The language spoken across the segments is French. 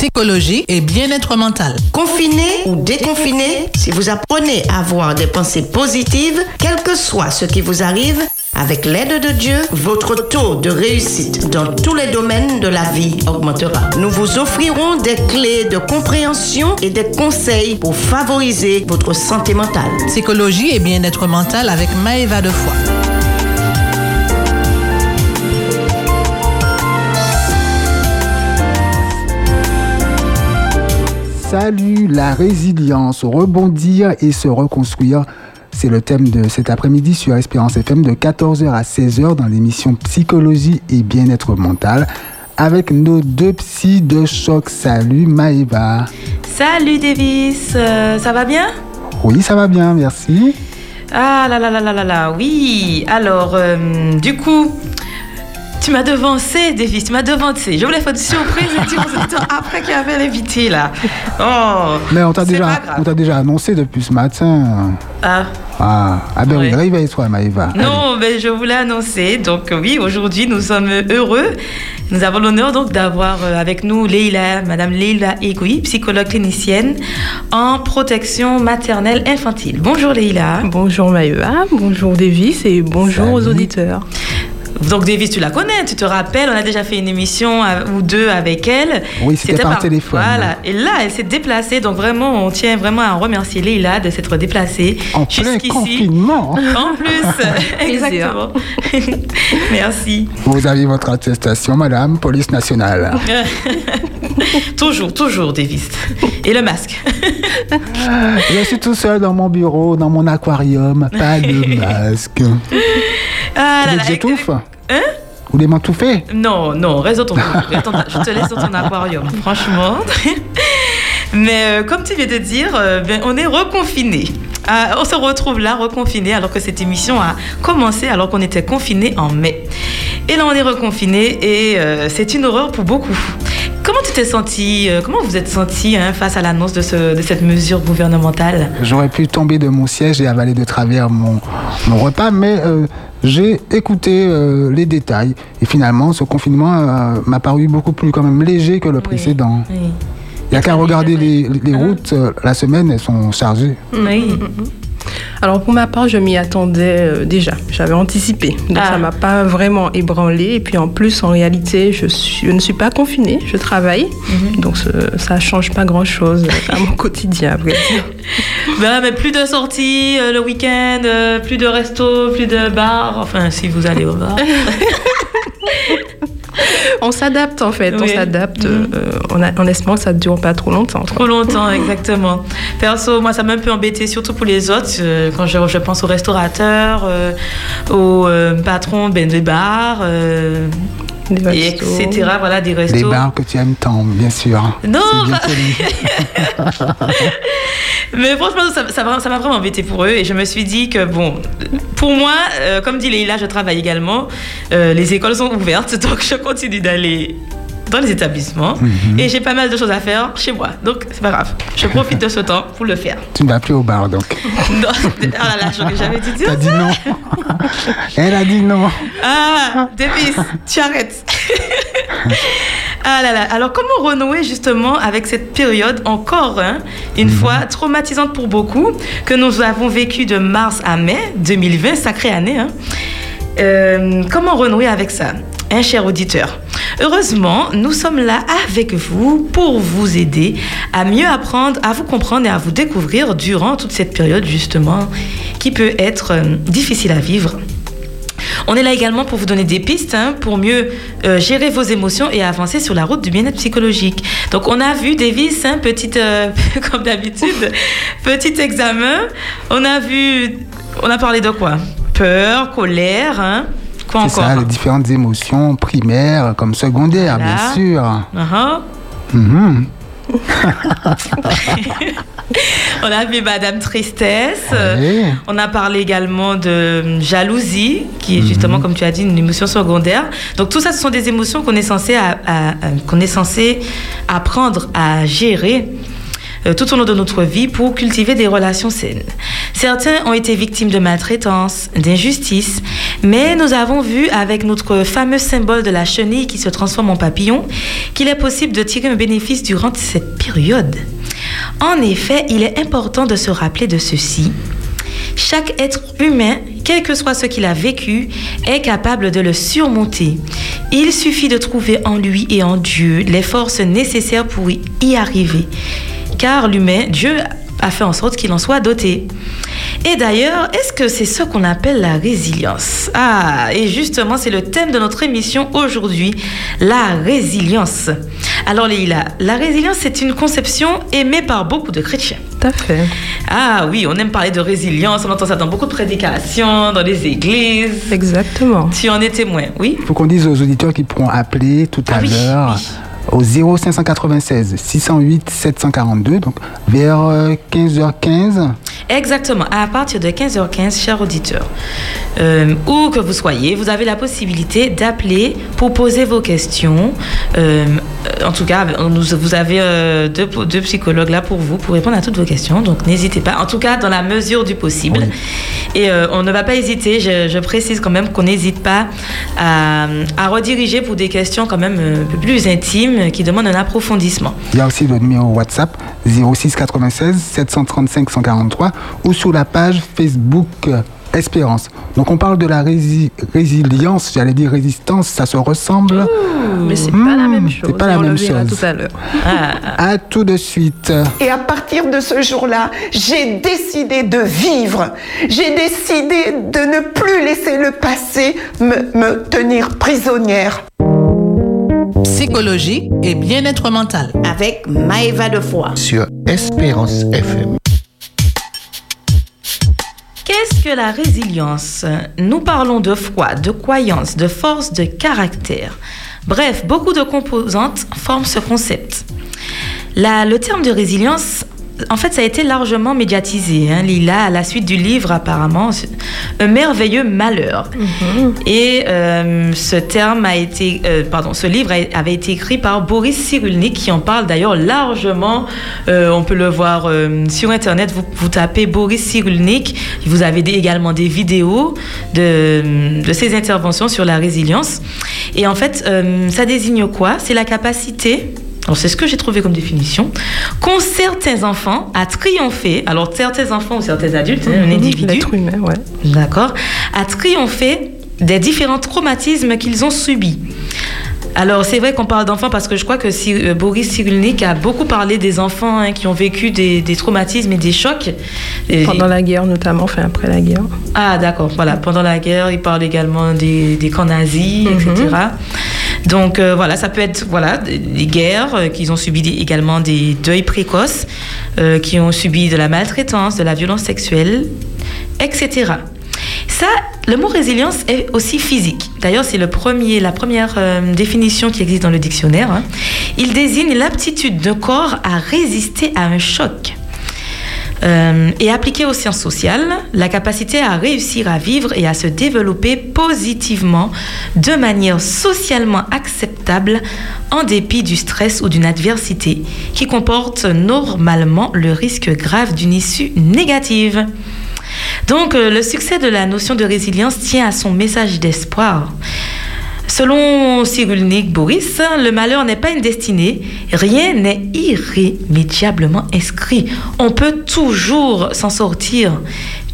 psychologie et bien-être mental. Confiné ou déconfiné, si vous apprenez à avoir des pensées positives, quel que soit ce qui vous arrive, avec l'aide de Dieu, votre taux de réussite dans tous les domaines de la vie augmentera. Nous vous offrirons des clés de compréhension et des conseils pour favoriser votre santé mentale. Psychologie et bien-être mental avec Maëva Defoy. Salut, la résilience, rebondir et se reconstruire. C'est le thème de cet après-midi sur Espérance FM de 14h à 16h dans l'émission Psychologie et bien-être mental avec nos deux psys de choc. Salut Maëva. Salut Davis, Euh, ça va bien? Oui, ça va bien, merci. Ah là là là là là là, oui. Alors, euh, du coup, tu m'as devancé, Davis, tu m'as devancé. Je voulais faire une surprise et auditeurs après qu'il y avait l'invité là. Oh, Mais on t'a déjà, on t'a déjà annoncé depuis ce matin. Ah, Ah, ah ben oui, réveille-toi Maëva. non, mais je voulais annoncer. Donc oui, aujourd'hui, nous sommes heureux. Nous avons l'honneur donc d'avoir euh, avec nous Leila, Madame Leila Egoui, psychologue clinicienne en protection maternelle infantile. Bonjour Leila. Bonjour Maëva, bonjour Davis et bonjour aux auditeurs. Donc Davis, tu la connais, tu te rappelles, on a déjà fait une émission à- ou deux avec elle. Oui, c'était par téléphone. Voilà, et là, elle s'est déplacée. Donc vraiment, on tient vraiment à remercier Leila de s'être déplacée En plein confinement. En plus, exactement. Merci. Vous avez votre attestation, madame, police nationale. toujours, toujours, Davis. Et le masque. Je suis tout seul dans mon bureau, dans mon aquarium, pas de masque. Ah là là. j'étouffe Hein? Vous voulez m'étouffer Non, non, reste dans ton Attends, Je te laisse dans ton aquarium, franchement. Mais euh, comme tu viens de dire, euh, ben, on est reconfiné. on se retrouve là, reconfiné, alors que cette émission a commencé alors qu'on était confiné en mai. Et là, on est reconfiné et euh, c'est une horreur pour beaucoup. Comment tu t'es senti euh, Comment vous êtes senti hein, face à l'annonce de, ce- de cette mesure gouvernementale? J'aurais pu tomber de mon siège et avaler de travers mon, mon repas, mais euh, j'ai écouté euh, les détails. Et finalement, ce confinement euh, m'a paru beaucoup plus quand même léger que le précédent. Oui. Il n'y a qu'à regarder les, les routes, euh, la semaine, elles sont chargées. Oui. Alors pour ma part, je m'y attendais euh, déjà, j'avais anticipé. Donc Ah. ça m'a pas vraiment ébranlé. Et puis en plus, en réalité, je, suis- je ne suis pas confinée, je travaille. Mhm. Donc ce- ça change pas grand-chose à mon quotidien, dire. Ben, mais plus de sorties euh, le week-end, euh, plus de restos, plus de bars. Enfin, si vous allez au bar. On s'adapte en fait, on s'adapte. Euh, on, a- en espérant que ça ne dure pas trop longtemps. Trop longtemps, exactement. Perso, moi, ça m'a un peu embêté, surtout pour les autres, euh, quand je, je pense aux restaurateurs, euh, aux patrons ben, des bars, Des et etc. Voilà, des restos. Les bars que tu aimes tant, bien sûr. Non, bien bah-. Mais franchement, ça ça m'a ça m'a vraiment embêté pour eux. Et je me suis dit que, bon, pour moi, euh, comme dit Leïla, je travaille également. Euh, les écoles sont ouvertes, donc je continue d'aller dans les établissements. Mhm. Et j'ai pas mal de choses à faire chez moi. Donc, c'est pas grave. Je profite de ce temps pour le faire. Tu ne vas plus au bar, donc. Non, ah là là, j'aurais jamais dû dire T'as dit non. Elle a dit non. Ah, Davis, tu arrêtes. ah là là. Alors, comment renouer justement avec cette période encore hein, une fois traumatisante pour beaucoup que nous avons vécu de mars à mai 2020, sacrée année. hein. Euh, comment renouer avec ça, un cher auditeur Heureusement, nous sommes là avec vous pour vous aider à mieux apprendre, à vous comprendre et à vous découvrir durant toute cette période justement qui peut être euh, difficile à vivre. On est là également pour vous donner des pistes hein, pour mieux euh, gérer vos émotions et avancer sur la route du bien-être psychologique. Donc on a vu Davis, hein, petite, euh, comme d'habitude, petit examen. On a vu, on a parlé de quoi? Peur, colère, hein quoi encore ça, les différentes émotions primaires comme secondaires, Voilà. bien sûr. Uh-huh. Mhm. On a vu Madame Tristesse. On a parlé également de jalousie, qui est justement, comme tu as dit, une émotion secondaire. Donc tout ça, ce sont des émotions qu'on est censé, à- qu'on est censé apprendre à gérer. Euh, tout au long de notre vie pour cultiver des relations saines. Certains ont été victimes de maltraitance, d'injustice, mais nous avons vu avec notre fameux symbole de la chenille qui se transforme en papillon qu'il est possible de tirer un bénéfice durant cette période. En effet, il est important de se rappeler de ceci. Chaque être humain, quel que soit ce qu'il a vécu, est capable de le surmonter. Il suffit de trouver en lui et en Dieu les forces nécessaires pour y arriver. Car l'humain, Dieu a fait en sorte qu'il en soit doté. Et d'ailleurs, est-ce que c'est ce qu'on appelle la résilience? Ah, et justement, c'est le thème de notre émission aujourd'hui, la résilience. Alors Leïla, la résilience, c'est une conception aimée par beaucoup de chrétiens. Tout à fait. Ah oui, on aime parler de résilience, on entend ça dans beaucoup de prédications, dans les églises. Exactement. Tu en es témoin, oui? Il faut qu'on dise aux auditeurs qui pourront appeler tout à Ah oui, l'heure oui. Au 0596 608 742, donc vers euh, 15h15. Exactement, à partir de 15h15, chers auditeurs, euh, où que vous soyez, vous avez la possibilité d'appeler pour poser vos questions. Euh, en tout cas, vous avez euh, deux, deux psychologues là pour vous, pour répondre à toutes vos questions. Donc n'hésitez pas, en tout cas dans la mesure du possible. Oui. Et euh, on ne va pas hésiter, je, je précise quand même qu'on n'hésite pas à, à rediriger pour des questions quand même euh, un peu plus intimes qui demandent un approfondissement. Il y a aussi le numéro WhatsApp 06 96 735 143 ou sur la page Facebook euh, Espérance. Donc on parle de la rési- résilience, j'allais dire résistance, ça se ressemble. Mais c'est Mmh, pas la même chose. c'est pas la on même le verra chose. tout à l'heure. Ah, À tout de suite. Et à partir de ce jour-là, j'ai décidé de vivre. J'ai décidé de ne plus laisser le passé me, me tenir prisonnière. Psychologie et bien-être mental. Avec Maëva de Foix. sur Espérance FM. Que la résilience Nous parlons de foi, de croyance, de force, de caractère. Bref, beaucoup de composantes forment ce concept. Le terme de résilience, en fait, ça a été largement médiatisé. Hein, Lila, à la suite du livre, apparemment, Un merveilleux malheur. Et euh, ce terme a été, euh, pardon, ce livre a- avait été écrit par Boris Cyrulnik, qui en parle d'ailleurs largement. Euh, on peut le voir sur Internet. Vous, vous tapez Boris Cyrulnik. Vous avez des- également des vidéos de, de ses interventions sur la résilience. Et en fait, ça désigne quoi? C'est la capacité alors c'est ce que j'ai trouvé comme définition, qu'ont certains enfants à triompher, alors certains enfants ou certains adultes, hein, un individu, L'être humain, ouais. d'accord, à triompher des différents traumatismes qu'ils ont subis. Alors c'est vrai qu'on parle d'enfants parce que je crois que si, euh, Boris Cyrulnik a beaucoup parlé des enfants hein, qui ont vécu des, des traumatismes et des chocs. Et- Pendant la guerre, notamment, enfin après la guerre. ah, d'accord. Voilà. Pendant la guerre, il parle également des, des camps nazis, Mhm. etc. Donc, euh, voilà, ça peut être voilà, des guerres, euh, qu'ils ont subi également des deuils précoces, euh, qui ont subi de la maltraitance, de la violence sexuelle, etc. Ça, le mot résilience est aussi physique. D'ailleurs, c'est le premier, la première euh, définition qui existe dans le dictionnaire. hein. Il désigne l'aptitude d'un corps à résister à un choc. Euh, et appliqué aux sciences sociales, la capacité à réussir à vivre et à se développer positivement de manière socialement acceptable en dépit du stress ou d'une adversité qui comporte normalement le risque grave d'une issue négative. Donc euh, le succès de la notion de résilience tient à son message d'espoir. Selon Cyrulnik Boris, le malheur n'est pas une destinée, rien n'est irrémédiablement inscrit. On peut toujours s'en sortir.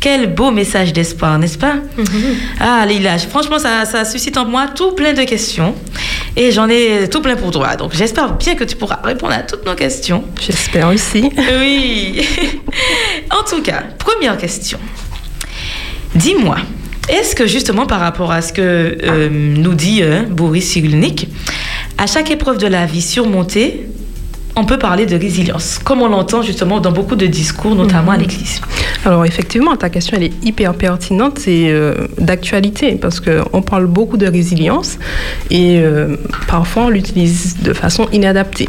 Quel beau message d'espoir, n'est-ce pas? Ah, Lila, franchement, ça, ça suscite en moi tout plein de questions. Et j'en ai tout plein pour toi. Donc j'espère bien que tu pourras répondre à toutes nos questions. J'espère aussi. Oui. en tout cas, première question. Dis-moi, est-ce que justement par rapport à ce que euh, nous dit euh, Boris Cyrulnik, à chaque épreuve de la vie surmontée, on peut parler de résilience, comme on l'entend justement dans beaucoup de discours, notamment à l'Église. Alors effectivement, ta question elle est hyper pertinente et euh, d'actualité parce qu'on parle beaucoup de résilience et euh, parfois on l'utilise de façon inadaptée.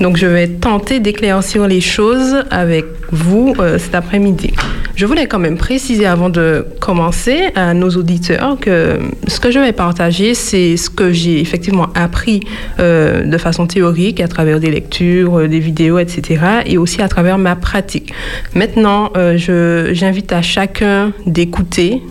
Donc je vais tenter d'éclaircir les choses avec vous euh, cet après-midi. Je voulais quand même préciser avant de commencer à nos auditeurs que ce que je vais partager, c'est ce que j'ai effectivement appris euh, de façon théorique à travers des lectures, euh, des vidéos, etc. et aussi à travers ma pratique. Maintenant, j'invite à chacun d'écouter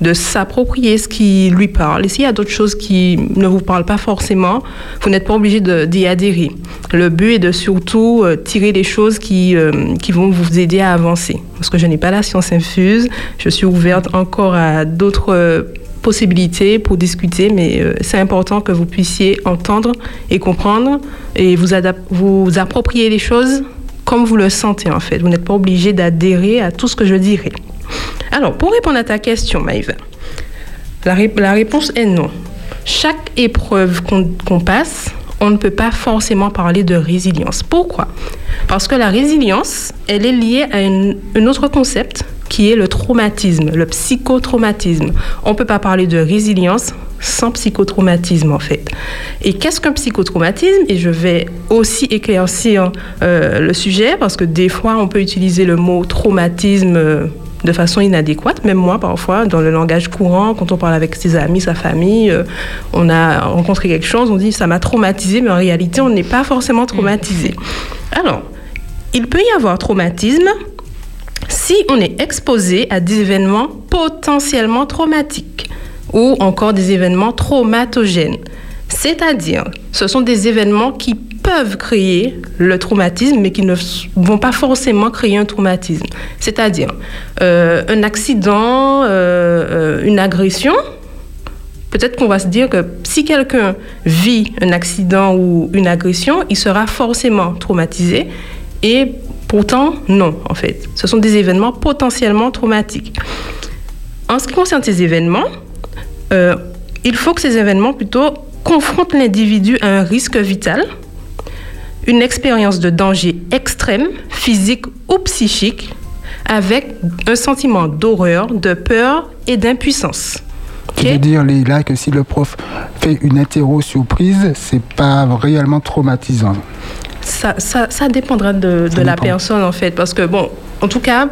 de s'approprier ce qui lui parle. Et s'il y a d'autres choses qui ne vous parlent pas forcément, vous n'êtes pas obligé d'y adhérer. Le but est de surtout euh, tirer les choses qui, euh, qui vont vous aider à avancer. Parce que je n'ai pas la science infuse, je suis ouverte encore à d'autres euh, possibilités pour discuter, mais c'est important que vous puissiez entendre et comprendre et vous, vous approprier les choses comme vous le sentez en fait. Vous n'êtes pas obligé d'adhérer à tout ce que je dirai. Alors, pour répondre à ta question, Maïva, la, réponse est non. Chaque épreuve qu'on passe, on ne peut pas forcément parler de résilience. Pourquoi? Parce que la résilience, elle est liée à un autre concept qui est le traumatisme, le psychotraumatisme. On ne peut pas parler de résilience sans psychotraumatisme en fait. Et qu'est-ce qu'un psychotraumatisme? Et je vais aussi éclaircir euh, le sujet parce que des fois on peut utiliser le mot traumatisme euh, de façon inadéquate. Même moi, parfois, dans le langage courant, quand on parle avec ses amis, sa famille, euh, on a rencontré quelque chose, on dit ça m'a traumatisé, mais en réalité, on n'est pas forcément traumatisé. Alors, il peut y avoir traumatisme si on est exposé à des événements potentiellement traumatiques ou encore des événements traumatogènes. C'est-à-dire, ce sont des événements qui peuvent créer le traumatisme, mais qui ne vont pas forcément créer un traumatisme. C'est-à-dire, euh, un accident, euh, euh, une agression, peut-être qu'on va se dire que si quelqu'un vit un accident ou une agression, il sera forcément traumatisé. Et pourtant, non, en fait. Ce sont des événements potentiellement traumatiques. En ce qui concerne ces événements, il faut que ces événements plutôt confrontent l'individu à un risque vital une expérience de danger extrême, physique ou psychique, avec un sentiment d'horreur, de peur et d'impuissance. Tu veux dire, Leila, que si le prof fait une interro surprise, c'est pas réellement traumatisant ça, ça, dépendra de, de la personne, en fait. Parce que, bon, en tout cas,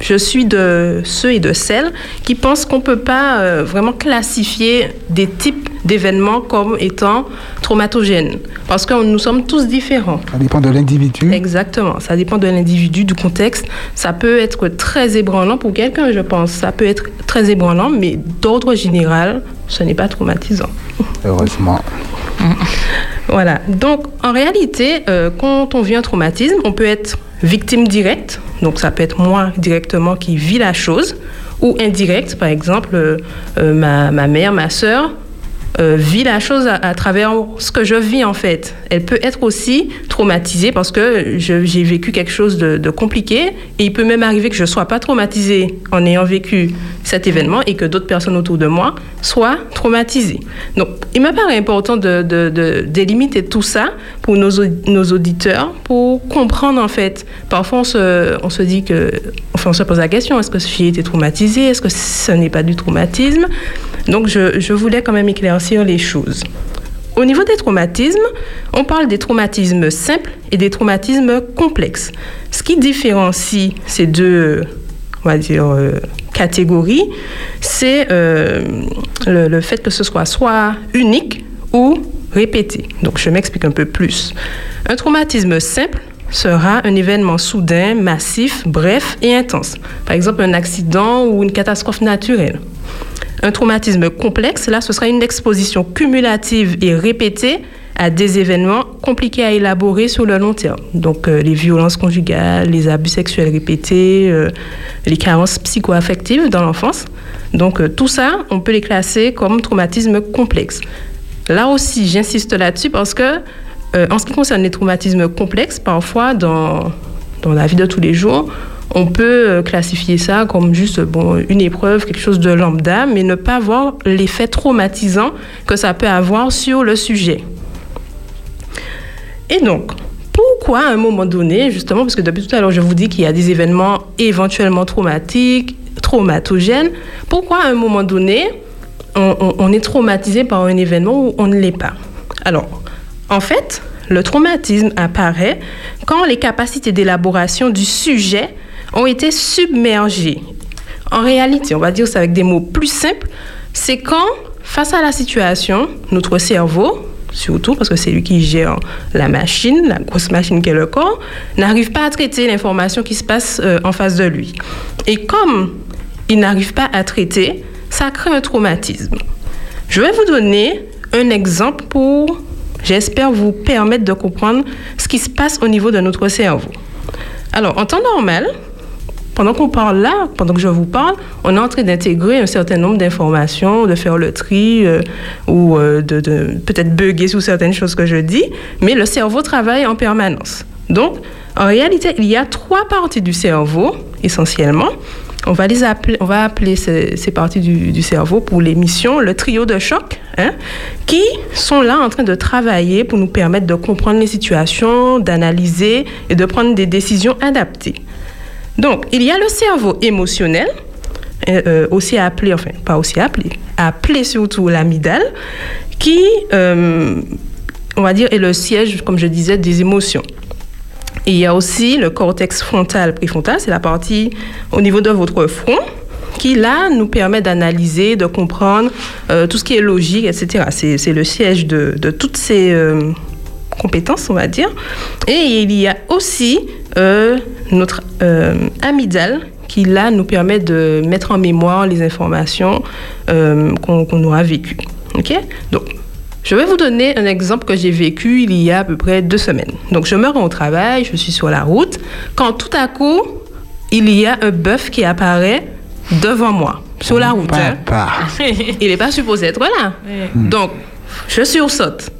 je suis de ceux et de celles qui pensent qu'on ne peut pas euh, vraiment classifier des types d'événements comme étant traumatogènes. Parce que nous sommes tous différents. Ça dépend de l'individu. Exactement. Ça dépend de l'individu, du contexte. Ça peut être très ébranlant pour quelqu'un, je pense. Ça peut être très ébranlant, mais d'ordre général, ce n'est pas traumatisant. Heureusement. voilà. Donc, en réalité, euh, quand on vit un traumatisme, on peut être victime directe, donc ça peut être moi directement qui vis la chose, ou indirecte, par exemple, euh, euh, ma, ma, mère, ma soeur euh, vit la chose à, travers ce que je vis en fait. Elle peut être aussi traumatisée parce que j'ai vécu quelque chose de, compliqué et il peut même arriver que je ne sois pas traumatisée en ayant vécu cet événement et que d'autres personnes autour de moi soient traumatisées. Donc il me paraît important de, délimiter tout ça pour nos, auditeurs pour comprendre en fait. Parfois on se, dit que, enfin on se pose la question, est-ce que j'ai été traumatisée? Est-ce que ce n'est pas du traumatisme? Donc je, voulais quand même éclaircir les choses. Au niveau des traumatismes, on parle des traumatismes simples et des traumatismes complexes. Ce qui différencie ces deux, euh, catégories, c'est euh, le, le, fait que ce soit soit unique ou répété. Donc je m'explique un peu plus. Un traumatisme simple sera un événement soudain, massif, bref et intense. Par exemple, un accident ou une catastrophe naturelle. Un traumatisme complexe, là, ce sera une exposition cumulative et répétée à des événements compliqués à élaborer sur le long terme. Donc euh, les violences conjugales, les abus sexuels répétés, euh, les carences psychoaffectives dans l'enfance. Donc euh, tout ça, on peut les classer comme traumatisme complexe. Là aussi, j'insiste là-dessus parce que en ce qui concerne les traumatismes complexes, parfois dans, dans la vie de tous les jours, on peut euh, classifier ça comme juste une épreuve, quelque chose de lambda, mais ne pas voir l'effet traumatisant que ça peut avoir sur le sujet. Et donc, pourquoi à un moment donné, justement, parce que depuis tout à l'heure, je vous dis qu'il y a des événements éventuellement traumatiques, traumatogènes, pourquoi à un moment donné, on, on est traumatisé par un événement ou on ne l'est pas? Alors, en fait, le traumatisme apparaît quand les capacités d'élaboration du sujet ont été submergés. En réalité, on va dire ça avec des mots plus simples, c'est quand, face à la situation, notre cerveau, surtout parce que c'est lui qui gère la machine, la grosse machine qu'est le corps, n'arrive pas à traiter l'information qui se passe euh, en face de lui. Et comme il n'arrive pas à traiter, ça crée un traumatisme. Je vais vous donner un exemple pour, j'espère, vous permettre de comprendre ce qui se passe au niveau de notre cerveau. Alors, en temps normal, pendant qu'on parle là, pendant que je vous parle, on est en train d'intégrer un certain nombre d'informations, de faire le tri euh, ou euh, de, peut-être bugger sur certaines choses que je dis, mais le cerveau travaille en permanence. Donc, en réalité, il y a trois parties du cerveau, essentiellement. On va, les appeler, on va appeler ces, parties du, cerveau pour les missions le trio de choc, hein, qui sont là en train de travailler pour nous permettre de comprendre les situations, d'analyser et de prendre des décisions adaptées. Donc, il y a le cerveau émotionnel, euh, euh, aussi appelé, enfin, pas aussi appelé, appelé surtout l'amygdale, qui, euh, on va dire, est le siège, comme je disais, des émotions. Il y a aussi le cortex frontal préfrontal, c'est la partie au niveau de votre front qui là nous permet d'analyser, de comprendre tout ce qui est logique, etc. C'est, le siège de, toutes ces compétences, on va dire. Et il y a aussi notre euh, amygdale qui là nous permet de mettre en mémoire les informations euh, qu'on, qu'on aura vécues. Ok? Donc je vais vous donner un exemple que j'ai vécu il y a à peu près deux semaines. Donc, je me rends au travail, je suis sur la route, quand tout à coup, il y a un bœuf qui apparaît devant moi, sur la route. hein. Il n'est pas supposé être là. Donc, je sursaute.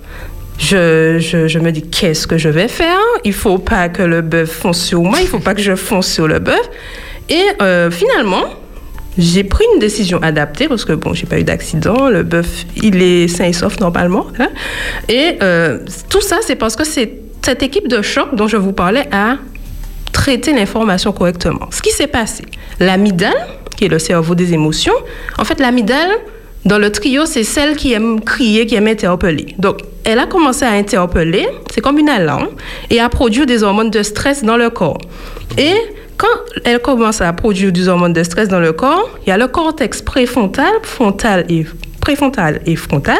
Je, je, je me dis, qu'est-ce que je vais faire? Il faut pas que le bœuf fonce sur moi, il faut pas que je fonce sur le bœuf. Et euh, finalement, j'ai pris une décision adaptée parce que bon, j'ai pas eu d'accident. Le bœuf, il est sain et sauf normalement. hein. Et euh, tout ça, c'est parce que c'est cette équipe de choc dont je vous parlais a traité l'information correctement. Ce qui s'est passé, l'amygdale, qui est le cerveau des émotions, en fait, l'amygdale, dans le trio, c'est celle qui aime crier, qui aime interpeller. Donc, elle a commencé à interpeller, c'est comme une alarme, et à produire des hormones de stress dans le corps. Et quand elle commence à produire des hormones de stress dans le corps, il y a le cortex préfrontal, frontal et préfrontal frontal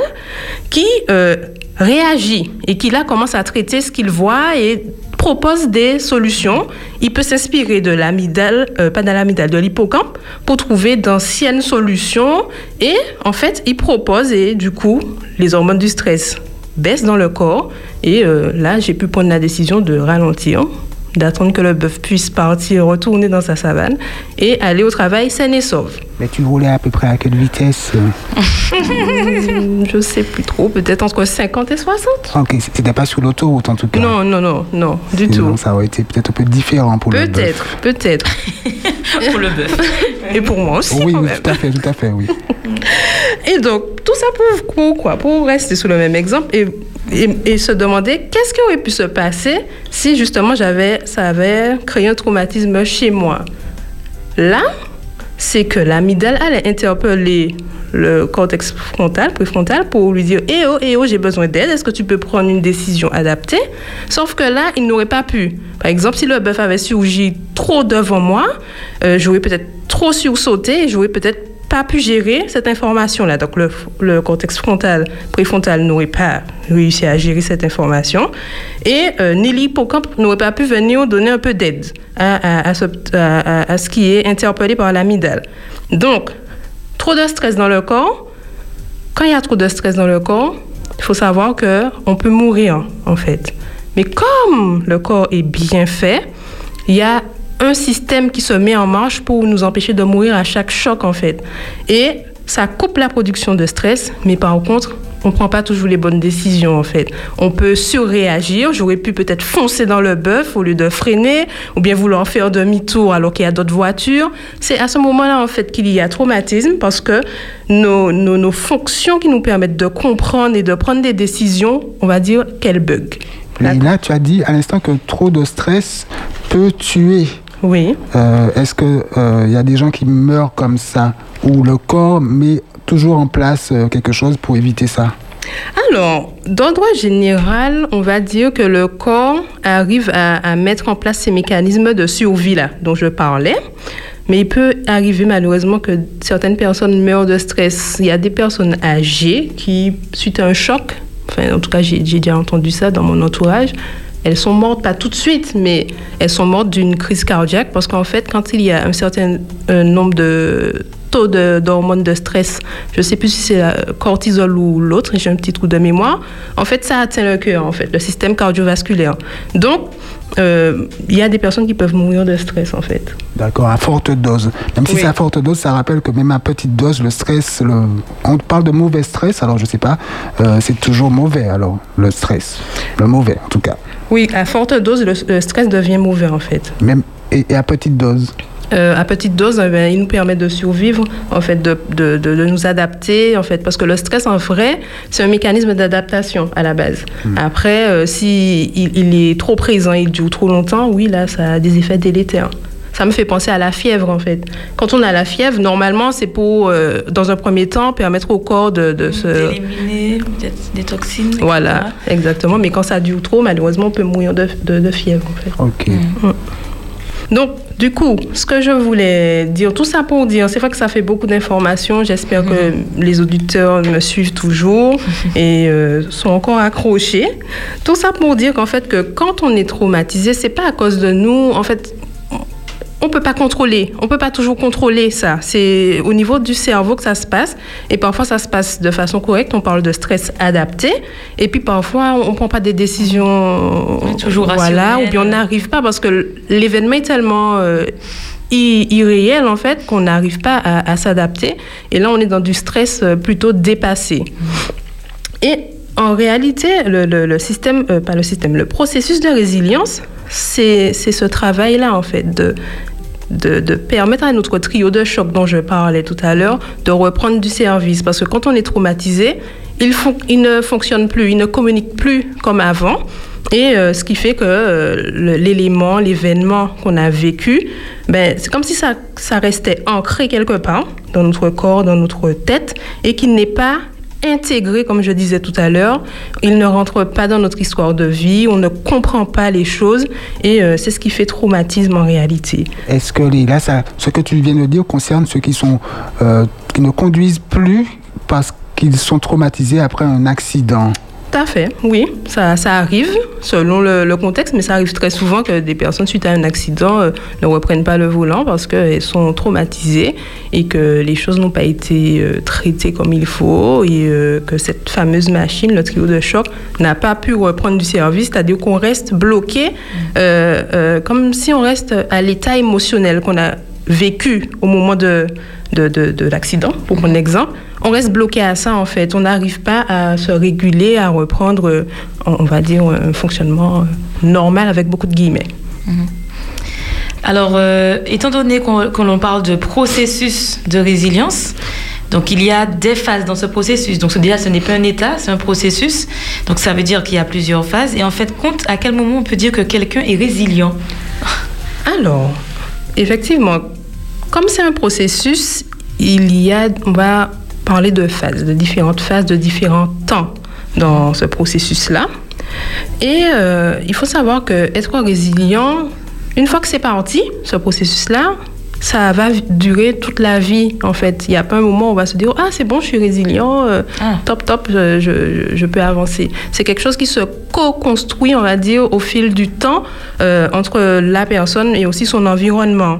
qui euh, réagit et qui là commence à traiter ce qu'il voit et propose des solutions. Il peut s'inspirer de l'amygdale, euh, pas de l'amygdale, de l'hippocampe pour trouver d'anciennes solutions. Et en fait il propose et du coup les hormones du stress baissent dans le corps. Et euh, là j'ai pu prendre la décision de ralentir d'attendre que le bœuf puisse partir, retourner dans sa savane et aller au travail sain et sauf. Mais tu roulais à peu près à quelle vitesse euh? Je sais plus trop, peut-être entre 50 et 60 Ok, c'était pas sur l'autoroute en tout cas. Non, non, non, non, du Sinon, tout. ça aurait été peut-être un peu différent pour le bœuf. Peut-être, peut-être. Pour le bœuf. Et pour moi aussi. Oui, quand même. tout à fait, tout à fait, oui. Et donc, tout ça pour, pour quoi? Pour rester sur le même exemple et, et, et se demander qu'est-ce qui aurait pu se passer si justement j'avais, ça avait créé un traumatisme chez moi. Là, c'est que l'amygdale allait interpeller le cortex frontal, préfrontal, pour lui dire Eh oh, eh oh, j'ai besoin d'aide, est-ce que tu peux prendre une décision adaptée? Sauf que là, il n'aurait pas pu. Par exemple, si le bœuf avait surgi trop devant moi, euh, j'aurais peut-être trop sursauté j'aurais peut-être pas pu gérer cette information-là. Donc, le, le cortex frontal, préfrontal n'aurait pas réussi à gérer cette information. Et euh, ni l'hippocampe n'aurait pas pu venir donner un peu d'aide à, ce, à- ce qui est interpellé par l'amygdale. Donc, trop de stress dans le corps. Quand il y a trop de stress dans le corps, il faut savoir que on peut mourir, en fait. Mais comme le corps est bien fait, il y a un système qui se met en marche pour nous empêcher de mourir à chaque choc, en fait. Et ça coupe la production de stress, mais par contre, on ne prend pas toujours les bonnes décisions, en fait. On peut surréagir. J'aurais pu peut-être foncer dans le bœuf au lieu de freiner, ou bien vouloir faire demi-tour alors qu'il y a d'autres voitures. C'est à ce moment-là, en fait, qu'il y a traumatisme, parce que nos, fonctions qui nous permettent de comprendre et de prendre des décisions, on va dire qu'elles bug. Leïla, tu as dit à l'instant que trop de stress peut tuer. Oui. Euh, Est-ce qu'il y a des gens qui meurent comme ça Ou le corps met toujours en place euh, quelque chose pour éviter ça? Alors, d'ordre général, on va dire que le corps arrive à, à mettre en place ces mécanismes de survie-là dont je parlais. Mais il peut arriver malheureusement que certaines personnes meurent de stress. Il y a des personnes âgées qui, suite à un choc, enfin en tout cas j'ai déjà entendu ça dans mon entourage, elles sont mortes pas tout de suite, mais elles sont mortes d'une crise cardiaque parce qu'en fait quand il y a un certain euh, nombre de taux de- d'hormones de, stress, je sais plus si c'est la cortisol ou l'autre, j'ai un petit trou de mémoire, en fait ça atteint le cœur en fait, le système cardiovasculaire. Donc euh, il y a des personnes qui peuvent mourir de stress en fait. D'accord, à forte dose. Même si Oui. c'est à forte dose, ça rappelle que même à petite dose, le stress, le... on parle de mauvais stress, alors je sais pas, euh, c'est toujours mauvais alors, le stress. Le mauvais en tout cas. Oui, à forte dose, le, le stress devient mauvais en fait. Même et, et à petite dose. Euh, à petite dose, eh ben, il nous permet de survivre, en fait, de, de, de, de nous adapter, en fait, parce que le stress, en vrai, c'est un mécanisme d'adaptation à la base. Après, euh, si il, il est trop présent, il dure trop longtemps, oui, là, ça a des effets délétères. Ça me fait penser à la fièvre, en fait. Quand on a la fièvre, normalement, c'est pour, euh, dans un premier temps, permettre au corps de, de se... D'éliminer peut-être des toxines. etc. Voilà, exactement. Mais quand ça dure trop, malheureusement, on peut mourir de, de, de fièvre, en fait. Ok. Donc, du coup, ce que je voulais dire, tout ça pour dire, c'est vrai que ça fait beaucoup d'informations. J'espère que les auditeurs me suivent toujours et euh, sont encore accrochés. Tout ça pour dire qu'en fait, que quand on est traumatisé, c'est pas à cause de nous. En fait, on peut pas contrôler. On peut pas toujours contrôler ça. C'est au niveau du cerveau que ça se passe. Et parfois, ça se passe de façon correcte. On parle de stress adapté. Et puis, parfois, on prend pas des décisions. Oui, toujours Voilà. Ou bien on n'arrive pas parce que l'événement est tellement euh, irréel, en fait, qu'on n'arrive pas à, à s'adapter. Et là, on est dans du stress euh, plutôt dépassé. Et en réalité, le, le- le système, euh, pas le système, le processus de résilience, c'est c'est ce travail-là, en fait, de, de, permettre à notre trio de choc dont je parlais tout à l'heure de reprendre du service. Parce que quand on est traumatisé, il, ne fonctionne plus, il ne communique plus comme avant. Et euh, ce qui fait que euh, l'élément, l'événement qu'on a vécu, ben, c'est comme si ça, ça restait ancré quelque part dans notre corps, dans notre tête, et qu'il n'est pas intégré, comme je disais tout à l'heure. Il ne rentre pas dans notre histoire de vie, on ne comprend pas les choses, et euh, c'est ce qui fait traumatisme en réalité. Est-ce que là, ça, ce que tu viens de dire concerne ceux qui, sont, euh, qui ne conduisent plus parce qu'ils sont traumatisés après un accident? Tout à fait, oui, ça, arrive selon le, contexte, mais ça arrive très souvent que des personnes, suite à un accident, euh, ne reprennent pas le volant parce qu'elles sont traumatisées et que les choses n'ont pas été euh, traitées comme il faut et euh, que cette fameuse machine, le trio de choc, n'a pas pu reprendre du service, c'est-à-dire qu'on reste bloqué, comme si on reste à l'état émotionnel qu'on a vécu au moment de, de, de, de l'accident, pour prendre l'exemple, on reste bloqué à ça en fait. On n'arrive pas à se réguler, à reprendre, euh, on va dire, un fonctionnement euh, normal avec beaucoup de guillemets. Alors, euh, étant donné qu'on que l'on parle de processus de résilience, donc il y a des phases dans ce processus. Donc déjà, ce n'est pas un état, c'est un processus. Donc ça veut dire qu'il y a plusieurs phases. Et en fait, compte à quel moment on peut dire que quelqu'un est résilient? Alors, effectivement, comme c'est un processus, il y a, on va parler de phases, de différentes phases, de différents temps dans ce processus-là. Et euh, il faut savoir que être résilient, une fois que c'est parti, ce processus-là, ça va durer toute la vie, en fait. Il n'y a pas un moment où on va se dire, ah, c'est bon, je suis résilient, euh, Ah. top, top, je, je- je peux avancer. C'est quelque chose qui se co-construit, on va dire, au fil du temps euh, entre la personne et aussi son environnement.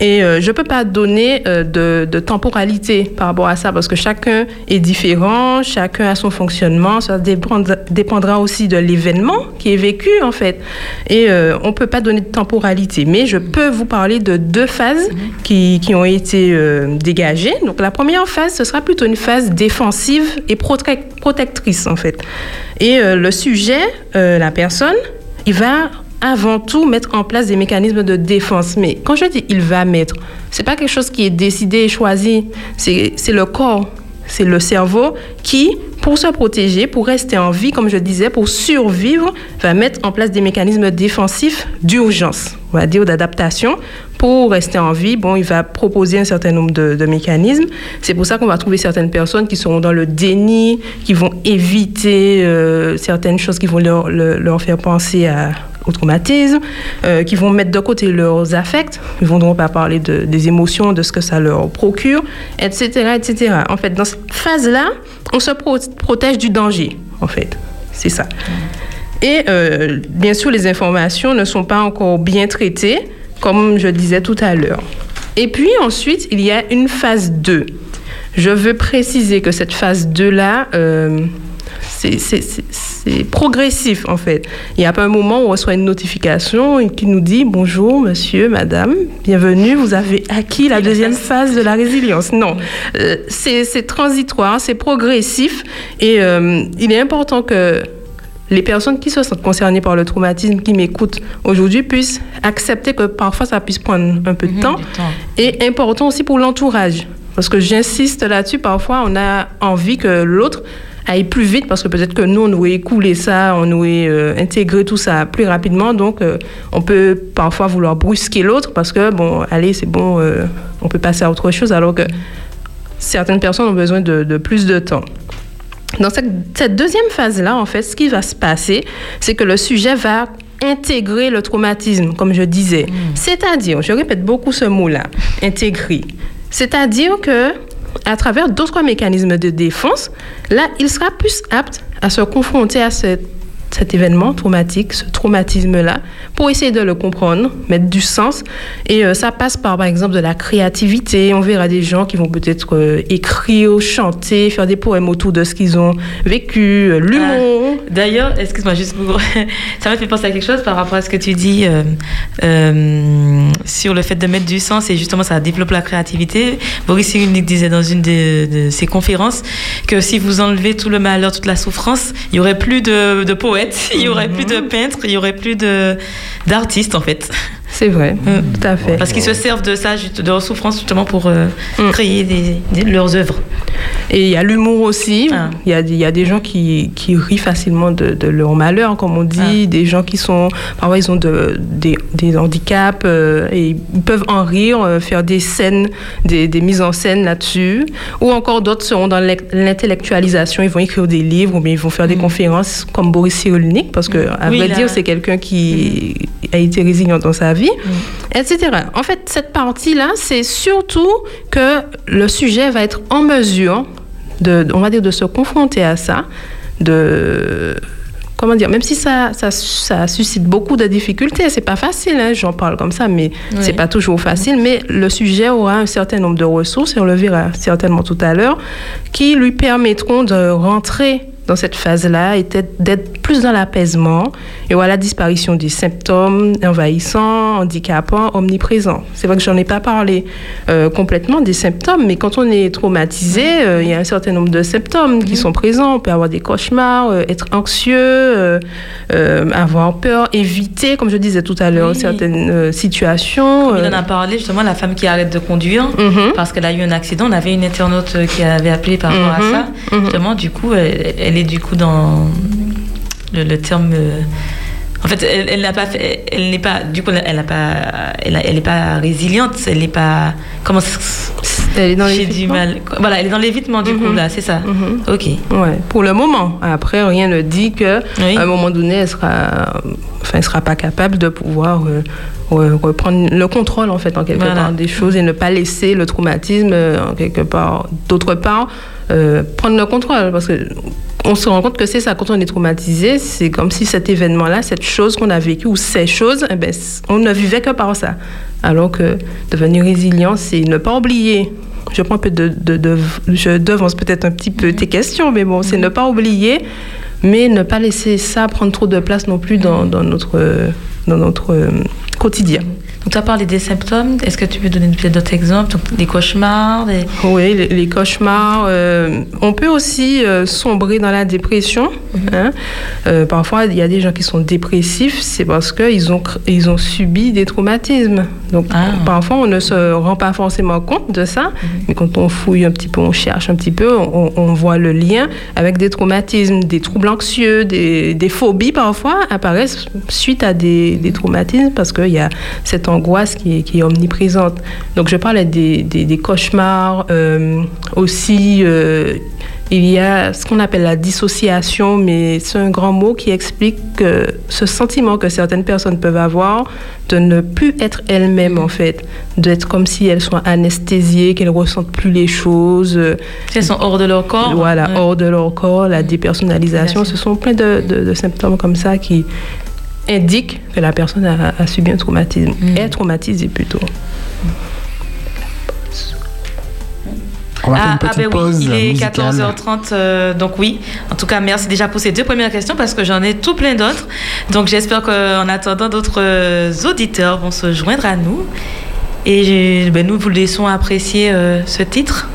Et euh, je ne peux pas donner euh, de, temporalité par rapport à ça parce que chacun est différent, chacun a son fonctionnement, ça dépendra, aussi de l'événement qui est vécu en fait. Et euh, on ne peut pas donner de temporalité. Mais je peux vous parler de deux phases qui, qui ont été dégagées. Donc la première phase, ce sera plutôt une phase défensive et protec- protectrice en fait. Et le sujet, la personne, il va avant tout mettre en place des mécanismes de défense. Mais quand je dis il va mettre, c'est pas quelque chose qui est décidé et choisi. C'est le corps, c'est le cerveau qui, pour se protéger, pour rester en vie, comme je disais, pour survivre, va mettre en place des mécanismes défensifs d'urgence on va dire, d'adaptation pour rester en vie. Bon, il va proposer un certain nombre de, mécanismes. C'est pour ça qu'on va trouver certaines personnes qui seront dans le déni, qui vont éviter euh, certaines choses qui vont leur faire penser à, au traumatisme, euh, qui vont mettre de côté leurs affects, ils ne vont pas parler de, des émotions, de ce que ça leur procure, etc., etc. En fait, dans cette phase-là, on se pro protège du danger, en fait. C'est ça. Et euh, bien sûr, les informations ne sont pas encore bien traitées, comme je disais tout à l'heure. Et puis ensuite, il y a une phase 2. Je veux préciser que cette phase 2-là, euh, c'est progressif en fait. Il n'y a pas un moment où on reçoit une notification qui nous dit bonjour monsieur, madame, bienvenue, vous avez acquis la deuxième phase de la résilience. Non, euh, c'est transitoire, c'est progressif et euh, il est important que les personnes qui se sentent concernées par le traumatisme, qui m'écoutent aujourd'hui, puissent accepter que parfois ça puisse prendre un peu de, mmh, temps. temps. Et important aussi pour l'entourage. Parce que j'insiste là-dessus, parfois on a envie que l'autre aille plus vite parce que peut-être que nous, on aurait écoulé ça, on aurait euh, intégré tout ça plus rapidement. Donc, euh, on peut parfois vouloir brusquer l'autre parce que, bon, allez, c'est bon, euh, on peut passer à autre chose alors que certaines personnes ont besoin de, de plus de temps. Dans cette, cette deuxième phase-là, en fait, ce qui va se passer, c'est que le sujet va intégrer le traumatisme, comme je disais. Mmh. C'est-à-dire, je répète beaucoup ce mot-là, intégrer. C'est-à-dire que à travers d'autres mécanismes de défense, là, il sera plus apte à se confronter à cette cet événement traumatique, ce traumatisme-là, pour essayer de le comprendre, mettre du sens. Et euh, ça passe par, par exemple, de la créativité. On verra des gens qui vont peut-être euh, écrire, chanter, faire des poèmes autour de ce qu'ils ont vécu, euh, l'humour. Ah, D'ailleurs, excuse-moi, juste pour... ça m'a fait penser à quelque chose par rapport à ce que tu dis sur le fait de mettre du sens et justement ça développe la créativité. Boris Cyrulnik disait dans une de, ses conférences que si vous enlevez tout le malheur, toute la souffrance, il y aurait plus de, de poètes il y aurait plus de peintres, il y aurait plus de d'artistes en fait. C'est vrai, mmh. tout à fait. Parce qu'ils se servent de ça, de leur souffrance justement pour euh, mmh. créer des, des, leurs œuvres. Et il y a l'humour aussi. Ah. Il, y a, il y a des gens qui, qui rient facilement de, de, leur malheur, comme on dit. Ah. Des gens qui sont, parfois, ils ont de, des, des handicaps euh, et ils peuvent en rire, euh, faire des scènes, des, des mises en scène là-dessus. Ou encore d'autres seront dans l'intellectualisation. Ils vont écrire des livres ou bien ils vont faire mmh. des conférences comme Boris Cyrulnik, parce que, à oui, vrai là... dire, c'est quelqu'un qui a été résilient dans sa vie, mmh. etc. En fait, cette partie-là, c'est surtout que le sujet va être en mesure de, on va dire, de se confronter à ça, de comment dire, même si ça, ça, ça, suscite beaucoup de difficultés, c'est pas facile, hein, j'en parle comme ça, mais oui. c'est pas toujours facile. Mais le sujet aura un certain nombre de ressources, et on le verra certainement tout à l'heure, qui lui permettront de rentrer dans cette phase-là était d'être plus dans l'apaisement et voilà la disparition des symptômes envahissants, handicapants, omniprésents. C'est vrai que j'en ai pas parlé euh, complètement des symptômes, mais quand on est traumatisé, euh, il y a un certain nombre de symptômes qui sont présents. On peut avoir des cauchemars, euh, être anxieux, avoir peur, éviter, comme je disais tout à l'heure, oui. certaines situations. Comme il en a parlé justement, la femme qui arrête de conduire mmh. parce qu'elle a eu un accident. On avait une internaute qui avait appelé par rapport mmh. à ça. Justement, du coup, elle, elle est du coup dans le, le terme. Euh, en fait, elle, elle n'a pas fait, elle n'est pas, du coup, elle n'a pas, elle, elle n'est pas résiliente, elle n'est pas, comment Elle est dans J'ai du mal. Voilà, elle est dans l'évitement du mm -hmm. coup là, c'est ça. Mm -hmm. Ok. Ouais. Pour le moment. Après, rien ne dit que oui. à un moment donné, elle sera, enfin, elle sera pas capable de pouvoir euh, reprendre le contrôle en fait en quelque voilà. part des choses et ne pas laisser le traumatisme en quelque part, d'autre part, euh, prendre le contrôle parce que on se rend compte que c'est ça, quand on est traumatisé, c'est comme si cet événement-là, cette chose qu'on a vécue, ou ces choses, eh ben, on ne vivait que par ça. Alors que devenir résilient, c'est ne pas oublier. Je prends un peu de, de, de je devance peut-être un petit peu tes questions, mais bon, c'est ne pas oublier, mais ne pas laisser ça prendre trop de place non plus dans, dans notre, dans notre quotidien. Donc, tu as parlé des symptômes. Est-ce que tu peux donner peut-être d'autres exemples? Donc, Les cauchemars des... Oui, les, les cauchemars. Euh, on peut aussi euh, sombrer dans la dépression. Mm -hmm. hein. euh, parfois, il y a des gens qui sont dépressifs. C'est parce qu'ils ont, ils ont subi des traumatismes. Donc, ah. parfois, on ne se rend pas forcément compte de ça. Mm -hmm. Mais quand on fouille un petit peu, on cherche un petit peu, on, on voit le lien avec des traumatismes, des troubles anxieux, des, des phobies parfois apparaissent suite à des, des traumatismes parce qu'il il y a cette angoisse qui est, qui est omniprésente. Donc je parlais des, des, des cauchemars, euh, aussi euh, il y a ce qu'on appelle la dissociation, mais c'est un grand mot qui explique que ce sentiment que certaines personnes peuvent avoir de ne plus être elles-mêmes en fait, d'être comme si elles sont anesthésiées, qu'elles ressentent plus les choses. euh, Elles sont hors de leur corps. voilà, Ouais. hors de leur corps, la dépersonnalisation. Ce sont plein de, de- de symptômes comme ça qui indiquent que la personne a, a subi un traumatisme, est traumatisée plutôt. On va faire Ah, ah ben oui, il est musicale. 14h30, euh, donc oui. En tout cas, merci déjà pour ces deux premières questions parce que j'en ai tout plein d'autres. Donc j'espère qu'en attendant, d'autres euh, auditeurs vont se joindre à nous. Et j'ai- ben, nous vous laissons apprécier euh, ce titre.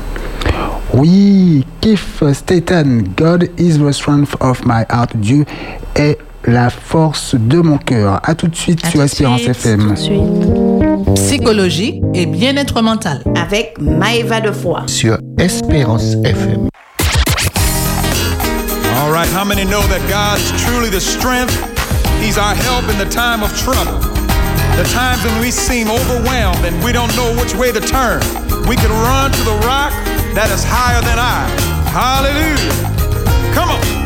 Oui, Keith Staten, God is the strength of my heart. Dieu est la force de mon cœur. À tout de suite À sur tout de Espérance suite. FM. Psychologie et bien-être mental. Avec Maëva de Foix. Sur Espérance FM. All right, how many know that God is truly the strength? He's our help in the time of trouble. The times when we seem overwhelmed and we don't know which way to turn. We can run to the rock that is higher than I. Hallelujah. Come on.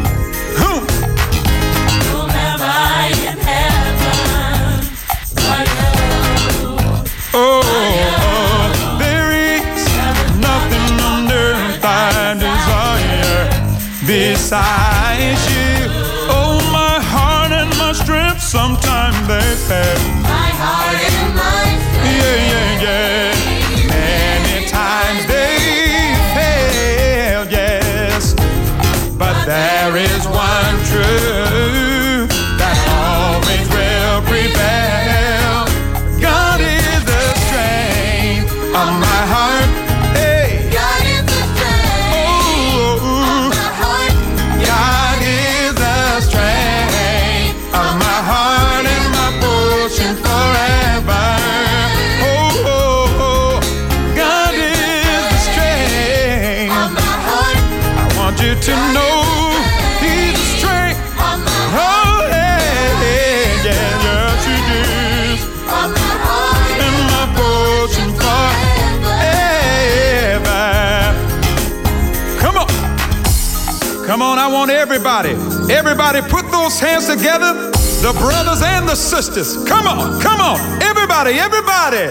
Oh, oh, besides you. Oh, my heart and my strength, sometimes they fail. Yeah, Everybody put those hands together. The brothers and the sisters. Come on, come on. Everybody, everybody.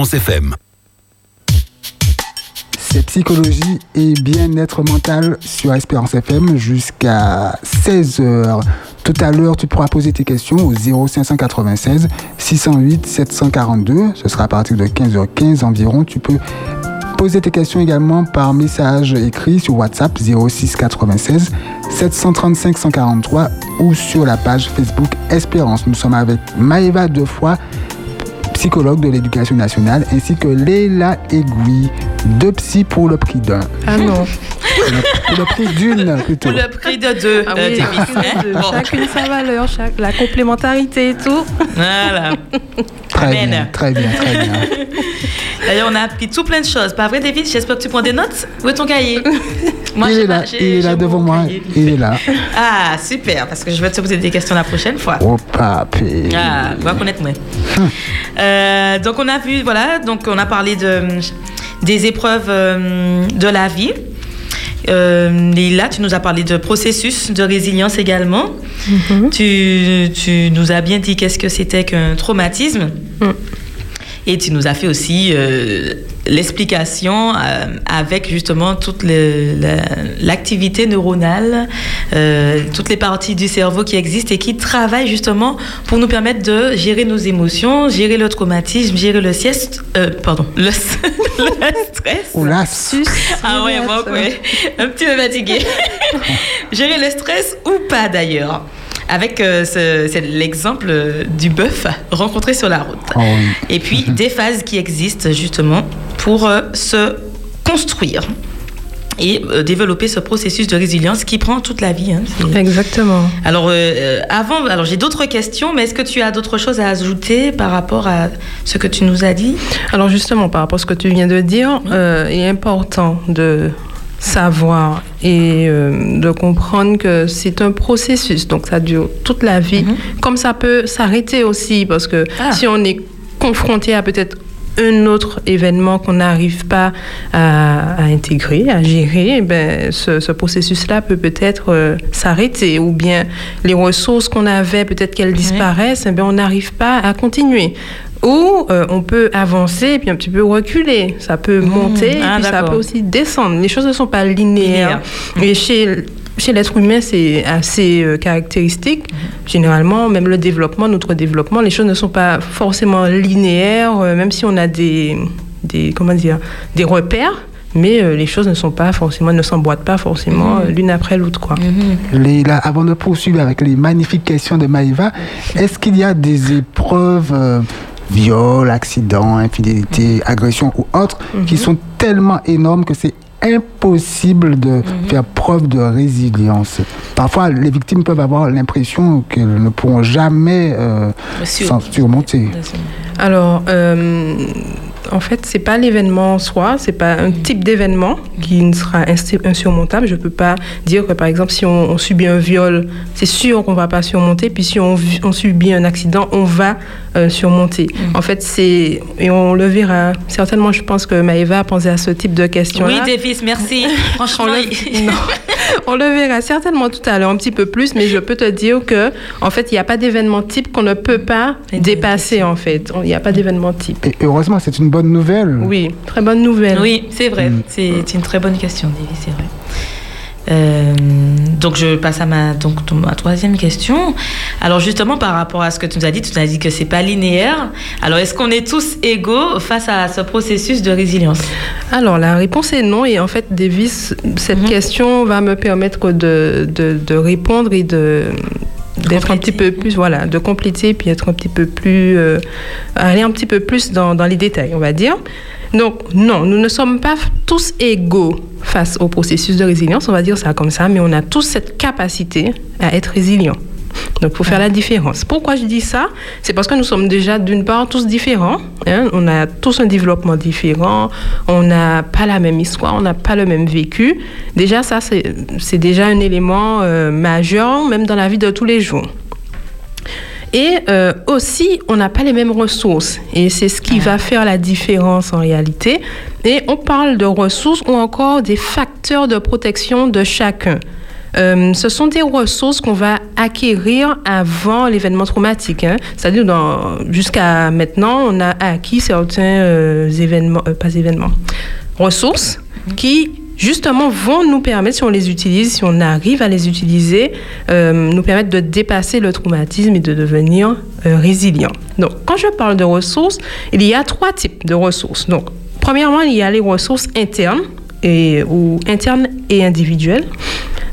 Espérance FM. C'est psychologie et bien-être mental sur Espérance FM jusqu'à 16h. Tout à l'heure, tu pourras poser tes questions au 0596 608 742. Ce sera à partir de 15h15 environ. Tu peux poser tes questions également par message écrit sur WhatsApp 06 96 735 143 ou sur la page Facebook Espérance. Nous sommes avec Maëva Defoy, psychologue de l'éducation nationale, ainsi que Leila Egui, deux psy pour le prix d'un. Ah non. Pour le prix d'une, plutôt. Pour le prix de deux, Ah oui, chacune, de- Bon. chacune sa valeur, chaque- la complémentarité et tout. Voilà. Très Amen. bien, très bien, très bien. D'ailleurs, on a appris tout plein de choses. Pas vrai, David? J'espère que tu prends des notes. Où est ton cahier? Moi, il est là, il est là devant moi, cahier. il est là. Ah, super, parce que je vais te poser des questions la prochaine fois. Oh, papé. Ah, on va connaître moi. Euh, donc on a vu, voilà, donc on a parlé de, des épreuves euh, de la vie. Euh, et là, tu nous as parlé de processus de résilience également. tu, tu nous as bien dit qu'est-ce que c'était qu'un traumatisme. Et tu nous as fait aussi euh, l'explication euh, avec justement toute la- l'activité neuronale, euh, toutes les parties du cerveau qui existent et qui travaillent justement pour nous permettre de gérer nos émotions, gérer le traumatisme, gérer le sieste, euh, pardon, le, le stress. Oula, Ah ouais, moi, ouais. Un petit peu fatigué. Gérer le stress ou pas d'ailleurs. Avec euh, c'est l'exemple du bœuf rencontré sur la route. Oh oui. Et puis des phases qui existent justement pour euh, se construire et euh, développer ce processus de résilience qui prend toute la vie. hein. Exactement. Alors euh, avant, alors j'ai d'autres questions, mais est-ce que tu as d'autres choses à ajouter par rapport à ce que tu nous as dit? Alors justement, par rapport à ce que tu viens de dire, euh, il est important de savoir et euh, de comprendre que c'est un processus, donc ça dure toute la vie, comme ça peut s'arrêter aussi, parce que Ah. si on est confronté à peut-être un autre événement qu'on n'arrive pas à, à intégrer, à gérer, eh ben, ce, ce processus-là peut peut-être euh, s'arrêter. Ou bien les ressources qu'on avait, peut-être qu'elles disparaissent, eh ben, on n'arrive pas à continuer. Ou euh, on peut avancer et puis un petit peu reculer. Ça peut monter et Ah, puis ça peut aussi descendre. Les choses ne sont pas linéaires. Et chez, chez l'être humain, c'est assez euh, caractéristique. Généralement, même le développement, notre développement, les choses ne sont pas forcément linéaires, euh, même si on a des, des, comment dire, des repères. Mais euh, les choses ne sont pas forcément, ne s'emboîtent pas forcément euh, l'une après l'autre, quoi. Leïla, avant de poursuivre avec les magnifiques questions de Maïva, est-ce qu'il y a des épreuves, euh, viol, accident, infidélité, agression ou autres, qui sont tellement énormes que c'est impossible de faire preuve de résilience. Parfois, les victimes peuvent avoir l'impression qu'elles ne pourront jamais euh, s'en surmonter. Alors, euh, en fait, c'est pas l'événement en soi, c'est pas un type d'événement qui ne sera insurmontable. Je peux pas dire que, par exemple, si on, on subit un viol, c'est sûr qu'on va pas surmonter. Puis si on, subit un accident, on va euh, surmonter. En fait, c'est et on le verra. Certainement, je pense que Maëva a pensé à ce type de questions-là. Oui, Davis, merci. Franchement, On le, non. On le verra certainement tout à l'heure un petit peu plus, mais je peux te dire que, en fait, il n'y a pas d'événement type qu'on ne peut pas dépasser, en fait. Il n'y a pas d'événement type. Et heureusement, c'est une bonne nouvelle. Oui, très bonne nouvelle. Oui, c'est vrai. C'est une très bonne question, David, c'est vrai. Euh, donc je passe à ma, donc, ma troisième question. Alors justement par rapport à ce que tu nous as dit, tu nous as dit que c'est pas linéaire. Alors est-ce qu'on est tous égaux face à ce processus de résilience? Alors la réponse est non et en fait Davis, cette question va me permettre de, de, de répondre et de d'être un petit peu plus, voilà, de compléter puis être un petit peu plus, euh, aller un petit peu plus dans, dans les détails, on va dire. Donc, non, nous ne sommes pas tous égaux face au processus de résilience, on va dire ça comme ça, mais on a tous cette capacité à être résilient. Donc, il faut faire la différence. Pourquoi je dis ça? C'est parce que nous sommes déjà, d'une part, tous différents. hein. On a tous un développement différent. On n'a pas la même histoire. On n'a pas le même vécu. Déjà, ça, c'est déjà un élément euh, majeur, même dans la vie de tous les jours. Et euh, aussi, on n'a pas les mêmes ressources. Et c'est ce qui va faire la différence en réalité. Et on parle de ressources ou encore des facteurs de protection de chacun. Euh, ce sont des ressources qu'on va acquérir avant l'événement traumatique. hein. C'est-à-dire, jusqu'à maintenant, on a acquis certains euh, événements, euh, pas événements, ressources qui justement vont nous permettre, si on les utilise, si on arrive à les utiliser, nous permettre de dépasser le traumatisme et de devenir euh, résilient. Donc, quand je parle de ressources, il y a trois types de ressources. Donc, premièrement, il y a les ressources internes et, ou internes et individuelles.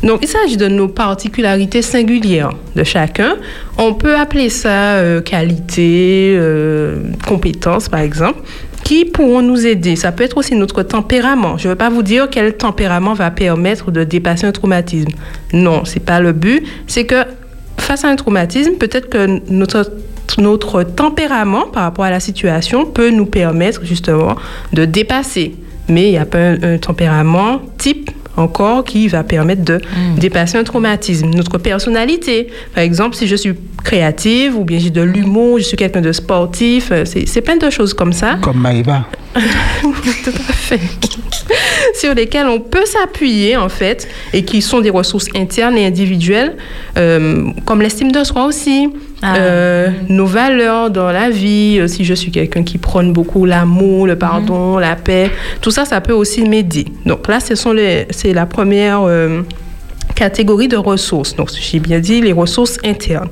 Donc, il s'agit de nos particularités singulières de chacun. On peut appeler ça euh, qualité, euh, compétence, par exemple, qui pourront nous aider. Ça peut être aussi notre tempérament. Je ne veux pas vous dire quel tempérament va permettre de dépasser un traumatisme. Non, c'est pas le but. C'est que face à un traumatisme, peut-être que notre notre tempérament par rapport à la situation peut nous permettre justement de dépasser. Mais il n'y a pas un, un tempérament type encore qui va permettre de dépasser un traumatisme. Notre personnalité, par exemple, si je suis créative ou bien j'ai de l'humour, je suis quelqu'un de sportif, euh, c'est plein de choses comme ça. Comme Maïva. Tout à fait. Sur lesquelles on peut s'appuyer, en fait, et qui sont des ressources internes et individuelles, euh, comme l'estime de soi aussi, euh, nos valeurs dans la vie, euh, si je suis quelqu'un qui prône beaucoup l'amour, le pardon, la paix, tout ça, ça peut aussi m'aider. Donc là, ce sont les, c'est la première euh, catégorie de ressources. Donc, j'ai bien dit les ressources internes.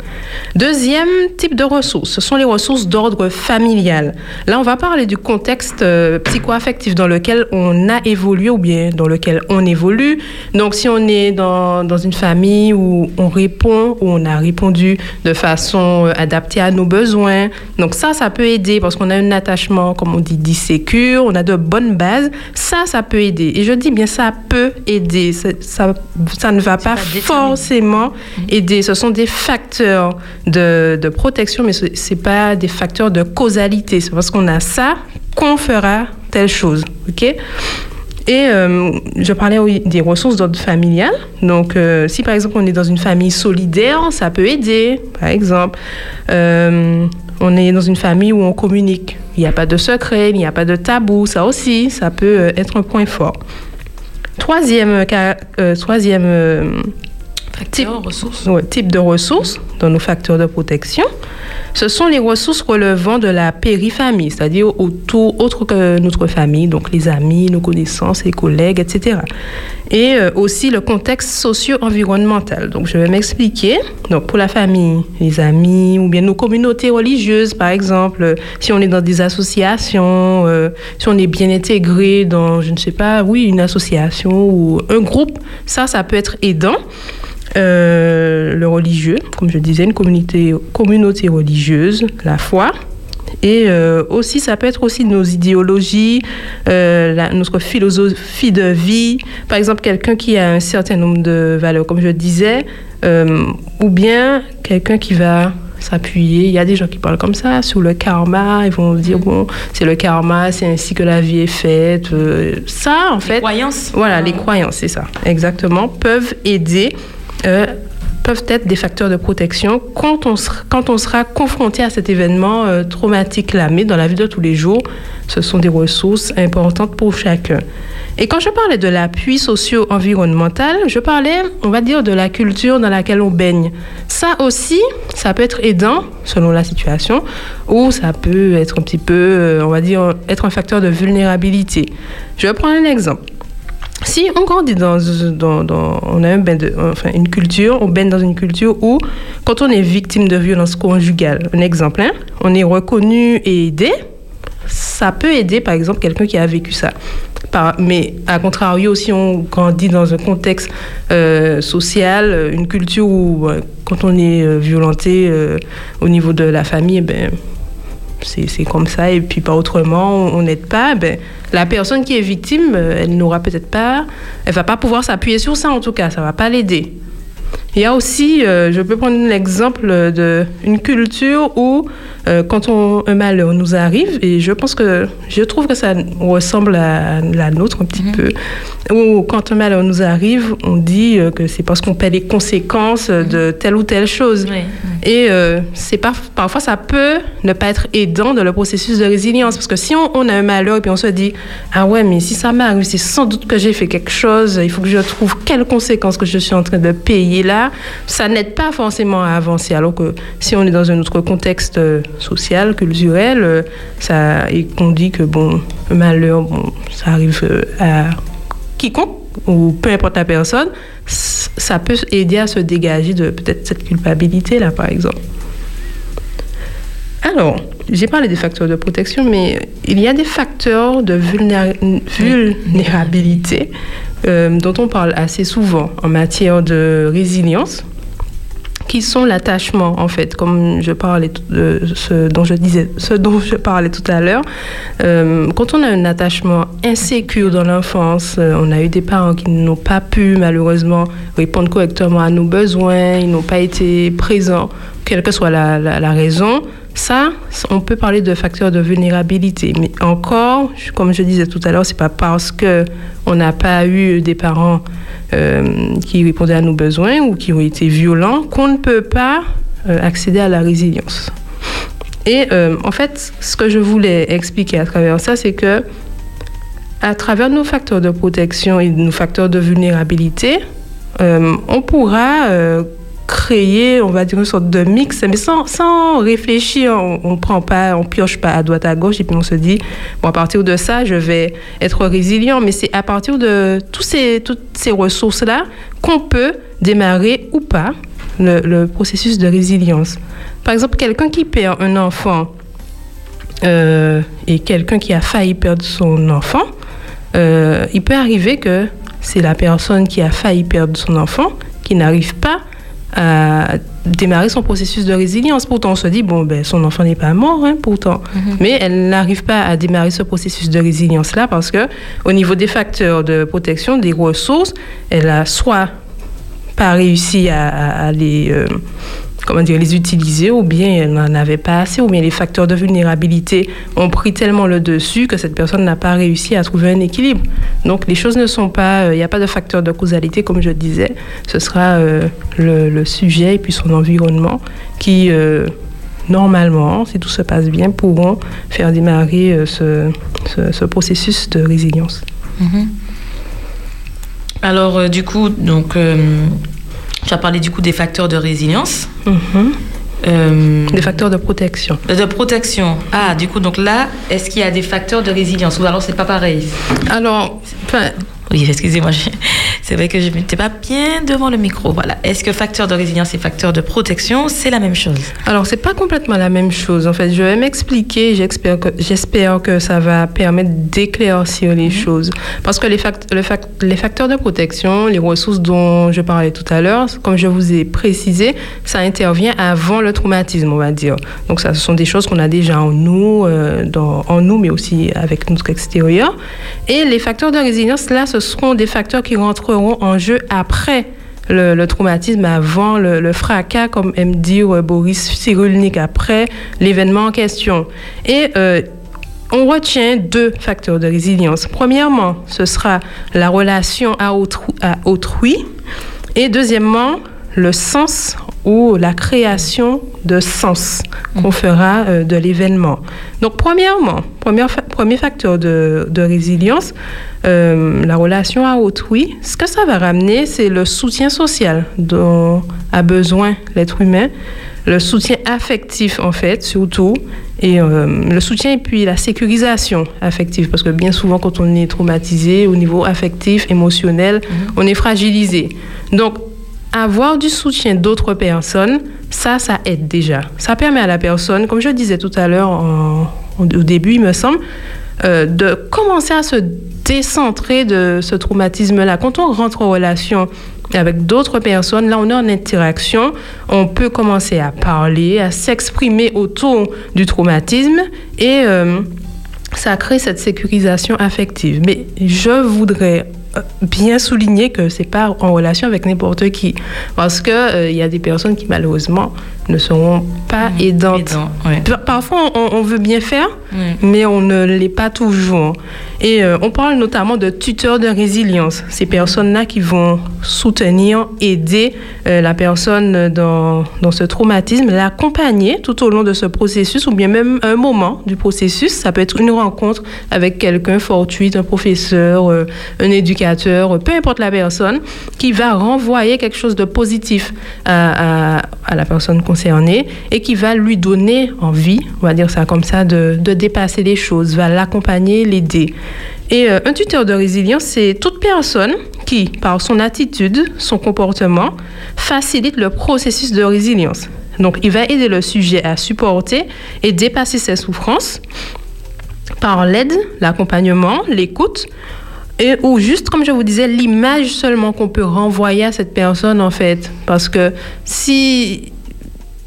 Deuxième type de ressources, ce sont les ressources d'ordre familial. Là, on va parler du contexte euh, psycho-affectif dans lequel on a évolué ou bien dans lequel on évolue. Donc, si on est dans, dans une famille où on répond, où on a répondu de façon euh, adaptée à nos besoins, donc ça, ça peut aider parce qu'on a un attachement, comme on dit, dit sécure, on a de bonnes bases. Ça, ça peut aider. Et je dis bien ça peut aider. Ça, ça, ça ne va pas, forcément aider. Ce sont des facteurs de, de protection, mais ce n'est pas des facteurs de causalité. C'est parce qu'on a ça qu'on fera telle chose. OK? Et euh, je parlais oui, des ressources d'ordre familial. Donc, euh, si par exemple on est dans une famille solidaire, ça peut aider. Par exemple, euh, on est dans une famille où on communique. Il n'y a pas de secret, il n'y a pas de tabou. Ça aussi, ça peut être un point fort. Troisième, ca- euh, troisième type, ouais, type de ressources dans nos facteurs de protection, ce sont les ressources relevant de la périfamille, c'est-à-dire autour, autre que notre famille, donc les amis, nos connaissances, les collègues, etc. Et euh, aussi le contexte socio-environnemental. Donc je vais m'expliquer. Donc pour la famille, les amis ou bien nos communautés religieuses, par exemple, euh, si on est dans des associations, euh, si on est bien intégré dans, je ne sais pas, oui, une association ou un groupe, ça, ça peut être aidant. Euh, le religieux, comme je disais, une communauté, communauté religieuse, la foi. Et euh, aussi, ça peut être aussi nos idéologies, euh, la- notre philosophie de vie. Par exemple, quelqu'un qui a un certain nombre de valeurs, comme je disais, euh, ou bien quelqu'un qui va s'appuyer. Il y a des gens qui parlent comme ça sur le karma. Ils vont dire bon, c'est le karma, c'est ainsi que la vie est faite. Ça, en fait, croyances. Voilà, les croyances, c'est ça, exactement, peuvent aider. Euh, peuvent être des facteurs de protection quand on sera, confronté à cet événement euh, traumatique-là. Mais dans la vie de tous les jours, ce sont des ressources importantes pour chacun. Et quand je parlais de l'appui socio-environnemental, je parlais, on va dire, de la culture dans laquelle on baigne. Ça aussi, ça peut être aidant selon la situation, ou ça peut être un petit peu, euh, on va dire, être un facteur de vulnérabilité. Je vais prendre un exemple. Si on grandit dans, une culture, on baigne dans une culture où, quand on est victime de violence conjugale, un exemple, hein, on est reconnu et aidé, ça peut aider, par exemple, quelqu'un qui a vécu ça. Mais à contrario, si on grandit dans un contexte euh, social, une culture où, euh, quand on est euh, violenté au niveau de la famille, ben, c'est comme ça. Et puis pas autrement, on on n'aide pas, ben, la personne qui est victime, euh, elle n'aura peut-être pas, elle va pas pouvoir s'appuyer sur ça en tout cas, ça va pas l'aider. Il y a aussi, euh, je peux prendre l'exemple d'une culture où, euh, quand on- un malheur nous arrive, et je pense que, je trouve que ça ressemble à la nôtre un petit peu, où quand un malheur nous arrive, on dit euh, que c'est parce qu'on paie les conséquences euh, de telle ou telle chose. Et c'est pas, parfois, ça peut ne pas être aidant dans le processus de résilience. Parce que si on, on a un malheur et puis on se dit, ah ouais, mais si ça m'arrive, c'est sans doute que j'ai fait quelque chose, il faut que je trouve quelles conséquences que je suis en train de payer là, ça n'aide pas forcément à avancer. Alors que si on est dans un autre contexte euh, social, culturel, euh, ça, et qu'on dit que bon, un malheur, bon, ça arrive euh, à quiconque ou peu importe la personne, ça peut aider à se dégager de peut-être cette culpabilité-là, par exemple. Alors, j'ai parlé des facteurs de protection, mais il y a des facteurs de vulnéra- vulnérabilité euh, dont on parle assez souvent en matière de résilience qui sont l'attachement en fait comme je parlais ce dont je disais ce dont je parlais tout à l'heure. Euh, quand on a un attachement insécure dans l'enfance euh, on a eu des parents qui n'ont pas pu malheureusement répondre correctement à nos besoins ils n'ont pas été présents quelle que soit la raison ça, on peut parler de facteurs de vulnérabilité. Mais encore, comme je disais tout à l'heure, c'est pas parce que on n'a pas eu des parents euh, qui répondaient à nos besoins ou qui ont été violents qu'on ne peut pas euh, accéder à la résilience. Et euh, en fait, ce que je voulais expliquer à travers ça, c'est que à travers nos facteurs de protection et nos facteurs de vulnérabilité, on pourra créer, on va dire, une sorte de mix, mais sans, réfléchir, on, on prend pas, on pioche pas à droite à gauche et puis on se dit, bon, à partir de ça, je vais être résilient. Mais c'est à partir de tous ces, toutes ces ressources-là qu'on peut démarrer ou pas le, le processus de résilience. Par exemple, quelqu'un qui perd un enfant euh, et quelqu'un qui a failli perdre son enfant, euh, il peut arriver que c'est la personne qui a failli perdre son enfant qui n'arrive pas à démarrer son processus de résilience. Pourtant, on se dit, bon, ben, son enfant n'est pas mort, hein, pourtant. Mais elle n'arrive pas à démarrer ce processus de résilience-là parce que, au niveau des facteurs de protection, des ressources, elle a soit pas réussi à, à- à les, euh, comment dire, les utiliser, ou bien elle n'en avait pas assez, ou bien les facteurs de vulnérabilité ont pris tellement le dessus que cette personne n'a pas réussi à trouver un équilibre. Donc les choses ne sont pas, euh, il n'y a pas de facteur de causalité, comme je disais. Ce sera euh, le, sujet et puis son environnement qui, euh, normalement, si tout se passe bien, pourront faire démarrer euh, ce, ce- ce processus de résilience. Mhm. Alors, euh, du coup, donc, euh, tu as parlé du coup des facteurs de résilience. Euh, Des facteurs de protection. De protection. Ah, du coup, donc là, est-ce qu'il y a des facteurs de résilience ou alors c'est pas pareil? Alors, enfin. Oui, excusez-moi, c'est vrai que je n'étais pas bien devant le micro. Voilà. Est-ce que facteur de résilience et facteur de protection, c'est la même chose? Alors, c'est pas complètement la même chose. En fait, je vais m'expliquer. J'espère que, j'espère que ça va permettre d'éclaircir les choses. Parce que les, fact- le fac- les facteurs de protection, les ressources dont je parlais tout à l'heure, comme je vous ai précisé, ça intervient avant le traumatisme, on va dire. Donc, ça, ce sont des choses qu'on a déjà en nous, euh, dans, en nous, mais aussi avec notre extérieur. Et les facteurs de résilience, là, ce seront des facteurs qui rentreront en jeu après le, traumatisme avant le, le fracas, comme aime dire euh, Boris Cyrulnik, après l'événement en question. Et euh, on retient deux facteurs de résilience. Premièrement, ce sera la relation à autrui, à autrui. et deuxièmement, le sens ou la création de sens qu'on fera euh, de l'événement. Donc, premièrement, premier, fa- premier facteur de, de résilience, euh, la relation à autrui, ce que ça va ramener, c'est le soutien social dont a besoin l'être humain, le soutien affectif en fait, surtout, et le soutien et puis la sécurisation affective parce que bien souvent quand on est traumatisé au niveau affectif, émotionnel, mhm. on est fragilisé. Donc avoir du soutien d'autres personnes, ça, ça aide déjà. Ça permet à la personne, comme je disais tout à l'heure au début, il me semble, euh, de commencer à se décentrer de ce traumatisme-là. Quand on rentre en relation avec d'autres personnes, là on est en interaction, on peut commencer à parler, à s'exprimer autour du traumatisme et euh, ça crée cette sécurisation affective. Mais je voudrais bien souligner que c'est pas en relation avec n'importe qui, parce que euh, il y a des personnes qui malheureusement ne seront pas mmh, aidantes. Parfois, on, veut bien faire, mais on ne l'est pas toujours. Et euh, on parle notamment de tuteurs de résilience. Ces personnes-là qui vont soutenir, aider euh, la personne dans, dans ce traumatisme, l'accompagner tout au long de ce processus, ou bien même un moment du processus. Ça peut être une rencontre avec quelqu'un fortuite, un professeur, un éducateur peu importe la personne, qui va renvoyer quelque chose de positif à, la personne concernée et qui va lui donner envie, on va dire ça comme ça, de, dépasser les choses, va l'accompagner, l'aider. Et euh, un tuteur de résilience, c'est toute personne qui, par son attitude, son comportement, facilite le processus de résilience. Donc, il va aider le sujet à supporter et dépasser ses souffrances par l'aide, l'accompagnement, l'écoute, et, ou juste, comme je vous disais, l'image seulement qu'on peut renvoyer à cette personne, en fait. Parce que si.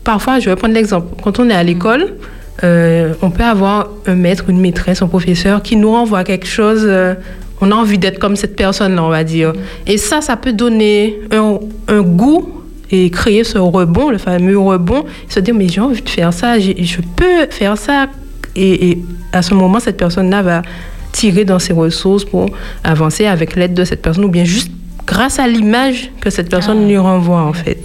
Parfois, je vais prendre l'exemple. Quand on est à l'école, euh, on peut avoir un maître, une maîtresse, un professeur qui nous renvoie quelque chose. Euh, on a envie d'être comme cette personne-là, on va dire. Et ça, ça peut donner un, un, goût et créer ce rebond, le fameux rebond. Se dire, mais j'ai envie de faire ça, je peux faire ça. Et, et à ce moment, cette personne-là va tirer dans ses ressources pour avancer avec l'aide de cette personne ou bien juste grâce à l'image que cette personne lui renvoie en fait.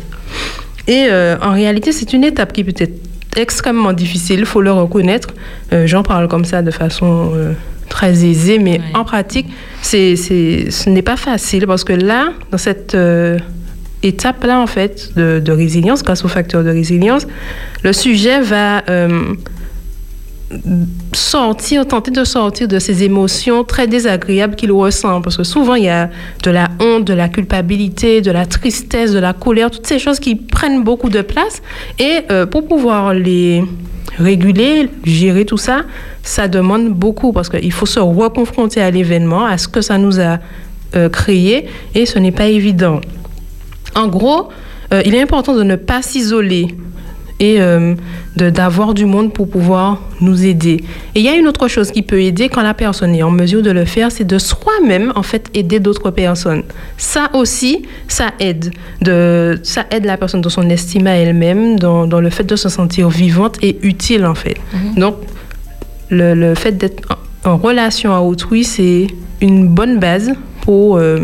Et euh, en réalité, c'est une étape qui peut être extrêmement difficile, il faut le reconnaître. Euh, j'en parle comme ça de façon euh, très aisée, mais en pratique, c'est, ce n'est pas facile parce que là, dans cette étape-là, en fait, de, de, résilience, grâce au facteur de résilience, le sujet va sortir, tenter de sortir de ces émotions très désagréables qu'il ressent. Parce que souvent, il y a de la honte, de la culpabilité, de la tristesse, de la colère, toutes ces choses qui prennent beaucoup de place. Et euh, pour pouvoir les réguler, gérer tout ça, ça demande beaucoup parce qu'il faut se reconfronter à l'événement, à ce que ça nous a euh, créé, et ce n'est pas évident. En gros, euh, il est important de ne pas s'isoler et euh, d'avoir du monde pour pouvoir nous aider. Et il y a une autre chose qui peut aider quand la personne est en mesure de le faire, c'est de soi-même en fait aider d'autres personnes. Ça aussi, ça aide. De, ça aide la personne dans son estime à elle-même, dans, dans, le fait de se sentir vivante et utile en fait. Mhm. Donc, le, le fait d'être en, relation à autrui, c'est une bonne base pour... Euh,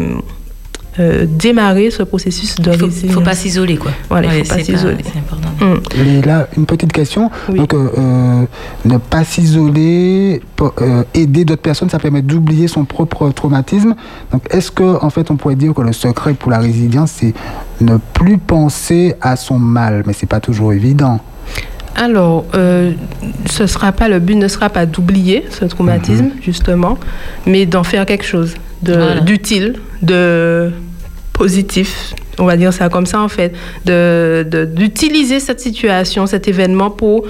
euh, démarrer ce processus de Il ne faut pas s'isoler, quoi. Voilà, il ne faut pas s'isoler. C'est important. Mm. là, une petite question. Donc, euh, euh, ne pas s'isoler, aider d'autres personnes, ça permet d'oublier son propre traumatisme. Donc, est-ce que, en fait, on pourrait dire que le secret pour la résilience, c'est ne plus penser à son mal, mais c'est pas toujours évident. Alors, ce sera pas le but ne sera pas d'oublier ce traumatisme mm-hmm. justement, mais d'en faire quelque chose d'utile, de positif, on va dire ça comme ça en fait, d'utiliser de, cette situation, cet événement pour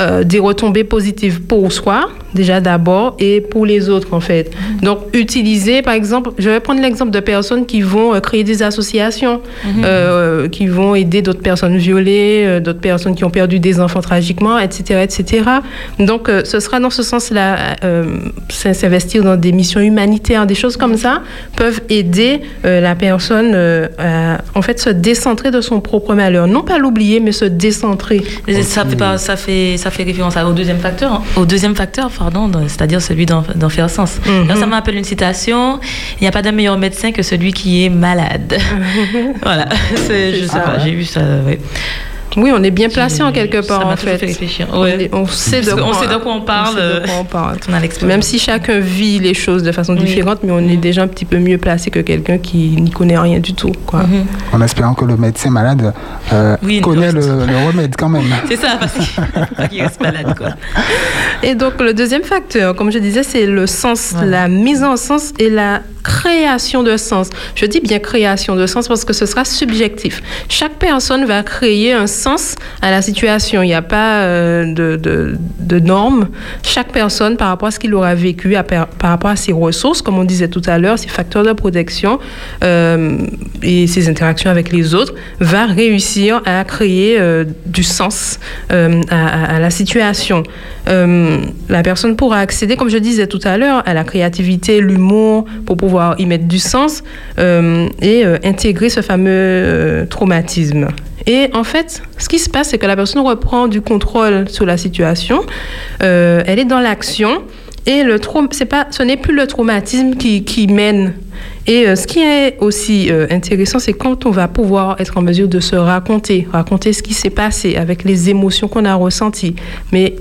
euh, des retombées positives pour soi, déjà d'abord, et pour les autres, en fait. Mm-hmm. Donc, utiliser, par exemple, je vais prendre l'exemple de personnes qui vont euh, créer des associations, mm-hmm. euh, qui vont aider d'autres personnes violées, d'autres personnes qui ont perdu des enfants tragiquement, etc., etc. Donc, ce sera dans ce sens-là, s'investir dans des missions humanitaires, des choses comme ça, peuvent aider la personne à, en fait, se décentrer de son propre malheur. Non pas l'oublier, mais se décentrer. Ça fait, pas, ça fait ça fait référence au deuxième facteur, hein. au deuxième facteur, pardon, c'est-à-dire celui d'en faire sens. Mhm. Ça m'appelle une citation il n'y a pas d'un meilleur médecin que celui qui est malade. voilà, je sais pas, j'ai vu ça. Oui, on est bien placé en quelque part, ça en fait. fait réfléchir. On, est- on sait de quoi qu'on sait de quoi on parle, on euh, quoi on parle. On a l'expérience. Même si chacun vit les choses de façon Oui. différente, mais on est déjà un petit peu mieux placé que quelqu'un qui n'y connaît rien du tout. Quoi. Mhm. En espérant que le médecin malade euh, Oui, connaît le, le remède quand même. C'est ça, parce qu'il reste malade, quoi. Et donc, le deuxième facteur, comme je disais, c'est le sens, Voilà. la mise en sens et la création de sens. Je dis bien création de sens parce que ce sera subjectif. Chaque personne va créer un sens à la situation. Il n'y a pas euh, de, de, normes. Chaque personne, par rapport à ce qu'il aura vécu, par, rapport à ses ressources, comme on disait tout à l'heure, ses facteurs de protection euh, et ses interactions avec les autres, va réussir à créer euh, du sens à, à- la situation. La personne pourra accéder, comme je disais tout à l'heure, à la créativité, l'humour, pour pouvoir y mettre du sens euh, et euh, intégrer ce fameux euh, traumatisme. Et en fait, ce qui se passe, c'est que la personne reprend du contrôle sur la situation, elle est dans l'action, et le c'est pas, ce n'est plus le traumatisme qui, mène. Et ce qui est aussi intéressant, c'est quand on va pouvoir être en mesure de se raconter, raconter ce qui s'est passé avec les émotions qu'on a ressenties. Mais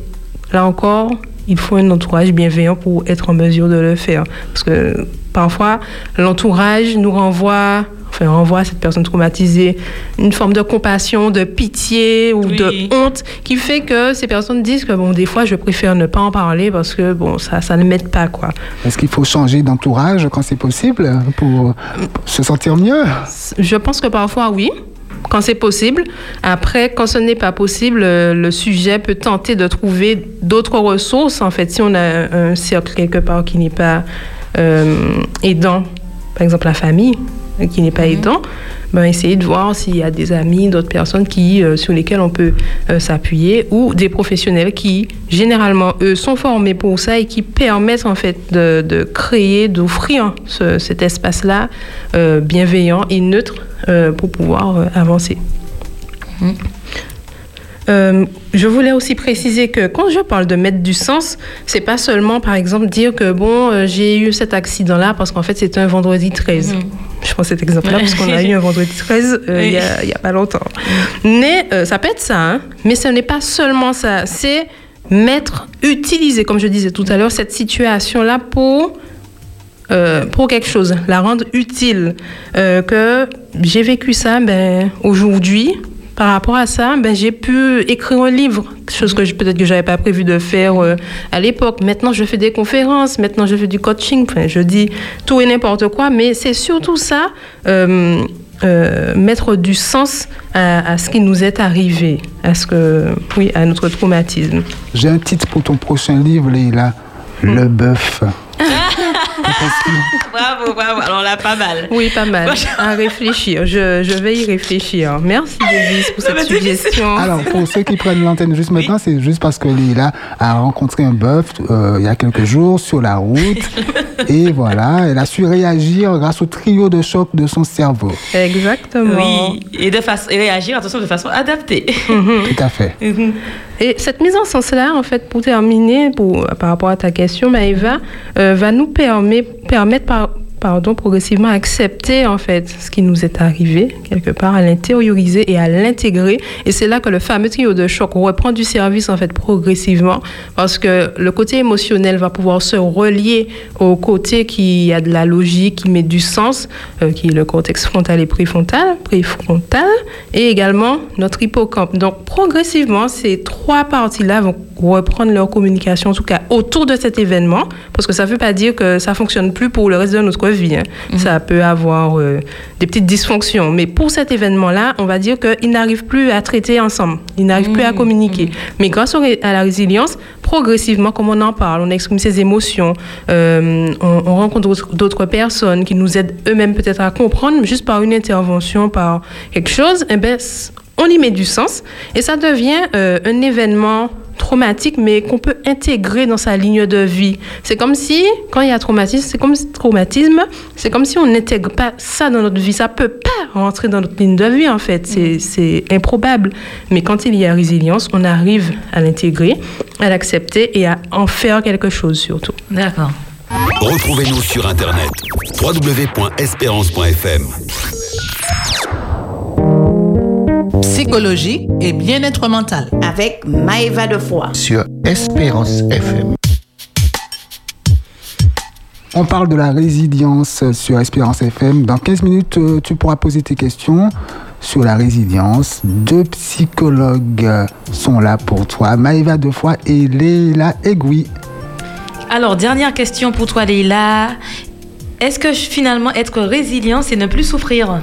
là encore, il faut un entourage bienveillant pour être en mesure de le faire. Parce que parfois, l'entourage nous renvoie, enfin, renvoie à cette personne traumatisée une forme de compassion, de pitié ou Oui. de honte qui fait que ces personnes disent que, bon, des fois, je préfère ne pas en parler parce que, bon, ça, ça ne m'aide pas, quoi. Est-ce qu'il faut changer d'entourage quand c'est possible pour, pour se sentir mieux? Je pense que parfois, oui, quand c'est possible. Après, quand ce n'est pas possible, euh, le sujet peut tenter de trouver d'autres ressources. En fait, si on a un cercle quelque part qui n'est pas aidant, par exemple la famille, euh, qui n'est pas aidant, ben, essayer de voir s'il y a des amis, d'autres personnes qui, euh, sur lesquelles on peut euh, s'appuyer ou des professionnels qui, généralement, eux, sont formés pour ça et qui permettent, en fait, de, de créer, d'offrir ce- cet espace-là euh, bienveillant et neutre euh, pour pouvoir euh, avancer. Euh, je voulais aussi préciser que quand je parle de mettre du sens, c'est pas seulement, par exemple, dire que bon, euh, j'ai eu cet accident-là parce qu'en fait c'était un vendredi 13. Je prends cet exemple-là parce qu'on a eu un vendredi 13 euh, il y a- y, a pas longtemps. Mais ça peut être ça, hein. mais ce n'est pas seulement ça. C'est mettre, utiliser, comme je disais tout à l'heure, cette situation-là pour euh, pour quelque chose, la rendre utile. Euh, que j'ai vécu ça, ben, aujourd'hui, par rapport à ça, ben, j'ai pu écrire un livre, chose que peut-être que j'avais pas prévu de faire euh, à l'époque. Maintenant, je fais des conférences, maintenant, je fais du coaching, enfin, je dis tout et n'importe quoi, mais c'est surtout ça, euh, euh, mettre du sens à, à ce qui nous est arrivé, à ce que, oui, à notre traumatisme. J'ai un titre pour ton prochain livre, Leïla. Le bœuf. Bravo, bravo. Alors là, pas mal. Oui, pas mal. À réfléchir. Je, je vais y réfléchir. Merci, Davis, pour cette suggestion. Alors, pour ceux qui prennent l'antenne juste maintenant, c'est juste parce que Leïla a rencontré un bœuf euh, il y a quelques jours sur la route. et voilà, elle a su réagir grâce au trio de choc de son cerveau. Exactement. Oui, et, de façon, et réagir, attention, de façon adaptée. Tout à fait. Et cette mise en sens-là, en fait, pour terminer, pour, par rapport à ta question, Maëva, euh, va nous permet, permettre par, pardon, progressivement accepter, en fait, ce qui nous est arrivé, quelque part, à l'intérioriser et à l'intégrer. Et c'est là que le fameux trio de choc reprend du service, en fait, progressivement, parce que le côté émotionnel va pouvoir se relier au côté qui a de la logique, qui met du sens, euh, qui est le cortex frontal et préfrontal, préfrontal, et également notre hippocampe. Donc, progressivement, ces trois parties-là vont reprendre leur communication, en tout cas autour de cet événement, parce que ça ne veut pas dire que ça fonctionne plus pour le reste de notre vie. hein. Ça peut avoir euh, des petites dysfonctions, mais pour cet événement-là, on va dire qu'ils n'arrivent plus à traiter ensemble, ils n'arrivent plus à communiquer. Mais grâce au à la résilience, progressivement, comme on en parle, on exprime ses émotions, euh, on, on rencontre d'autres- personnes qui nous aident eux-mêmes peut-être à comprendre, juste par une intervention, par quelque chose, eh ben, on y met du sens et ça devient euh, un événement traumatique, mais qu'on peut intégrer dans sa ligne de vie. C'est comme si, quand il y a traumatisme, c'est comme si- traumatisme, c'est comme si on n'intègre pas ça dans notre vie. Ça peut pas rentrer dans notre ligne de vie, en fait. C'est, c'est improbable. Mais quand il y a résilience, on arrive à l'intégrer, à l'accepter et à en faire quelque chose, surtout. D'accord. Retrouvez-nous sur Internet www.espérance.fm. Psychologie et bien-être mental. Avec Maëva de Foix. Sur Espérance FM. On parle de la résilience sur Espérance FM. Dans 15 minutes, euh, tu pourras poser tes questions sur la résilience. Deux psychologues sont là pour toi, Maëva Defoy et Léla Aiguille. Alors, dernière question pour toi, Léla. Est-ce que finalement être résilient, c'est ne plus souffrir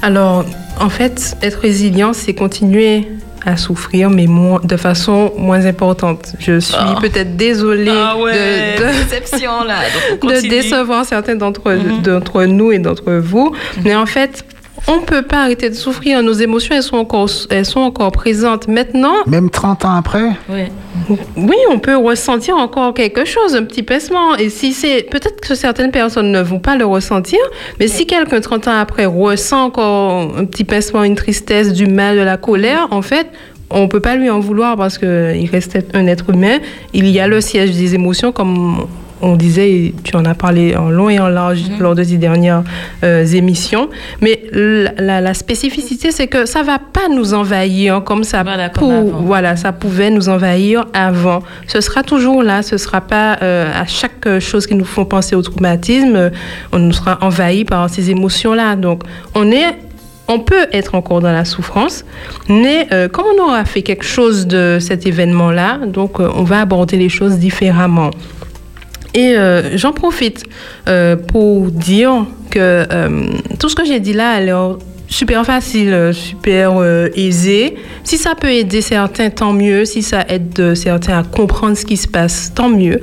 Alors, en fait, être résilient, c'est continuer à souffrir, mais moins, de façon moins importante. Je suis Oh. peut-être désolée Ah ouais, de, de- là. Décevoir certains d'entre Mhm. d'entre nous et d'entre vous. Mais en fait, on ne peut pas arrêter de souffrir. Nos émotions, elles sont encore, elles sont encore présentes. Maintenant, Même 30 ans après? Oui. oui, on peut ressentir encore quelque chose, un petit pincement. Et si c'est, peut-être que certaines personnes ne vont pas le ressentir, mais si quelqu'un 30 ans après ressent encore un petit pincement, une tristesse, du mal, de la colère, en fait, on peut pas lui en vouloir parce que il reste un être humain. Il y a le siège des émotions, comme on disait, tu en as parlé en long et en large lors de ces dernières euh, émissions. Mais la, la- la spécificité, c'est que ça va pas nous envahir comme ça, voilà, ça pouvait nous envahir avant. Ce sera toujours là, ce sera pas euh, à chaque chose qui nous font penser au traumatisme, euh, on nous sera envahi par ces émotions-là. Donc, on est on peut être encore dans la souffrance, mais euh, comme on aura fait quelque chose de cet événement-là, donc euh, on va aborder les choses différemment. Et euh, j'en profite euh, pour dire que euh, tout ce que j'ai dit là a l'air super facile, euh, super euh, aisé. Si ça peut aider certains, tant mieux. Si ça aide euh, certains à comprendre ce qui se passe, tant mieux.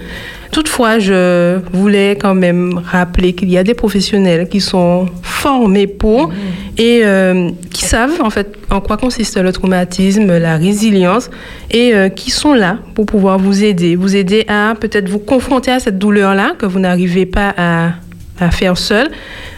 Toutefois, je voulais quand même rappeler qu'il y a des professionnels qui sont formés pour et euh, qui savent en fait en quoi consiste le traumatisme, la résilience et qui sont là pour pouvoir vous aider, vous aider à peut-être vous confronter à cette douleur-là que vous n'arrivez pas à, à faire seul,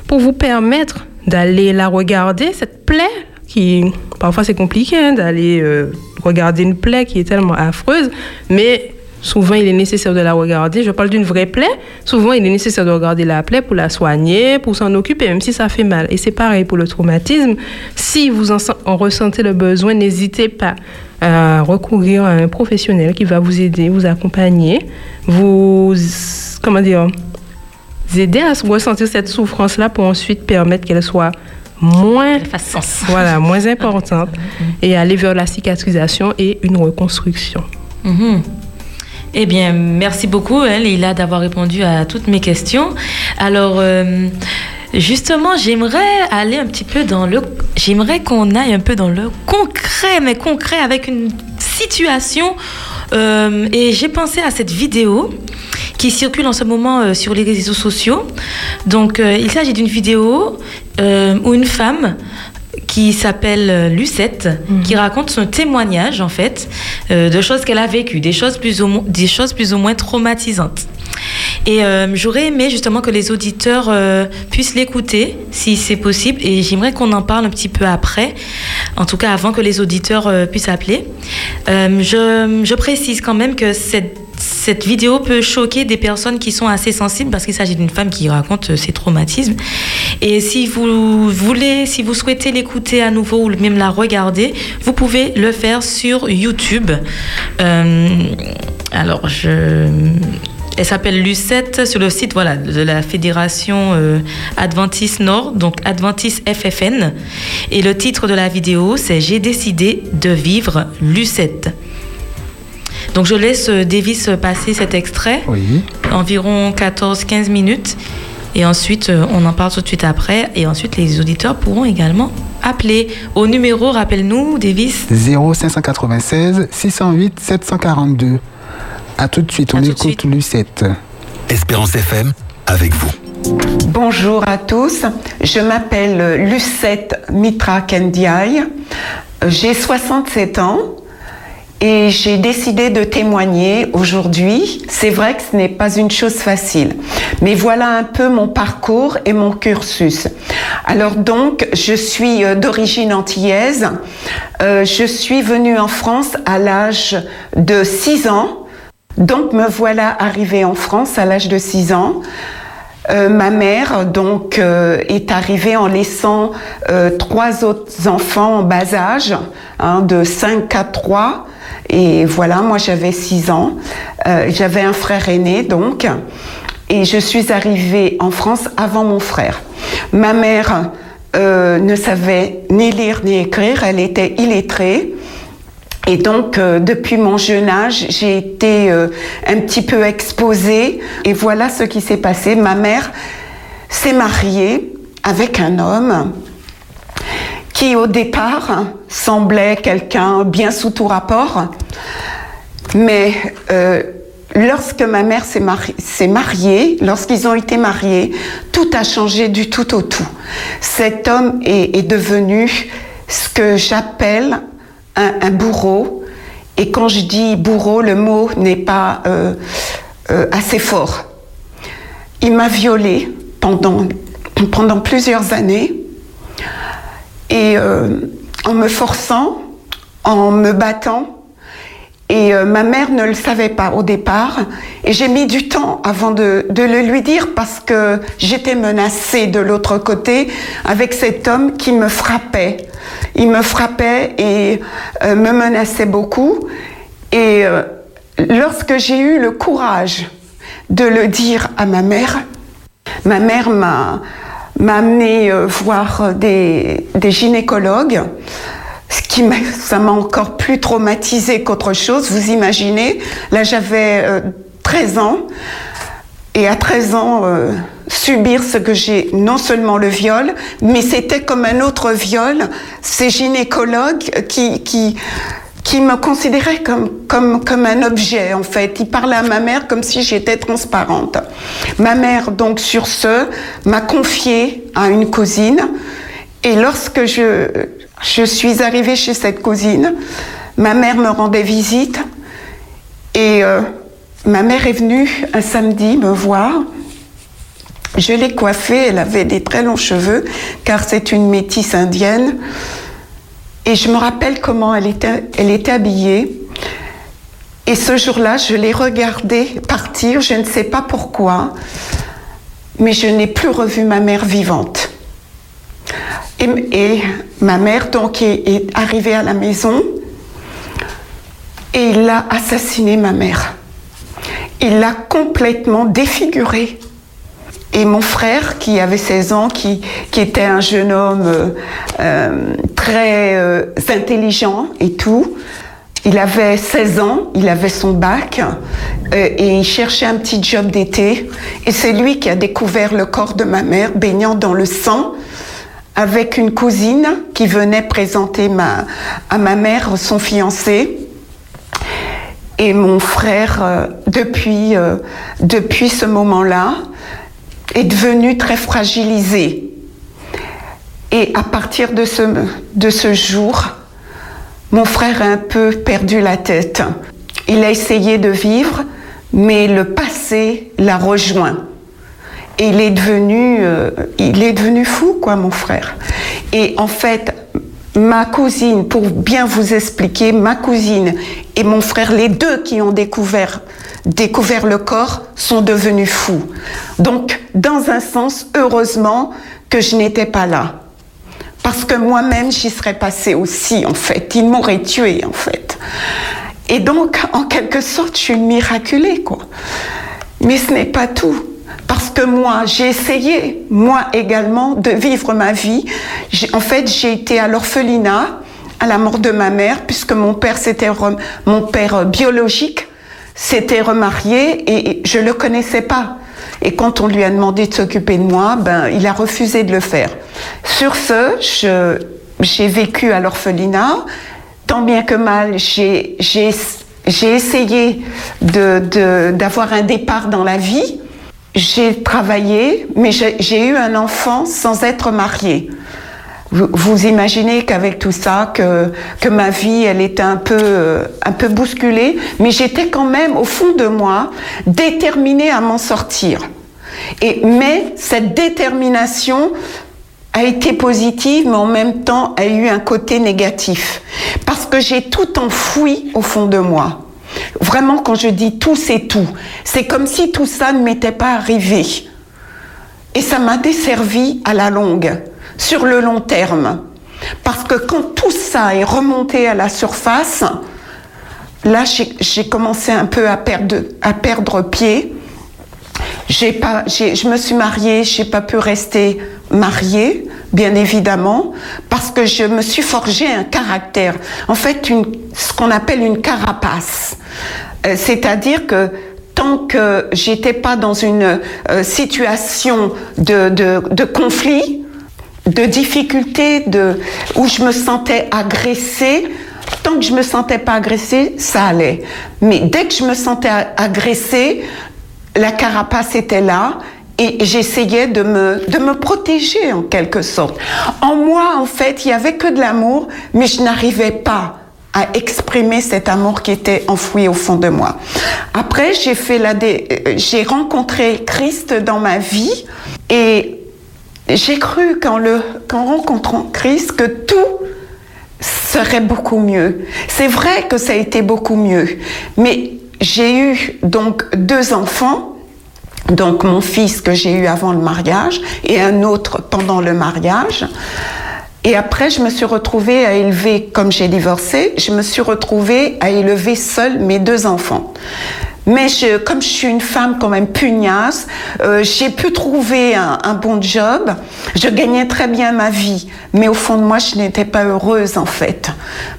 pour vous permettre d'aller la regarder, cette plaie qui parfois c'est compliqué hein, d'aller euh, regarder une plaie qui est tellement affreuse, mais Souvent, il est nécessaire de la regarder. Je parle d'une vraie plaie. Souvent, il est nécessaire de regarder la plaie pour la soigner, pour s'en occuper, même si ça fait mal. Et c'est pareil pour le traumatisme. Si vous en, en ressentez le besoin, n'hésitez pas à recourir à un professionnel qui va vous aider, vous accompagner, vous, comment dire, aider à ressentir cette souffrance-là pour ensuite permettre qu'elle soit moins, voilà, moins importante et aller vers la cicatrisation et une reconstruction. Mhm. Eh bien, merci beaucoup, hein, Leïla, d'avoir répondu à toutes mes questions. Alors, euh, justement, j'aimerais aller un petit peu dans le... J'aimerais qu'on aille un peu dans le concret, mais concret, avec une situation. Euh, et j'ai pensé à cette vidéo qui circule en ce moment euh, sur les réseaux sociaux. Donc, euh, il s'agit d'une vidéo où une femme qui s'appelle Lucette, qui raconte son témoignage en fait euh, de choses qu'elle a vécues, des choses plus ou, des choses plus ou moins traumatisantes. Et euh, j'aurais aimé justement que les auditeurs euh, puissent l'écouter, si c'est possible, et j'aimerais qu'on en parle un petit peu après, en tout cas avant que les auditeurs euh, puissent appeler. Je, précise quand même que cette cette vidéo peut choquer des personnes qui sont assez sensibles parce qu'il s'agit d'une femme qui raconte ses traumatismes. Et si vous voulez, si vous souhaitez l'écouter à nouveau ou même la regarder, vous pouvez le faire sur YouTube. Alors, je. Elle s'appelle Lucette sur le site voilà, de la Fédération euh, Adventiste Nord, donc Adventiste FFN. Et le titre de la vidéo, c'est J'ai décidé de vivre Lucette. Donc je laisse euh, Davis passer cet extrait, Oui. environ 14-15 minutes. Et ensuite, euh, on en parle tout de suite après. Et ensuite, les auditeurs pourront également appeler au numéro, rappelle-nous, Davis. 0596 608 742. À tout de suite, on écoute Lucette. Espérance FM avec vous. Bonjour à tous, je m'appelle Lucette Mitra Kendiaï, j'ai 67 ans et j'ai décidé de témoigner aujourd'hui. C'est vrai que ce n'est pas une chose facile, mais voilà un peu mon parcours et mon cursus. Alors donc, je suis euh, d'origine antillaise, Euh, je suis venue en France à l'âge de 6 ans, donc me voilà arrivée en France à l'âge de 6 ans. Euh, ma mère donc euh, est arrivée en laissant euh, trois autres enfants en bas âge, hein, de 5 à 3. Et voilà, moi j'avais 6 ans. j'avais un frère aîné donc. Et je suis arrivée en France avant mon frère. Ma mère ne savait ni lire ni écrire, elle était illettrée. Et donc, euh, depuis mon jeune âge, j'ai été euh, un petit peu exposée. Et voilà ce qui s'est passé. Ma mère s'est mariée avec un homme qui, au départ, semblait quelqu'un bien sous tout rapport. Mais euh, lorsque ma mère s'est mariée, lorsqu'ils ont été mariés, tout a changé du tout au tout. Cet homme est, est devenu ce que j'appelle un, bourreau. Et quand je dis bourreau, le mot n'est pas euh, euh, assez fort. Il m'a violée pendant, plusieurs années. Et euh, en me forçant, en me battant, et ma mère ne le savait pas au départ. Et j'ai mis du temps avant de, le lui dire parce que j'étais menacée de l'autre côté avec cet homme qui me frappait. Il me frappait et euh, me menaçait beaucoup. Et euh, lorsque j'ai eu le courage de le dire à ma mère, ma mère m'a amené voir des, gynécologues ce qui m'a, m'a encore plus traumatisé qu'autre chose. Vous imaginez, là j'avais 13 euh, ans, et à 13 ans, euh, subir ce que j'ai, non seulement le viol, mais c'était comme un autre viol. Ces gynécologues qui, me considéraient comme, comme, comme un objet, en fait. Ils parlaient à ma mère comme si j'étais transparente. Ma mère, donc, sur ce, m'a confié à une cousine. Et lorsque je, je suis arrivée chez cette cousine. Ma mère me rendait visite et euh, ma mère est venue un samedi me voir. Je l'ai coiffée, elle avait des très longs cheveux car c'est une métisse indienne. Et je me rappelle comment elle était, habillée. Et ce jour-là, je l'ai regardée partir, je ne sais pas pourquoi, mais je n'ai plus revu ma mère vivante. Et, ma mère, donc, est, arrivée à la maison et il a assassiné ma mère. Il l'a complètement défigurée. Et mon frère, qui avait 16 ans, qui, qui était un jeune homme euh, euh, très euh, intelligent et tout, il avait 16 ans, il avait son bac et il cherchait un petit job d'été. Et c'est lui qui a découvert le corps de ma mère baignant dans le sang avec une cousine qui venait présenter ma, à ma mère son fiancé. Et mon frère, depuis, depuis ce moment-là, est devenu très fragilisé. Et à partir de ce, jour, mon frère a un peu perdu la tête. Il a essayé de vivre, mais le passé l'a rejoint il est devenu, euh, il est devenu fou, quoi, mon frère. Et en fait, ma cousine, pour bien vous expliquer, ma cousine et mon frère, les deux qui ont découvert, découvert le corps, sont devenus fous. Donc, dans un sens, heureusement que je n'étais pas là. Parce que moi-même, j'y serais passée aussi, en fait. Ils m'auraient tué, en fait. Et donc, en quelque sorte, je suis miraculée, quoi. Mais ce n'est pas tout parce que moi, j'ai essayé, moi également, de vivre ma vie. En fait, j'ai été à l'orphelinat à la mort de ma mère, puisque mon père, c'était mon père biologique, s'était remarié et je le connaissais pas. Et quand on lui a demandé de s'occuper de moi, ben, il a refusé de le faire. Sur ce, j'ai vécu à l'orphelinat. Tant bien que mal, j'ai essayé d'avoir un départ dans la vie j'ai travaillé, mais j'ai eu un enfant sans être mariée. Vous, imaginez qu'avec tout ça, que, ma vie, elle était un peu, euh, un peu bousculée, mais j'étais quand même, au fond de moi, déterminée à m'en sortir. Et, mais cette détermination a été positive, mais en même temps a eu un côté négatif. Parce que j'ai tout enfoui au fond de moi. Vraiment, quand je dis tout, c'est tout. C'est comme si tout ça ne m'était pas arrivé. Et ça m'a desservi à la longue, sur le long terme. Parce que quand tout ça est remonté à la surface, là, j'ai commencé un peu à perdre, pied. Je me suis mariée, j'ai pas pu rester mariée, bien évidemment, parce que je me suis forgé un caractère. En fait, ce qu'on appelle une carapace. Euh, c'est-à-dire que tant que j'étais pas dans une euh, situation de, conflit, de difficulté, de, où je me sentais agressée, tant que je me sentais pas agressée, ça allait. Mais dès que je me sentais agressée, la carapace était là et j'essayais de me, de me protéger en quelque sorte. En moi, en fait, il n'y avait que de l'amour, mais je n'arrivais pas à exprimer cet amour qui était enfoui au fond de moi. Après, j'ai fait la euh, j'ai rencontré Christ dans ma vie et j'ai cru qu'en le qu'en rencontrant Christ que tout serait beaucoup mieux. C'est vrai que ça a été beaucoup mieux, mais j'ai eu donc deux enfants, donc mon fils que j'ai eu avant le mariage et un autre pendant le mariage. Et après, je me suis retrouvée à élever, comme j'ai divorcé, je me suis retrouvée à élever seule mes deux enfants. Mais je, comme je suis une femme quand même pugnace, euh, j'ai pu trouver un, bon job. Je gagnais très bien ma vie, mais au fond de moi, je n'étais pas heureuse en fait,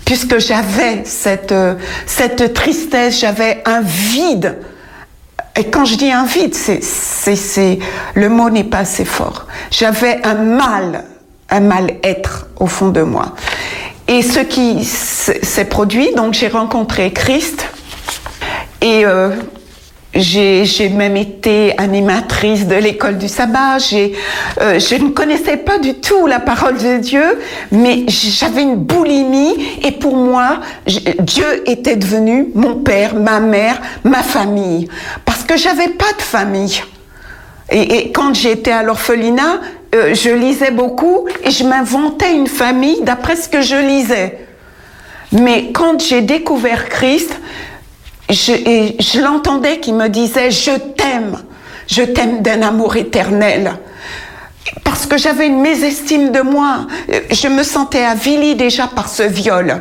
puisque j'avais cette euh, cette tristesse, j'avais un vide. Et quand je dis un vide, c'est le mot n'est pas assez fort. J'avais un mal, un mal-être au fond de moi. Et ce qui s'est produit, donc j'ai rencontré Christ et euh, j'ai même été animatrice de l'école du sabbat. Euh, je ne connaissais pas du tout la parole de Dieu, mais j'avais une boulimie et pour moi, Dieu était devenu mon père, ma mère, ma famille, parce que j'avais pas de famille. Et, quand j'étais à l'orphelinat, euh, je lisais beaucoup et je m'inventais une famille d'après ce que je lisais. Mais quand j'ai découvert Christ, je l'entendais qui me disait Je t'aime, je t'aime d'un amour éternel. Parce que j'avais une mésestime de moi. Je me sentais avilie déjà par ce viol.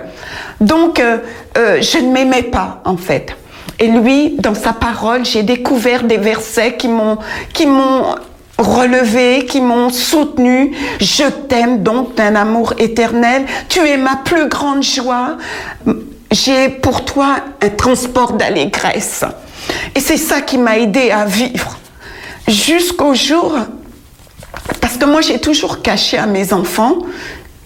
Donc, euh, euh, je ne m'aimais pas, en fait. Et lui, dans sa parole, j'ai découvert des versets qui m'ont, qui m'ont relevé, qui m'ont soutenu. Je t'aime donc d'un amour éternel. Tu es ma plus grande joie j'ai pour toi un transport d'allégresse. Et c'est ça qui m'a aidé à vivre jusqu'au jour, parce que moi j'ai toujours caché à mes enfants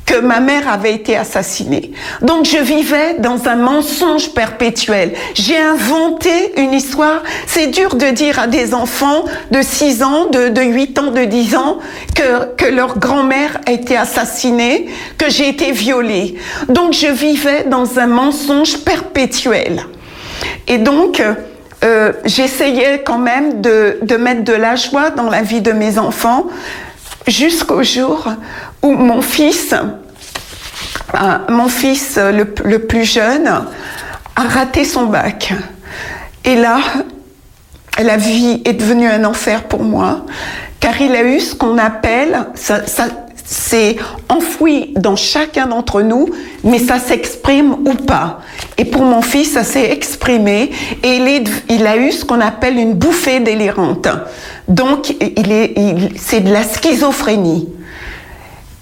que ma mère avait été assassinée. Donc je vivais dans un mensonge perpétuel. J'ai inventé une histoire. C'est dur de dire à des enfants de 6 ans, de, de 8 ans, de 10 ans que, que leur grand-mère a été assassinée, que j'ai été violée. Donc je vivais dans un mensonge perpétuel. Et donc, euh, j'essayais quand même de, de mettre de la joie dans la vie de mes enfants jusqu'au jour où mon fils, euh, mon fils le, plus jeune, a raté son bac. Et là, la vie est devenue un enfer pour moi, car il a eu ce qu'on appelle, ça c'est enfoui dans chacun d'entre nous, mais ça s'exprime ou pas. Et pour mon fils, ça s'est exprimé et il, a eu ce qu'on appelle une bouffée délirante. Donc, c'est de la schizophrénie.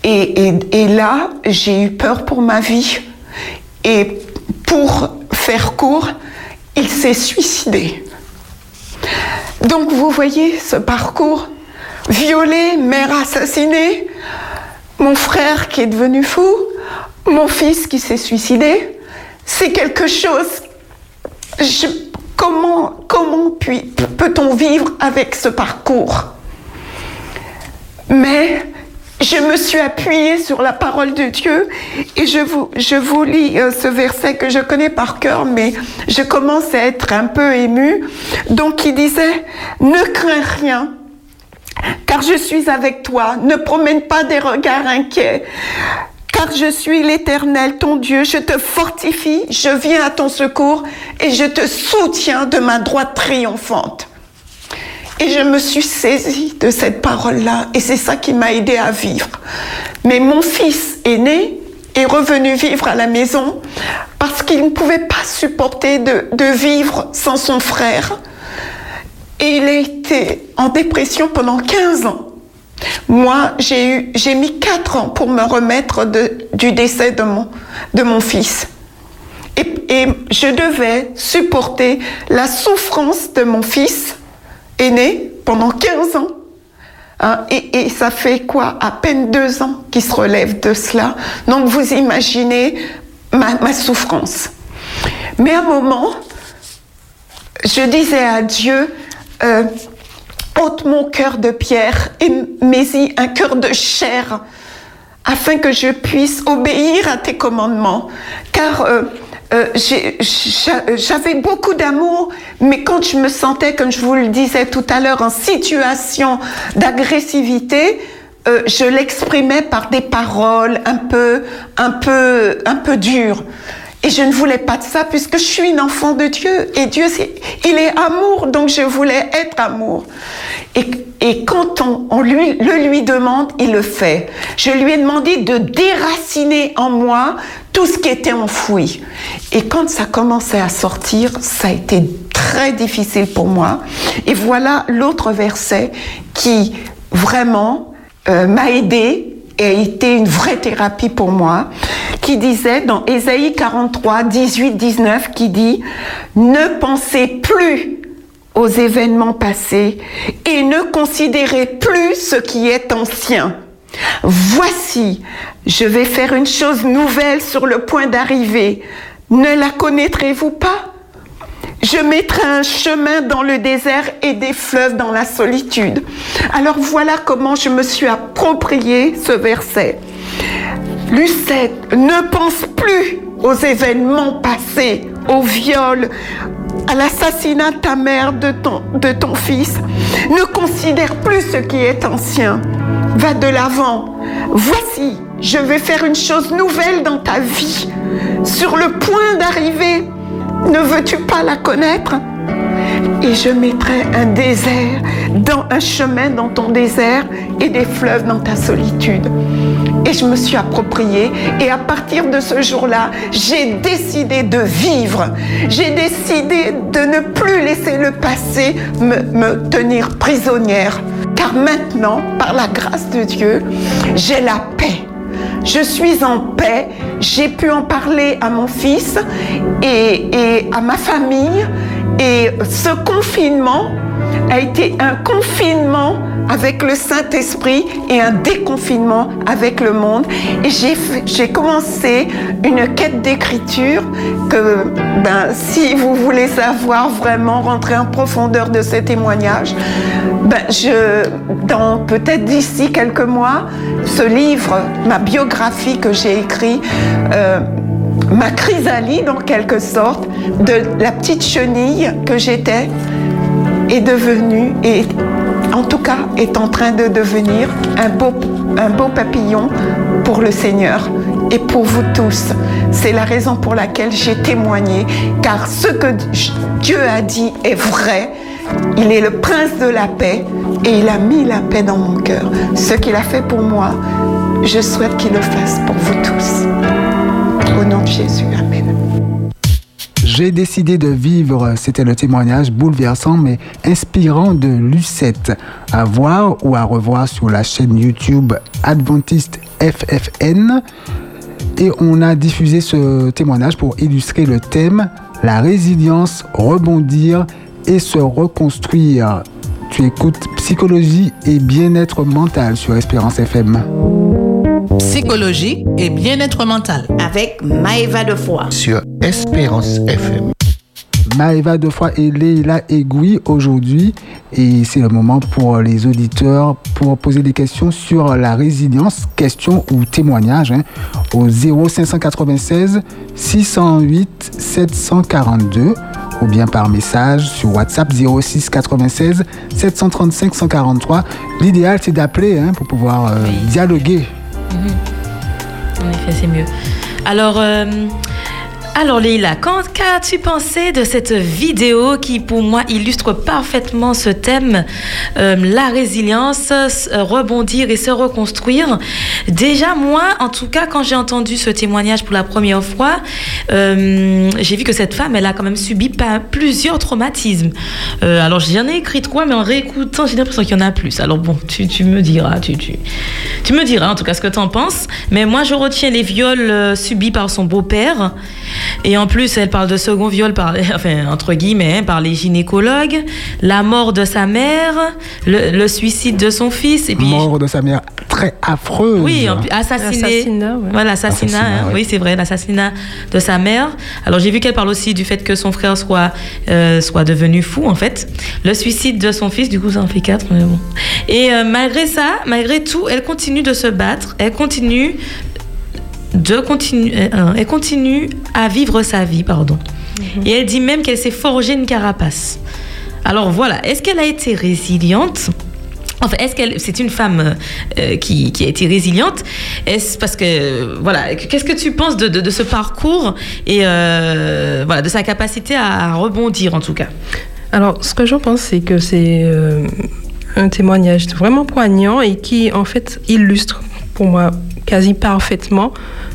Et là, j'ai eu peur pour ma vie. Et pour faire court, il s'est suicidé. Donc, vous voyez ce parcours violé, mère assassinée, mon frère qui est devenu fou, mon fils qui s'est suicidé. C'est quelque chose. Comment comment peut-on vivre avec ce parcours? Mais je me suis appuyée sur la parole de Dieu et je vous, je vous lis euh, ce verset que je connais par cœur, mais je commence à être un peu émue. Donc il disait, ne crains rien, car je suis avec toi. Ne promène pas des regards inquiets. Car je suis l'Éternel, ton Dieu, je te fortifie, je viens à ton secours et je te soutiens de ma droite triomphante. Et je me suis saisie de cette parole-là et c'est ça qui m'a aidé à vivre. Mais mon fils aîné est revenu vivre à la maison parce qu'il ne pouvait pas supporter de, de vivre sans son frère. Et il a été en dépression pendant 15 ans. Moi, j'ai mis 4 ans pour me remettre du décès de mon, de mon fils. Et, je devais supporter la souffrance de mon fils aîné pendant 15 ans. Hein, et, ça fait quoi? À peine deux ans qu'il se relève de cela. Donc vous imaginez ma, ma souffrance. Mais à un moment, je disais à Dieu, euh, ôte mon cœur de pierre et mets-y un cœur de chair afin que je puisse obéir à tes commandements. Car euh, euh, j'avais beaucoup d'amour, mais quand je me sentais, comme je vous le disais tout à l'heure, en situation d'agressivité, je l'exprimais par des paroles un peu, un peu, un peu dures. Et je ne voulais pas de ça puisque je suis une enfant de Dieu. Et Dieu, il est amour, donc je voulais être amour. Et, et quand on, on lui, le lui demande, il le fait. Je lui ai demandé de déraciner en moi tout ce qui était enfoui. Et quand ça commençait à sortir, ça a été très difficile pour moi. Et voilà l'autre verset qui vraiment euh, m'a aidé a été une vraie thérapie pour moi, qui disait dans Ésaïe 43, 18, 19, qui dit, ne pensez plus aux événements passés et ne considérez plus ce qui est ancien. Voici, je vais faire une chose nouvelle sur le point d'arriver. Ne la connaîtrez-vous pas? Je mettrai un chemin dans le désert et des fleuves dans la solitude. Alors voilà comment je me suis approprié ce verset. Lucette, ne pense plus aux événements passés, au viol, à l'assassinat de ta mère, de ton, de ton fils. Ne considère plus ce qui est ancien. Va de l'avant. Voici, je vais faire une chose nouvelle dans ta vie. Sur le point d'arriver, ne veux-tu pas la connaître? Et je mettrai un désert, dans un chemin dans ton désert et des fleuves dans ta solitude. Et je me suis appropriée et à partir de ce jour-là, j'ai décidé de vivre. J'ai décidé de ne plus laisser le passé me, me tenir prisonnière. Car maintenant, par la grâce de Dieu, j'ai la paix je suis en paix, j'ai pu en parler à mon fils et, à ma famille. Et ce confinement a été un confinement avec le Saint-Esprit et un déconfinement avec le monde. Et j'ai commencé une quête d'écriture que, ben, si vous voulez savoir vraiment rentrer en profondeur de ces témoignages, ben, je, dans peut-être d'ici quelques mois, ce livre, ma biographie que j'ai écrit, euh, ma chrysalide en quelque sorte, de la petite chenille que j'étais, est devenue, et en tout cas est en train de devenir un beau, un beau papillon pour le Seigneur et pour vous tous. C'est la raison pour laquelle j'ai témoigné, car ce que Dieu a dit est vrai. Il est le prince de la paix et il a mis la paix dans mon cœur. Ce qu'il a fait pour moi, je souhaite qu'il le fasse pour vous tous. J'ai décidé de vivre, c'était le témoignage bouleversant mais inspirant de Lucette. À voir ou à revoir sur la chaîne YouTube Adventiste FFN. Et on a diffusé ce témoignage pour illustrer le thème La résilience, rebondir et se reconstruire. Tu écoutes Psychologie et bien-être mental sur Espérance FM. Psychologie et bien-être mental. Avec Maëva Defoy. Sur Espérance FM. Maëva Defoy et Leila Egoui aujourd'hui. Et c'est le moment pour les auditeurs pour poser des questions sur la résilience, questions ou témoignages hein, au 0596 608 742 ou bien par message sur WhatsApp 06 96 735 143. L'idéal c'est d'appeler hein, pour pouvoir euh, dialoguer. Mhm. En effet, c'est mieux. Alors, euh, Alors Leïla, qu'as-tu pensé de cette vidéo qui pour moi illustre parfaitement ce thème, euh, la résilience, euh, rebondir et se reconstruire? Déjà moi, en tout cas, quand j'ai entendu ce témoignage pour la première fois, euh, j'ai vu que cette femme, elle a quand même subi plusieurs traumatismes. Alors j'en ai écrit trois, mais en réécoutant, j'ai l'impression qu'il y en a plus. Alors bon, tu, me diras, tu, me diras en tout cas ce que tu en penses. Mais moi, je retiens les viols subis par son beau-père. Et en plus, elle parle de second viol, par, enfin, entre guillemets, hein, par les gynécologues, la mort de sa mère, le, le suicide de son fils. Et puis, Mort de sa mère très affreuse. oui, assassiné. Assassinat, ouais. Voilà, assassinat. Assassinat, hein. ouais. Oui, c'est vrai, l'assassinat de sa mère. Alors j'ai vu qu'elle parle aussi du fait que son frère soit euh, soit devenu fou en fait. Le suicide de son fils, du coup ça en fait quatre. Mais bon. Et euh, malgré ça, malgré tout, elle continue de se battre. Elle continue de continuer. elle continue à vivre sa vie, pardon. Et elle dit même qu'elle s'est forgée une carapace. Alors voilà, est-ce qu'elle a été résiliente? Enfin, est-ce qu'elle, c'est une femme euh, qui, qui a été résiliente? Est-ce parce que euh, voilà, qu'est-ce que tu penses de, de, de ce parcours et euh, voilà de sa capacité à, rebondir en tout cas? Alors, ce que j'en pense, c'est que c'est euh, un témoignage vraiment poignant et qui, en fait, illustre pour moi quasi parfaitement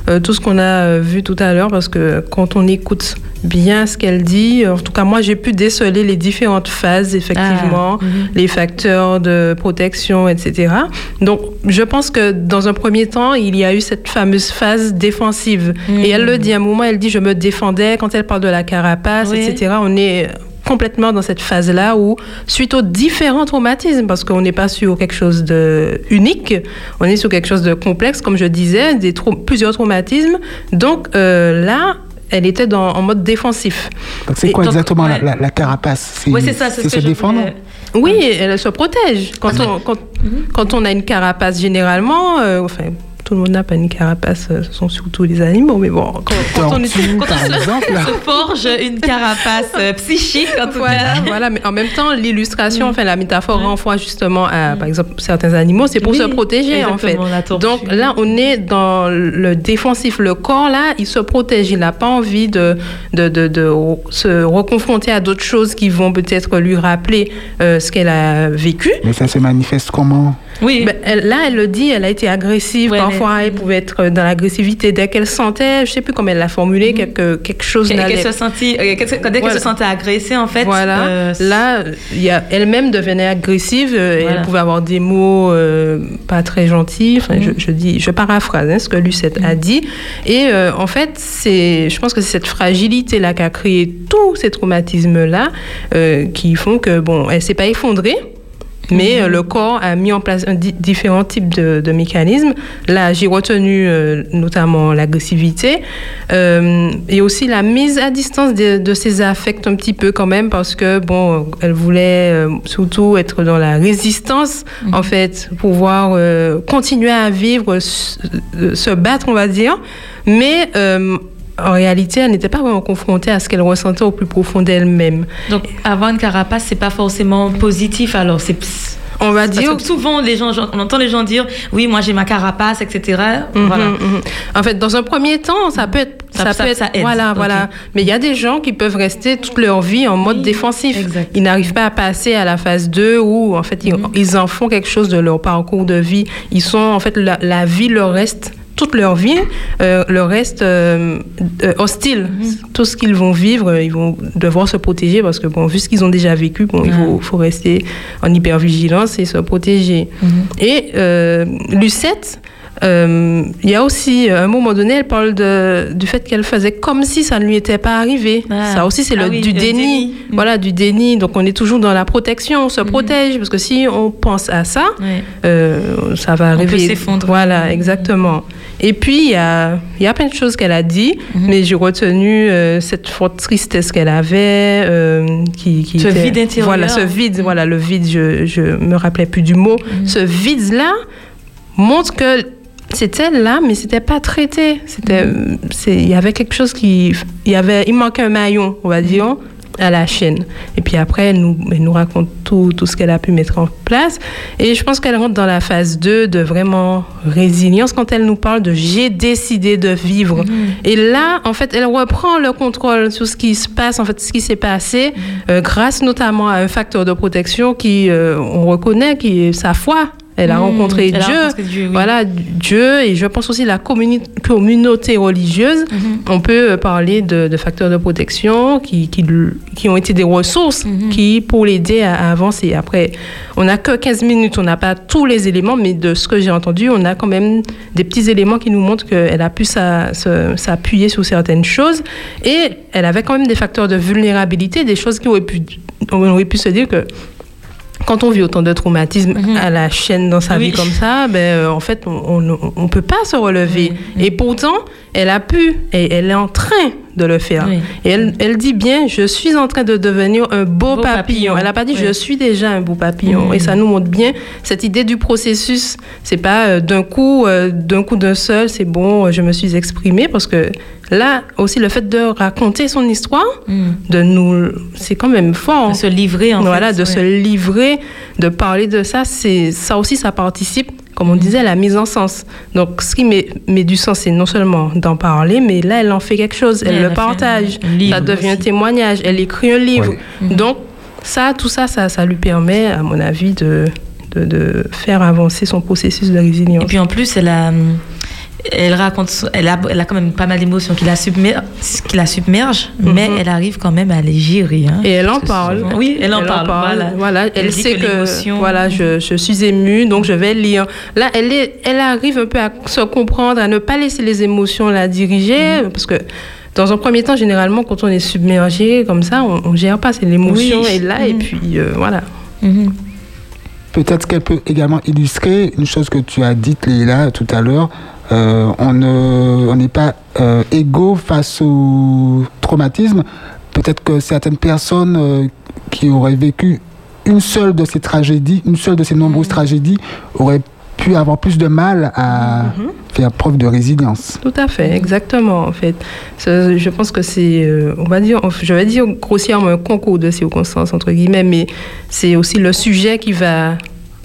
euh, tout ce qu'on a euh, vu tout à l'heure, parce que quand on écoute bien ce qu'elle dit, en tout cas, moi, j'ai pu déceler les différentes phases, effectivement, Ah, mhm. les facteurs de protection, etc. Donc, je pense que dans un premier temps, il y a eu cette fameuse phase défensive. Mhm. Et elle le dit à un moment, elle dit, je me défendais. Quand elle parle de la carapace, Oui. etc., on est complètement dans cette phase-là où, suite aux différents traumatismes, parce qu'on n'est pas sur quelque chose de unique, on est sur quelque chose de complexe, comme je disais, des trau- plusieurs traumatismes. Donc euh, là, elle était dans, en mode défensif. Donc c'est quoi donc, exactement la- ouais. la, la carapace? Ouais, c'est ça, c'est ce se je défendre? voulais- Oui, elle se protège. Quand, on, quand, quand on a une carapace, généralement, euh, enfin, tout le monde n'a pas une carapace, ce sont surtout les animaux, mais bon, quand, quand on est quand par on se- exemple. se forge une carapace euh, psychique en tout Voilà, cas. voilà, mais en même temps, l'illustration, Mm. enfin la métaphore renvoie justement à, par exemple, certains animaux, c'est pour Oui, se protéger en fait. Donc là, on est dans le défensif. Le corps, là, il se protège. Il n'a pas envie de, de, de, de se reconfronter à d'autres choses qui vont peut-être lui rappeler euh, ce qu'elle a vécu. Mais ça se manifeste comment? Oui. Ben, elle- là, elle le dit, elle a été agressive. Ouais, Parfois, elle pouvait être dans l'agressivité dès qu'elle sentait, je sais plus comment elle l'a formulé, quelque, quelque chose n'allait se sentit, euh, dès qu'elle Voilà. se sentait agressée en fait. Voilà. euh, Là, elle-même devenait agressive. euh, Voilà. Elle pouvait avoir des mots euh, pas très gentils. Enfin, je, je dis, je paraphrase hein, ce que Lucette a dit. Et euh, en fait, c'est, je pense que c'est cette fragilité là qui a créé tous ces traumatismes là euh, qui font que bon, elle s'est pas effondrée. Mais euh, le corps a mis en place un di- différents types de, de mécanismes. Là, j'ai retenu euh, notamment l'agressivité euh, et aussi la mise à distance de, de ses affects un petit peu quand même parce que bon, elle voulait euh, surtout être dans la résistance en fait, pouvoir continuer à vivre, s- euh, se battre, on va dire, mais en réalité, elle n'était pas vraiment confrontée à ce qu'elle ressentait au plus profond d'elle-même. Donc avoir une carapace, c'est pas forcément positif. Alors c'est On va Parce dire que souvent, les gens, on entend les gens dire oui, moi j'ai ma carapace, etc. Mhm, Voilà. mhm. En fait, dans un premier temps, ça peut être, Ça- ça, ça- peut être, ça aide. voilà, voilà. Mais il y a des gens qui peuvent rester toute leur vie en mode Oui, défensif. exact. Ils n'arrivent pas à passer à la phase 2 où, en fait, ils, Mhm. ils en font quelque chose de leur parcours de vie. Ils sont, en fait, la, la vie leur reste toute leur vie, euh, leur reste euh, euh, hostile. Mhm. Tout ce qu'ils vont vivre, ils vont devoir se protéger parce que, bon, vu ce qu'ils ont déjà vécu, bon, il faut, faut rester en hypervigilance et se protéger. Mhm. Et euh, Lucette, il y a aussi, à un moment donné, elle parle de, du fait qu'elle faisait comme si ça ne lui était pas arrivé. Ah. Ça aussi, c'est Ah le, oui, du le déni. déni. Voilà, du déni. Donc, on est toujours dans la protection, on se protège, parce que si on pense à ça, ça va On peut arriver. s'effondrer. Voilà, exactement. Et puis, il y a, y a plein de choses qu'elle a dit, Mhm. mais j'ai retenu euh, cette forte tristesse qu'elle avait, euh, qui, qui Ce était- vide intérieur. Voilà, ce vide, voilà, le vide, je, je me rappelais plus du mot. Mhm. Ce vide-là montre que c'était là, mais c'était pas traité. Mhm. il y avait quelque chose qui, y avait, il manquait un maillon, on va dire. À la chaîne. Et puis après, elle nous, elle nous raconte tout, tout ce qu'elle a pu mettre en place. Et je pense qu'elle rentre dans la phase 2 de vraiment résilience quand elle nous parle de j'ai décidé de vivre. Mhm. Et là, en fait, elle reprend le contrôle sur ce qui se passe, en fait, ce qui s'est passé, Mhm. euh, grâce notamment à un facteur de protection qui, euh, on reconnaît, qui est sa foi. Elle a Mhm. rencontré Elle a Dieu, rencontré Dieu, oui. voilà Dieu, et je pense aussi la communauté religieuse. Mhm. On peut euh, parler de, de facteurs de protection qui, qui, qui ont été des ressources Mhm. qui pour l'aider à, à avancer. Après, on n'a que 15 minutes, on n'a pas tous les éléments, mais de ce que j'ai entendu, on a quand même des petits éléments qui nous montrent qu'elle a pu s'appuyer sur certaines choses, et elle avait quand même des facteurs de vulnérabilité, des choses qui auraient pu, on aurait pu se dire que quand on vit autant de traumatismes à la chaîne dans sa Mhm. Oui. vie comme ça, ben, euh, en fait, on ne peut pas se relever. Et pourtant, elle a pu, et elle est en train de le faire. Oui. Et elle, elle dit bien, je suis en train de devenir un beau, Beau papillon. papillon. Elle n'a pas dit, Oui. je suis déjà un beau papillon. Et ça nous montre bien cette idée du processus. C'est pas euh, d'un coup, euh, d'un coup d'un seul, c'est bon, euh, je me suis exprimée. Parce que là, aussi, le fait de raconter son histoire, Mhm. de nous, c'est quand même fort. De se livrer, en voilà, fait, de ouais. se livrer, de parler de ça, c'est ça aussi, ça participe, comme on Mhm. disait, la mise en sens. Donc, ce qui met, met du sens, c'est non seulement d'en parler, mais là, elle en fait quelque chose, elle elle le partage, ça devient un témoignage, elle écrit un livre. Mhm. Donc, ça, tout ça, ça, ça lui permet, à mon avis, de, de, de faire avancer son processus de résilience. Et puis en plus, elle a, elle raconte, elle a, elle a quand même pas mal d'émotions qui la, submer- qui la submergent, mais elle arrive quand même à les gérer. hein. Mhm. Et elle en parle. souvent- Oui, elle en parle. Voilà. Elle, sait que voilà, je, je suis émue, donc je vais lire. Là, elle, est, elle arrive un peu à se comprendre, à ne pas laisser les émotions la diriger, Mhm. parce que dans un premier temps, généralement, quand on est submergé comme ça, on ne gère pas. C'est l'émotion Oui. est là, et Mhm. puis euh, voilà. Mhm. Peut-être qu'elle peut également illustrer une chose que tu as dite, Léla, tout à l'heure. Euh, on ne- on n'est pas euh, égaux face au traumatisme. Peut-être que certaines personnes euh, qui auraient vécu une seule de ces tragédies, une seule de ces nombreuses tragédies, auraient pu avoir plus de mal à faire preuve de résilience. Tout à fait, exactement, en fait. Je pense que c'est, on va dire, je vais dire grossièrement un concours de circonstances, entre guillemets, mais c'est aussi le sujet qui va,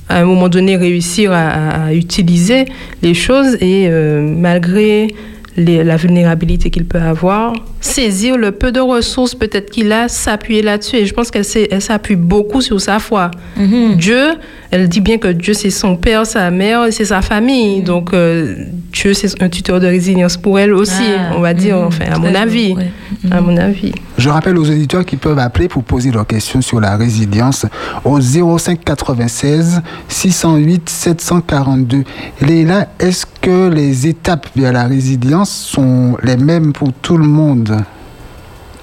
à un moment donné, réussir à, utiliser les choses et euh, malgré les- la vulnérabilité qu'il peut avoir, saisir le peu de ressources peut-être qu'il a, s'appuyer là-dessus. Et je pense qu'elle s'appuie beaucoup sur sa foi. Mhm. Dieu, elle dit bien que Dieu, c'est son père, sa mère, c'est sa famille. Mhm. Donc, euh, Dieu, c'est un tuteur de résilience pour elle aussi, Ah, on va dire, mhm, enfin, à mon avis. À mon avis. Je rappelle aux auditeurs qui peuvent appeler pour poser leurs questions sur la résilience au 05 96 608 742. Léla, est-ce que les étapes vers la résilience sont les mêmes pour tout le monde?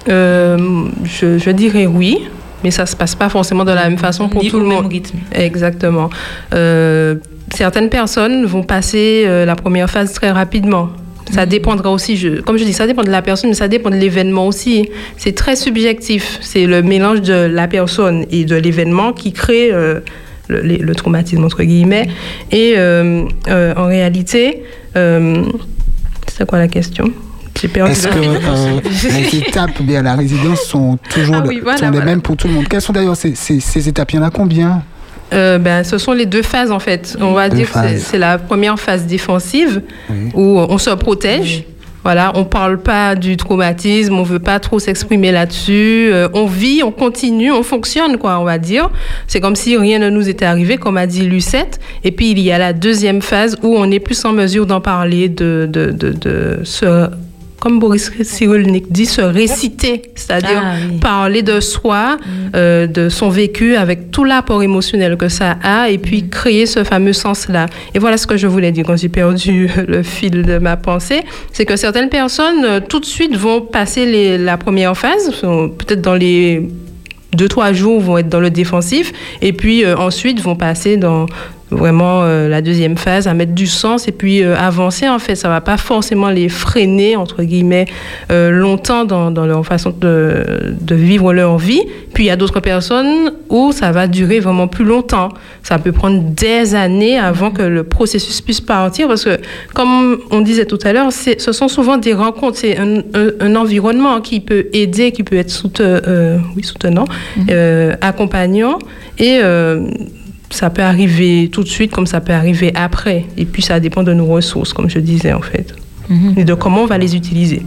Euh, je, je dirais oui, mais ça se passe pas forcément de la même façon pour Ni tout le monde. rythme. Exactement. Euh, certaines personnes vont passer euh, la première phase très rapidement. Ça dépendra aussi, je- comme je dis, ça dépend de la personne, mais ça dépend de l'événement aussi. C'est très subjectif. C'est le mélange de la personne et de l'événement qui crée euh, le, traumatisme, entre guillemets. Et euh, euh, en réalité, c'est quoi la question? J'ai perdu Est-ce que euh, les étapes vers la résilience sont toujours Ah le- oui, voilà, sont les voilà. mêmes pour tout le monde Quelles sont d'ailleurs ces, ces- ces étapes? Il y en a combien? Euh, ben, ce sont les deux phases en fait. On va Deux dire que c'est- la première phase défensive Oui. où on se protège. Voilà, on parle pas du traumatisme, on veut pas trop s'exprimer là-dessus. Euh, on vit, on continue, on fonctionne quoi, on va dire. C'est comme si rien ne nous était arrivé, comme a dit Lucette. Et puis il y a la deuxième phase où on est plus en mesure d'en parler, de de de, de se comme Boris Cyrulnik dit, se réciter, c'est-à-dire Ah, oui. parler de soi, euh, de son vécu avec tout l'apport émotionnel que ça a et puis créer ce fameux sens-là. Et voilà ce que je voulais dire quand j'ai perdu le fil de ma pensée, c'est que certaines personnes euh, tout de suite vont passer les- la première phase, peut-être dans les deux trois jours vont être dans le défensif et puis euh, ensuite vont passer dans vraiment euh, la deuxième phase, à mettre du sens et puis euh, avancer en fait. Ça va pas forcément les freiner entre guillemets euh, longtemps dans, dans, leur façon de, de, vivre leur vie. Puis il y a d'autres personnes où ça va durer vraiment plus longtemps. Ça peut prendre des années avant que le processus puisse partir parce que comme on disait tout à l'heure, ce sont souvent des rencontres, c'est un, un, un, environnement qui peut aider, qui peut être souten, oui, soutenant, mm -hmm. accompagnant et ça peut arriver tout de suite comme ça peut arriver après. Et puis ça dépend de nos ressources, comme je disais en fait, mm -hmm. et de comment on va les utiliser.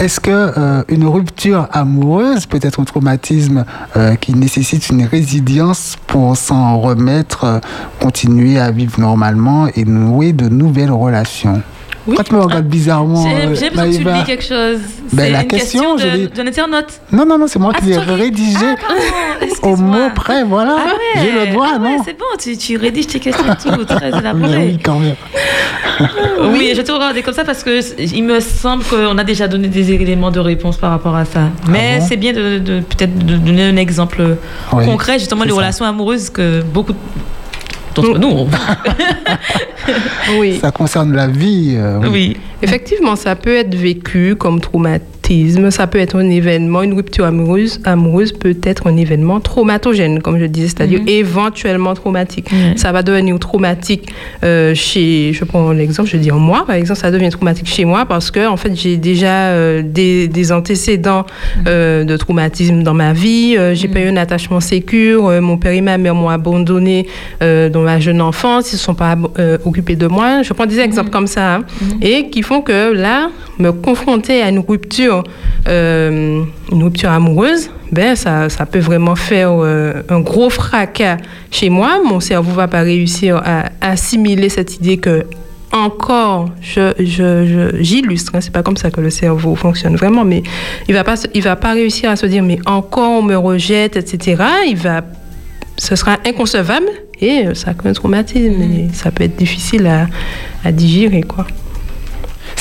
Est-ce que euh, une rupture amoureuse peut être un traumatisme euh, qui nécessite une résilience pour s'en remettre, euh, continuer à vivre normalement et nouer de nouvelles relations? Oui. Quand tu me regardes bizarrement. J'ai l'impression que tu lis quelque chose. Ben, la une question, d'un internaute. Non, non, non, c'est moi ah, qui l'ai rédigé ah, au mot près, voilà. Ah ouais. J'ai le droit, ah non ouais, C'est bon, tu, tu, rédiges tes questions tout, très élaboré. Oui, quand même. oui, je te regardais comme ça parce que il me semble qu'on a déjà donné des éléments de réponse par rapport à ça. Mais bon c'est bien de, de peut-être de donner un exemple oui, concret, justement, des relations amoureuses que beaucoup d'entre nous on oui. Ça concerne la vie. Euh, oui. oui. Effectivement, ça peut être vécu comme traumatisme, ça peut être un événement, une rupture amoureuse, amoureuse peut être un événement traumatogène, comme je disais, c'est-à-dire mm -hmm. éventuellement traumatique. Mm -hmm. Ça va devenir traumatique euh, chez, je prends l'exemple, je dis en moi, par exemple, ça devient traumatique chez moi parce que, en fait, j'ai déjà euh, des, des, antécédents euh, de traumatisme dans ma vie, euh, j'ai -hmm. pas eu un attachement sécure, mon père et ma mère m'ont abandonné dans ma jeune enfance, ils ne se sont pas occupés de moi. Je prends des exemples comme ça, hein, et qui font que là, me confronter à une rupture, euh, une rupture amoureuse, ben ça, ça peut vraiment faire euh, un gros fracas chez moi. Mon cerveau va pas réussir à assimiler cette idée que encore, je, j'illustre, hein, c'est pas comme ça que le cerveau fonctionne vraiment, mais il va pas, il va pas réussir à se dire mais encore on me rejette, etc. Il va, ce sera inconcevable et ça crée un traumatisme. Et ça peut être difficile à, à digérer, quoi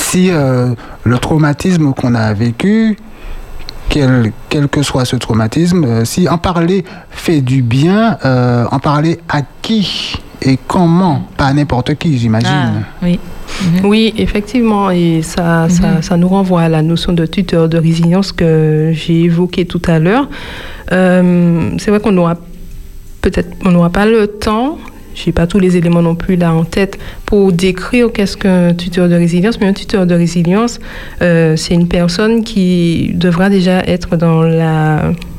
si euh, le traumatisme qu'on a vécu, quel, quel, que soit ce traumatisme, euh, si en parler fait du bien, euh, en parler à qui et comment Pas à n'importe qui, j'imagine. Ah, oui. Mm -hmm. Oui, effectivement, et ça, mm -hmm. ça, ça, nous renvoie à la notion de tuteur de résilience que j'ai évoquée tout à l'heure. Euh, C'est vrai qu'on n'aura peut-être on n'aura pas le temps je n'ai pas tous les éléments non plus là en tête pour décrire qu'est-ce qu'un tuteur de résilience, mais un tuteur de résilience, euh, c'est une personne qui devra déjà être dans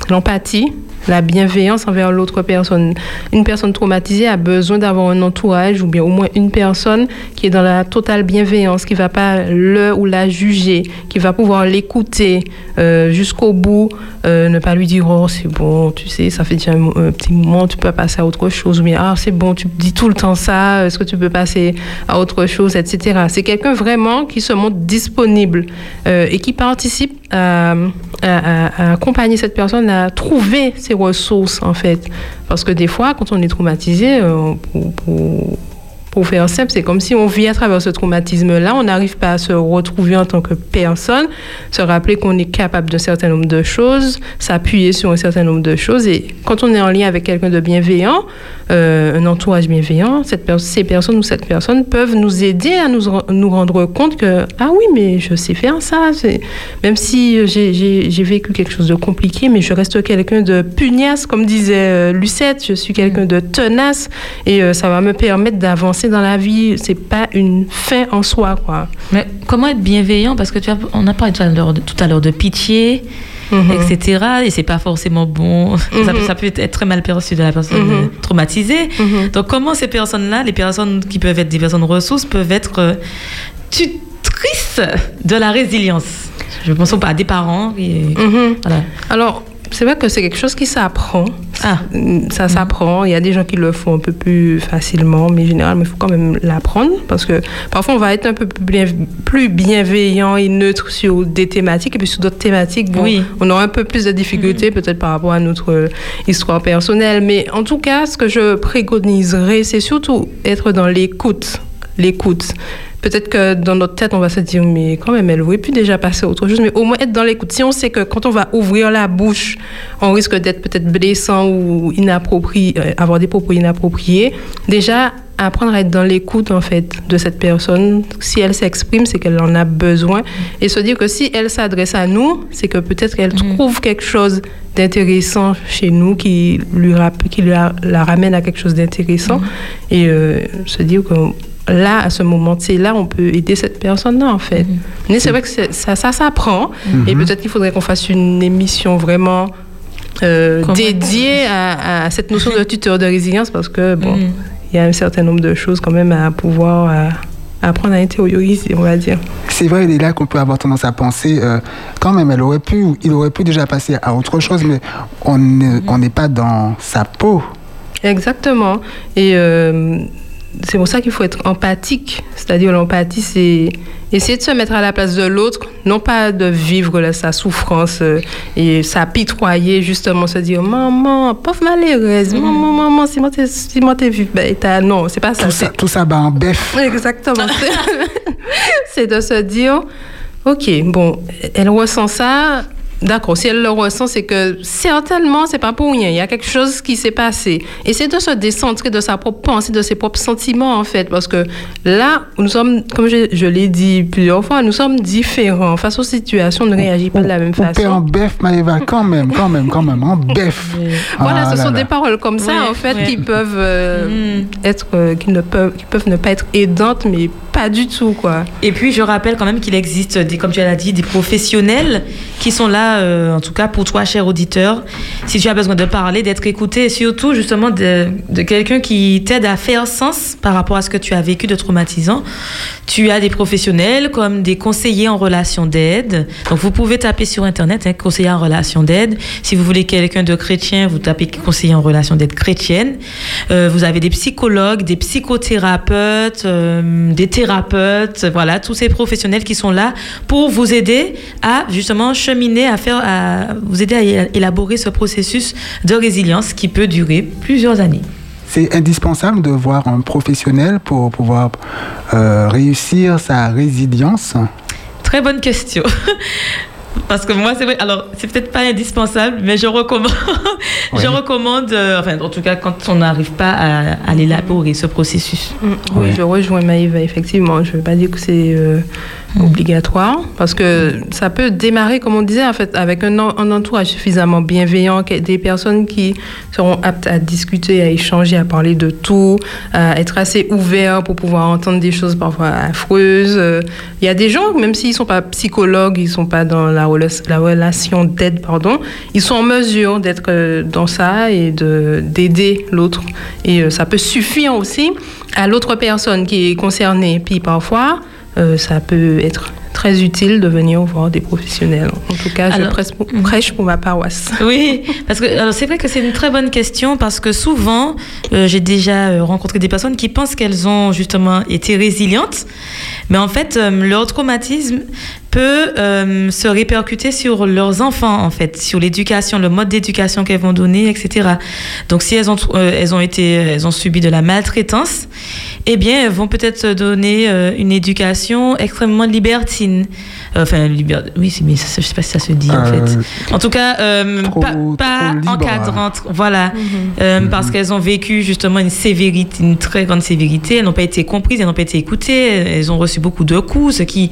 l'empathie, la bienveillance envers l'autre personne. Une personne traumatisée a besoin d'avoir un entourage ou bien au moins une personne qui est dans la totale bienveillance, qui ne va pas le ou la juger, qui va pouvoir l'écouter euh, jusqu'au bout, euh, ne pas lui dire oh c'est bon, tu sais, ça fait déjà un, petit moment, tu peux passer à autre chose, ou bien ah c'est bon, tu dis tout le temps ça, est-ce que tu peux passer à autre chose, etc. C'est quelqu'un vraiment qui se montre disponible euh, et qui participe à, à, à, accompagner cette personne à trouver ses ressources en fait. Parce que des fois, quand on est traumatisé, euh, pour, pour, faire simple, c'est comme si on vit à travers ce traumatisme-là, on n'arrive pas à se retrouver en tant que personne, se rappeler qu'on est capable d'un certain nombre de choses, s'appuyer sur un certain nombre de choses. Et quand on est en lien avec quelqu'un de bienveillant, euh, un entourage bienveillant, cette per ces personnes ou cette personne peuvent nous aider à nous, rendre compte que, ah oui, mais je sais faire ça. Même si j'ai vécu quelque chose de compliqué, mais je reste quelqu'un de pugnace, comme disait euh, Lucette, je suis quelqu'un de tenace et euh, ça va me permettre d'avancer dans la vie. C'est pas une fin en soi, quoi. Mais comment être bienveillant? Parce que tu as, on a parlé tout à l'heure de, de pitié. Mm -hmm. etc. Et c'est pas forcément bon. Mm -hmm. ça, peut, ça, peut, être très mal perçu de la personne mm -hmm. traumatisée. Donc, comment ces personnes-là, les personnes qui peuvent être des personnes ressources, peuvent être euh, tutrices de la résilience? Je pense pas à des parents. Et, voilà. Alors, c'est vrai que c'est quelque chose qui s'apprend. Ah. Ça s'apprend. Il y a des gens qui le font un peu plus facilement, mais généralement, il faut quand même l'apprendre parce que parfois, on va être un peu plus, bien, plus bienveillant et neutre sur des thématiques et puis sur d'autres thématiques, bon, oui. on aura un peu plus de difficultés, mmh. peut-être par rapport à notre histoire personnelle. Mais en tout cas, ce que je préconiserais, c'est surtout être dans l'écoute. L'écoute peut-être que dans notre tête, on va se dire, mais quand même, elle aurait pu déjà passer autre chose, mais au moins être dans l'écoute. Si on sait que quand on va ouvrir la bouche, on risque d'être peut-être blessant ou inapproprié, euh, avoir des propos inappropriés, déjà, apprendre à être dans l'écoute, en fait, de cette personne. Si elle s'exprime, c'est qu'elle en a besoin. Et se dire que si elle s'adresse à nous, c'est que peut-être qu'elle Mm. trouve quelque chose d'intéressant chez nous qui, lui, qui la, la ramène à quelque chose d'intéressant. Mm. Et euh, se dire que là, à ce moment là on peut aider cette personne-là, en fait. Mm. Mais c'est vrai que ça, ça s'apprend. Mhm. Et peut-être qu'il faudrait qu'on fasse une émission vraiment euh, dédiée à, à cette notion de tuteur de résilience parce que, bon, Mhm. il y a un certain nombre de choses quand même à pouvoir à- à apprendre à intérioriser, on va dire. C'est vrai, il est là qu'on peut avoir tendance à penser, euh, quand même, elle aurait pu, il aurait pu déjà passer à autre chose, mais on n'est pas dans sa peau. Exactement. Et euh, c'est pour ça qu'il faut être empathique. C'est-à-dire l'empathie, c'est essayer de se mettre à la place de l'autre, non pas de vivre là, sa souffrance euh, et s'apitoyer, justement se dire maman, pauvre malheureuse, maman, maman, si moi t'es si moi t'es ben, non, c'est pas ça. Tout ça, tout ça bat en bef. Exactement. C'est de se dire, ok, bon, elle ressent ça. D'accord, si elle le ressent, c'est que certainement, c'est pas pour rien. Il y a quelque chose qui s'est passé. Et c'est de se décentrer de sa propre pensée, de ses propres sentiments, en fait. Parce que là, nous sommes, comme je, je l'ai dit plusieurs fois, nous sommes différents. Face aux situations, on ne réagit pas de la même On paie en façon. bef, Maëva, quand même, quand même, quand même, en bef. Voilà, Ah ce là sont là. des paroles comme ça, Oui, en fait, oui. qui peuvent euh, Mm. être, euh, qui ne peuvent, qui peuvent ne pas être aidantes, mais pas du tout, quoi. Et puis, je rappelle quand même qu'il existe, des, comme tu l'as dit, des professionnels qui sont là, euh, en tout cas pour toi, cher auditeur, si tu as besoin de parler, d'être écouté, et surtout justement de, quelqu'un qui t'aide à faire sens par rapport à ce que tu as vécu de traumatisant. Tu as des professionnels comme des conseillers en relation d'aide. Donc, vous pouvez taper sur Internet, hein, conseiller en relation d'aide. Si vous voulez quelqu'un de chrétien, vous tapez conseiller en relation d'aide chrétienne. Euh, vous avez des psychologues, des psychothérapeutes, euh, des thérapeutes, voilà, tous ces professionnels qui sont là pour vous aider à justement cheminer, à faire, à vous aider à élaborer ce processus de résilience qui peut durer plusieurs années. C'est indispensable de voir un professionnel pour pouvoir euh, réussir sa résilience. Très bonne question. Parce que moi, c'est vrai, alors c'est peut-être pas indispensable, mais je recommande, je recommande, euh, enfin, en tout cas, quand on n'arrive pas à, à l'élaborer ce processus. Oui, je rejoins Maïva, effectivement. Je ne veux pas dire que c'est euh, obligatoire, parce que ça peut démarrer, comme on disait, en fait, avec un, en- un entourage suffisamment bienveillant, des personnes qui seront aptes à discuter, à échanger, à parler de tout, à être assez ouverts pour pouvoir entendre des choses parfois affreuses. Euh, Il y a des gens, même s'ils ne sont pas psychologues, ils ne sont pas dans la, la relation d'aide, pardon, ils sont en mesure d'être euh, dans ça et de- d'aider l'autre. Et euh, ça peut suffire aussi à l'autre personne qui est concernée. Puis parfois, ça peut être très utile de venir voir des professionnels. En tout cas, je Alors- prêche pour, prêche pour ma paroisse. Oui, parce que c'est vrai que c'est une très bonne question parce que souvent, euh, j'ai déjà euh, rencontré des personnes qui pensent qu'elles ont justement été résilientes, mais en fait, euh, leur traumatisme peut euh, se répercuter sur leurs enfants, en fait, sur l'éducation, le mode d'éducation qu'elles vont donner, etc. Donc, si elles ont, euh, elles ont été, elles ont subi de la maltraitance, eh bien, elles vont peut-être donner euh, une éducation extrêmement libertine. Enfin, liber... oui, mais ça, je sais pas si ça se dit, en Euh, fait. En tout cas, euh, trop- pas, pas trop libre. encadrante, voilà, Euh, parce qu'elles ont vécu justement une sévérité, une très grande sévérité. Elles n'ont pas été comprises, elles n'ont pas été écoutées, elles ont reçu beaucoup de coups, ce qui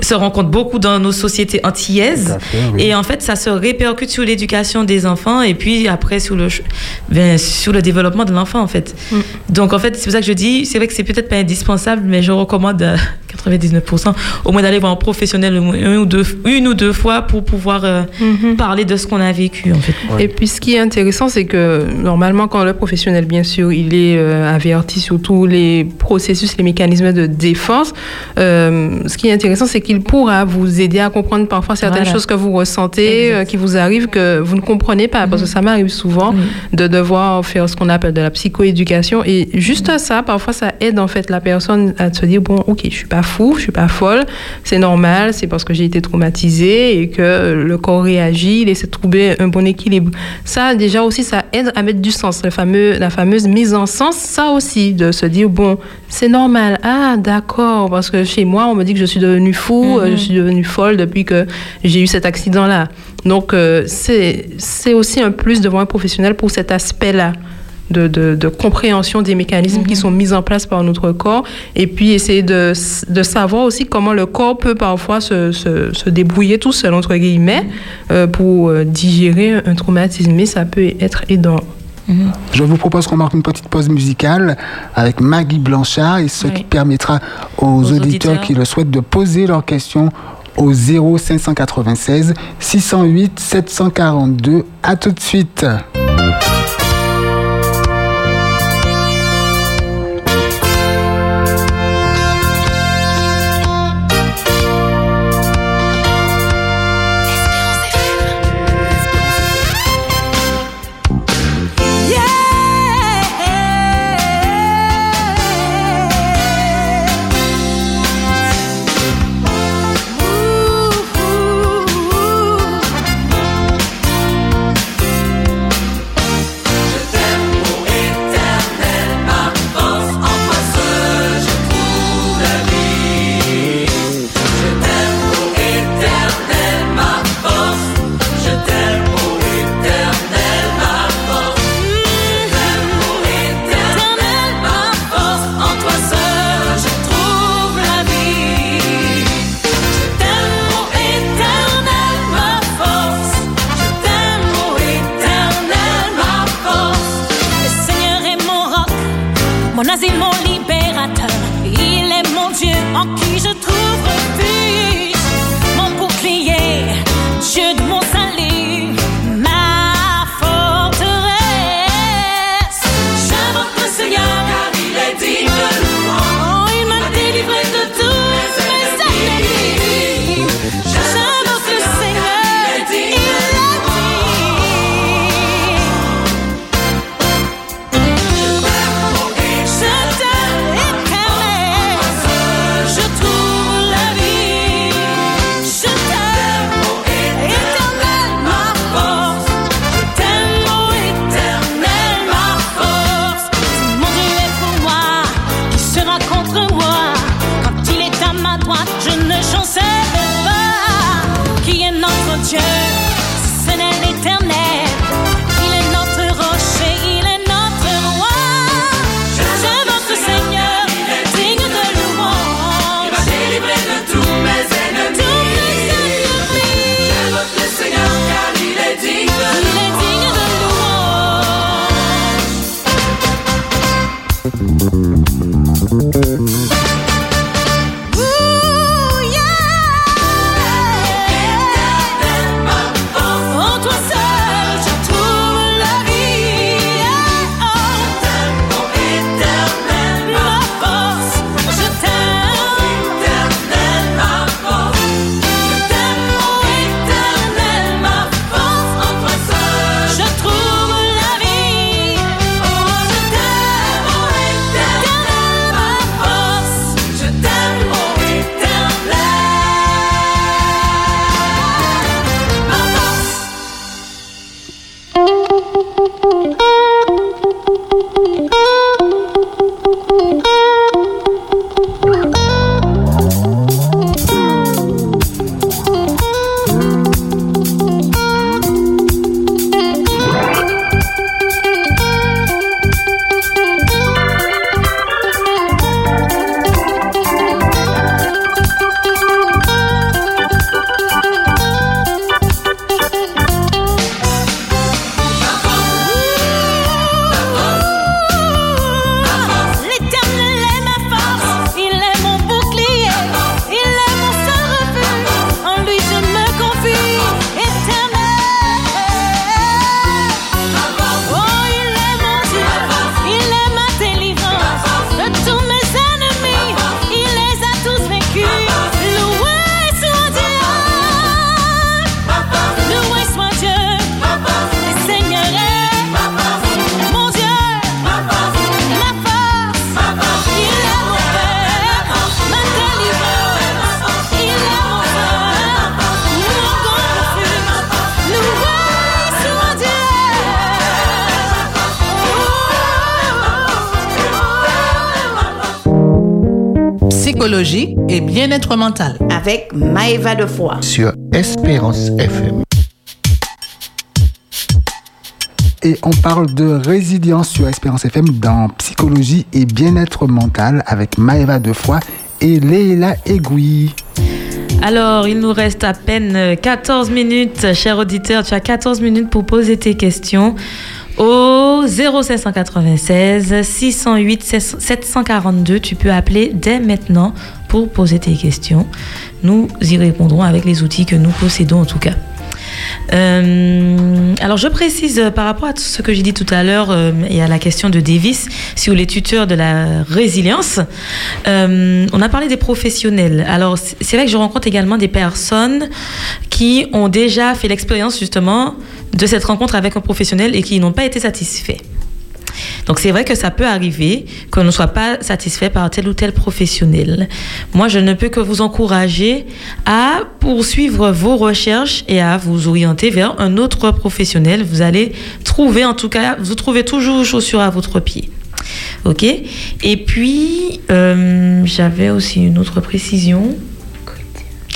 se rencontre beaucoup dans nos sociétés antillaises. Fait, oui. Et en fait, ça se répercute sur l'éducation des enfants et puis après sur le, ben, sur le développement de l'enfant, en fait. Donc, en fait, c'est pour ça que je dis, c'est vrai que c'est peut-être pas indispensable, mais je recommande 99% au moins d'aller voir un professionnel une ou deux, une ou deux fois pour pouvoir euh, parler de ce qu'on a vécu, en fait. Et puis, ce qui est intéressant, c'est que normalement, quand le professionnel, bien sûr, il est euh, averti sur tous les processus, les mécanismes de défense, euh, ce qui est intéressant, c'est qu'il pourra vous aider à comprendre parfois certaines Voilà. choses que vous ressentez, euh, qui vous arrivent, que vous ne comprenez pas. Parce que ça m'arrive souvent de devoir faire ce qu'on appelle de la psychoéducation. Et juste ça, parfois, ça aide en fait la personne à se dire bon, ok, je suis pas pas fou, je suis pas folle. C'est normal, c'est parce que j'ai été traumatisée et que le corps réagit, il essaie de trouver un bon équilibre. Ça, déjà aussi, ça aide à mettre du sens. Le fameux, la fameuse mise en sens, ça aussi, de se dire, bon, c'est normal. Ah, d'accord, parce que chez moi, on me dit que je suis devenue fou, Mhm. je suis devenue folle depuis que j'ai eu cet accident-là. Donc, euh, c'est aussi un plus devant un professionnel pour cet aspect-là. De, de- de compréhension des mécanismes qui sont mis en place par notre corps et puis essayer de, de savoir aussi comment le corps peut parfois se, se, se débrouiller tout seul, entre guillemets, euh, pour euh, digérer un traumatisme. Mais ça peut être aidant. Je vous propose qu'on marque une petite pause musicale avec Maggie Blanchard et ce qui permettra aux, auditeurs, auditeurs. qui le souhaitent de poser leurs questions au 0 596 608 742. À tout de suite. Bien-être mental. Avec Maëva de Foix. Sur Espérance FM. Et on parle de résilience sur Espérance FM dans psychologie et bien-être mental avec Maëva Defoy et Leila Egoui. Alors, il nous reste à peine 14 minutes, cher auditeur. Tu as 14 minutes pour poser tes questions au 0596 608 742. Tu peux appeler dès maintenant pour poser tes questions. Nous y répondrons avec les outils que nous possédons en tout cas. Euh, alors je précise euh, par rapport à tout ce que j'ai dit tout à l'heure euh, et à la question de Davis sur les tuteurs de la résilience. On a parlé des professionnels. Alors c'est vrai que je rencontre également des personnes qui ont déjà fait l'expérience justement de cette rencontre avec un professionnel et qui n'ont pas été satisfaits. Donc c'est vrai que ça peut arriver qu'on ne soit pas satisfait par tel ou tel professionnel. Moi, je ne peux que vous encourager à poursuivre vos recherches et à vous orienter vers un autre professionnel. Vous allez trouver, en tout cas, vous trouvez toujours chaussure à votre pied. Ok? Et puis, euh, j'avais aussi une autre précision.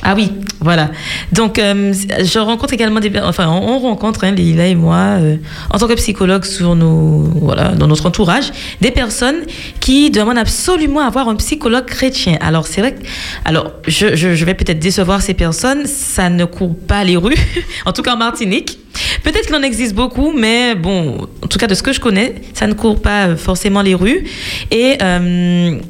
Ah oui, voilà. Donc, euh, je rencontre également des... Enfin, on, on rencontre, hein, et moi, euh, en tant que psychologue sur nos, voilà, dans notre entourage, des personnes qui demandent absolument avoir un psychologue chrétien. Alors, c'est vrai que... Alors, je, je, je vais peut-être décevoir ces personnes. Ça ne court pas les rues, en tout cas en Martinique. Peut-être qu'il en existe beaucoup, mais bon, en tout cas de ce que je connais, ça ne court pas euh, forcément les rues. Et... euh,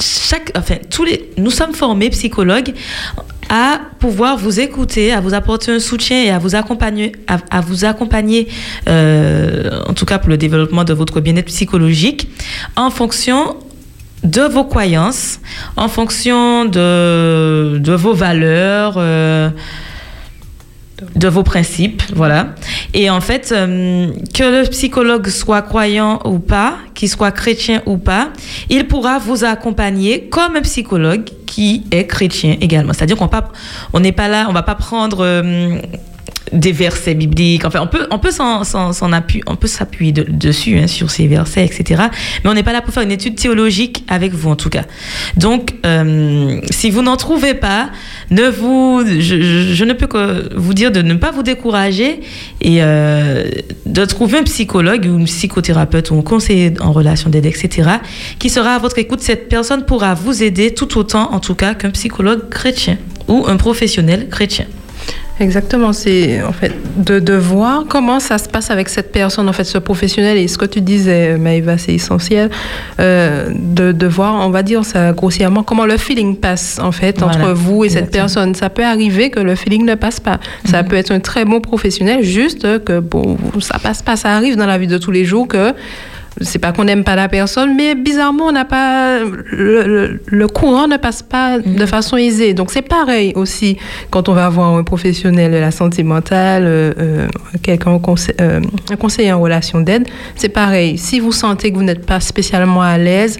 chaque, enfin, tous les, nous sommes formés psychologues à pouvoir vous écouter, à vous apporter un soutien et à vous accompagner, à, vous accompagner, euh, en tout cas pour le développement de votre bien-être psychologique, en fonction de vos croyances, en fonction de, de vos valeurs. euh, de vos principes, voilà. Et en fait, euh, que le psychologue soit croyant ou pas, qu'il soit chrétien ou pas, il pourra vous accompagner comme un psychologue qui est chrétien également. C'est-à-dire qu'on n'est pas là, on va pas prendre euh, des versets bibliques. Enfin, on peut, on peut s'en, on peut s'appuyer de- dessus hein, sur ces versets, etc. Mais on n'est pas là pour faire une étude théologique avec vous, en tout cas. Donc, euh, si vous n'en trouvez pas, ne vous, je, ne peux que vous dire de ne pas vous décourager et euh, de trouver un psychologue ou une psychothérapeute ou un conseiller en relation d'aide, etc., qui sera à votre écoute. Cette personne pourra vous aider tout autant, en tout cas, qu'un psychologue chrétien ou un professionnel chrétien. Exactement, c'est en fait de, de voir comment ça se passe avec cette personne, en fait, ce professionnel. Et ce que tu disais, Maëva, c'est essentiel euh, de, de voir, on va dire ça grossièrement, comment le feeling passe en fait Voilà, entre vous et cette personne. Ça peut arriver que le feeling ne passe pas. Ça peut être un très bon professionnel, juste que bon, ça passe pas. Ça arrive dans la vie de tous les jours que c'est pas qu'on n'aime pas la personne, mais bizarrement, on n'a pas le, le- le courant ne passe pas de façon aisée. Donc c'est pareil aussi quand on va voir un professionnel de la santé mentale, euh, euh, quelqu'un conseil- euh, un conseiller en relation d'aide. C'est pareil. Si vous sentez que vous n'êtes pas spécialement à l'aise,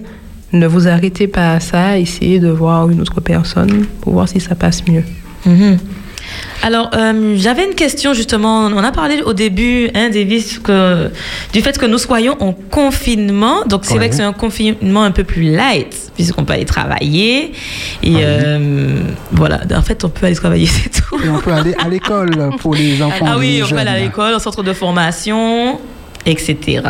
ne vous arrêtez pas à ça. Essayez de voir une autre personne pour voir si ça passe mieux. Mhm. Alors, euh, j'avais une question justement. On a parlé au début, hein, Davis, que, du fait que nous soyons en confinement. Donc, c'est vrai que c'est un confinement un peu plus light, puisqu'on peut aller travailler. Et euh, voilà, en fait, on peut aller travailler, c'est tout. Et on peut aller à l'école pour les enfants. Ah oui, les on peut aller à l'école, au centre de formation, etc.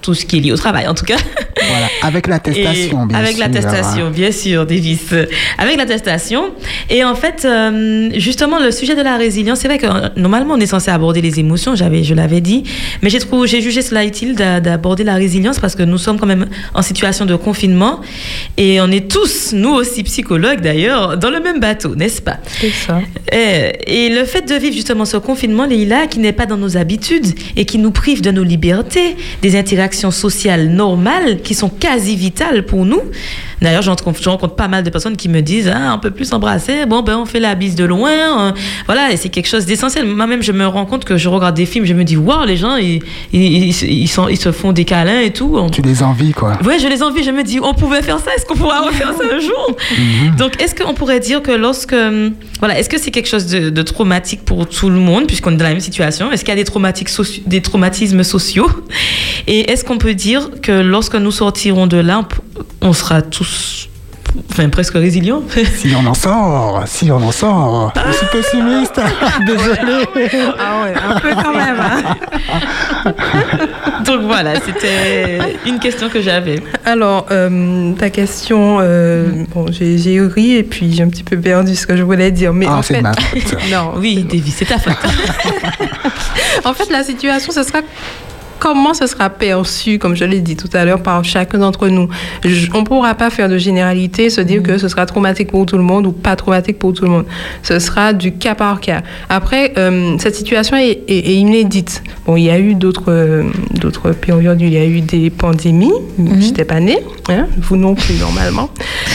Tout ce qui est lié au travail, en tout cas. Voilà, avec l'attestation, bien avec sûr. l'attestation, bien sûr, Davis. Avec l'attestation. Et en fait, euh, justement, le sujet de la résilience, c'est vrai que euh, normalement, on est censé aborder les émotions, j'avais, je l'avais dit, mais j'ai trouvé, j'ai jugé cela utile d'a- d'aborder la résilience parce que nous sommes quand même en situation de confinement et on est tous, nous aussi psychologues d'ailleurs, dans le même bateau, n'est-ce pas? C'est ça. Et le fait de vivre justement ce confinement, Leïla, qui n'est pas dans nos habitudes et qui nous prive de nos libertés, des interactions sociales normales qui sont quasi vitales pour nous. D'ailleurs, je rencontre, pas mal de personnes qui me disent ah, on peut plus s'embrasser, bon, ben on fait la bise de loin. euh, voilà, et c'est quelque chose d'essentiel. Moi-même, je me rends compte que je regarde des films, je me dis waouh, les gens, ils, ils, ils, ils sont- ils se font des câlins et tout. Tu les envies, quoi. Ouais, je les envie. Je me dis, on pouvait faire ça. Est-ce qu'on pourra refaire ça un jour? Donc, est-ce qu'on pourrait dire que lorsque, hum, voilà, est-ce que c'est quelque chose de, de traumatique pour tout le monde puisqu'on est dans la même situation? Est-ce qu'il y a des traumatiques soci- des traumatismes sociaux? Et est-ce qu'on peut dire que lorsque nous sortirons de là, on sera tous, enfin presque résilients. Si on en sort, si on en sort. Je suis pessimiste. Désolé. Ah ouais, un peu quand même. hein. Donc voilà, c'était une question que j'avais. Alors, euh, ta question, euh, bon, j'ai ri et puis j'ai un petit peu perdu ce que je voulais dire. Mais Ah, en c'est fait, de ma faute. non, Oui, Davy, c'est ta faute. en fait, la situation, ce sera comment ce sera perçu, comme je l'ai dit tout à l'heure, par chacun d'entre nous? Je- on ne pourra pas faire de généralité, se dire que ce sera traumatique pour tout le monde ou pas traumatique pour tout le monde. Ce sera du cas par cas. Après, euh, cette situation est, est- est inédite. Bon, il y a eu d'autres euh, d'autres périodes, où il y a eu des pandémies. J'étais pas née, hein, vous non plus normalement.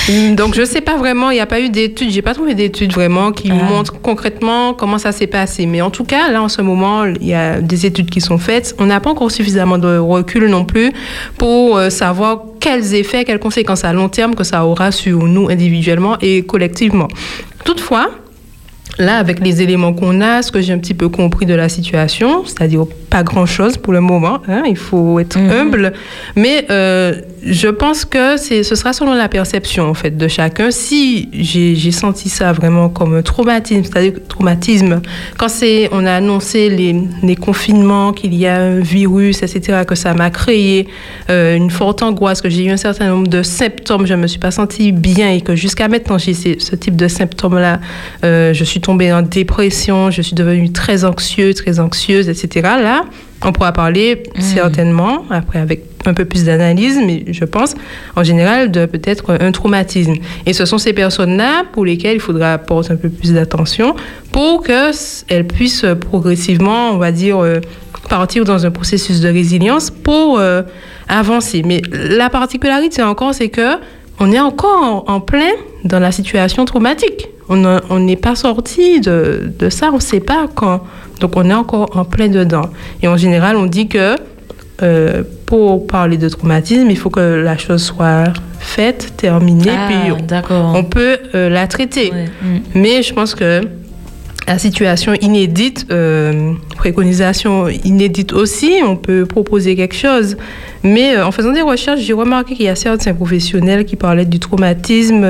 Hum, Donc, je ne sais pas vraiment, il n'y a pas eu d'études, j'ai pas trouvé d'études vraiment qui Ah. montrent concrètement comment ça s'est passé. Mais en tout cas, là, en ce moment, il y a des études qui sont faites. On n'a pas encore suffisamment de recul non plus pour euh, savoir quels effets, quelles conséquences à long terme que ça aura sur nous individuellement et collectivement. Toutefois, Là, avec les éléments qu'on a, ce que j'ai un petit peu compris de la situation, c'est-à-dire pas grand-chose pour le moment, hein, il faut être humble, mais euh, je pense que ce sera selon la perception en fait de chacun. Si j'ai, senti ça vraiment comme un traumatisme, c'est-à-dire traumatisme, quand on a annoncé les, les confinements, qu'il y a un virus, etc., que ça m'a créé euh, une forte angoisse, que j'ai eu un certain nombre de symptômes, je me suis pas sentie bien et que jusqu'à maintenant j'ai ce type de symptômes-là, euh, je suis tombée en dépression, je suis devenue très anxieuse, très anxieuse, etc. Là, on pourra parler certainement, après avec un peu plus d'analyse, mais je pense en général de peut-être un traumatisme. Et ce sont ces personnes-là pour lesquelles il faudra apporter un peu plus d'attention pour qu'elles puissent progressivement, on va dire, euh, partir dans un processus de résilience pour euh, avancer. Mais la particularité encore, c'est que on est encore en, en plein dans la situation traumatique. On n'est pas sorti de, de ça, on ne sait pas quand. Donc on est encore en plein dedans. Et en général, on dit que euh, pour parler de traumatisme, il faut que la chose soit faite, terminée, Ah, puis on- peut euh, la traiter. Mm. Mais je pense que la situation inédite, euh, préconisation inédite aussi, on peut proposer quelque chose. Mais en faisant des recherches, j'ai remarqué qu'il y a certains professionnels qui parlaient du traumatisme,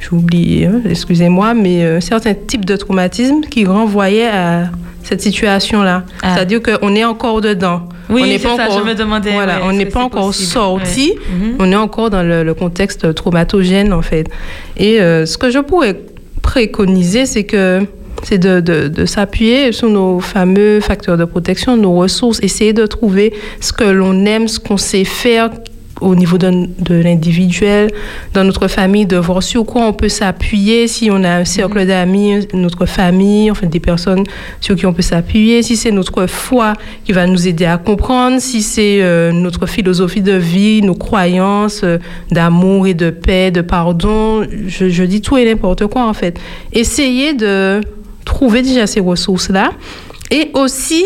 j'ai oublié, hein, excusez-moi, mais euh, certains types de traumatisme qui renvoyaient à cette situation-là. Ah. C'est-à-dire qu'on est encore dedans. Oui, on n'est c'est ça, je me demandais, Voilà, ouais, on n'est pas encore sorti. Ouais. Mhm. On est encore dans le, le contexte traumatogène, en fait. Et euh, ce que je pourrais préconiser, c'est que c'est de, de- de s'appuyer sur nos fameux facteurs de protection, nos ressources, essayer de trouver ce que l'on aime, ce qu'on sait faire au niveau de, de l'individuel, dans notre famille, de voir sur quoi on peut s'appuyer, si on a un cercle d'amis, notre famille, enfin des personnes sur qui on peut s'appuyer, si c'est notre foi qui va nous aider à comprendre, si c'est euh, notre philosophie de vie, nos croyances euh, d'amour et de paix, de pardon, je, je dis tout et n'importe quoi en fait. Essayez de trouver déjà ces ressources-là. Et aussi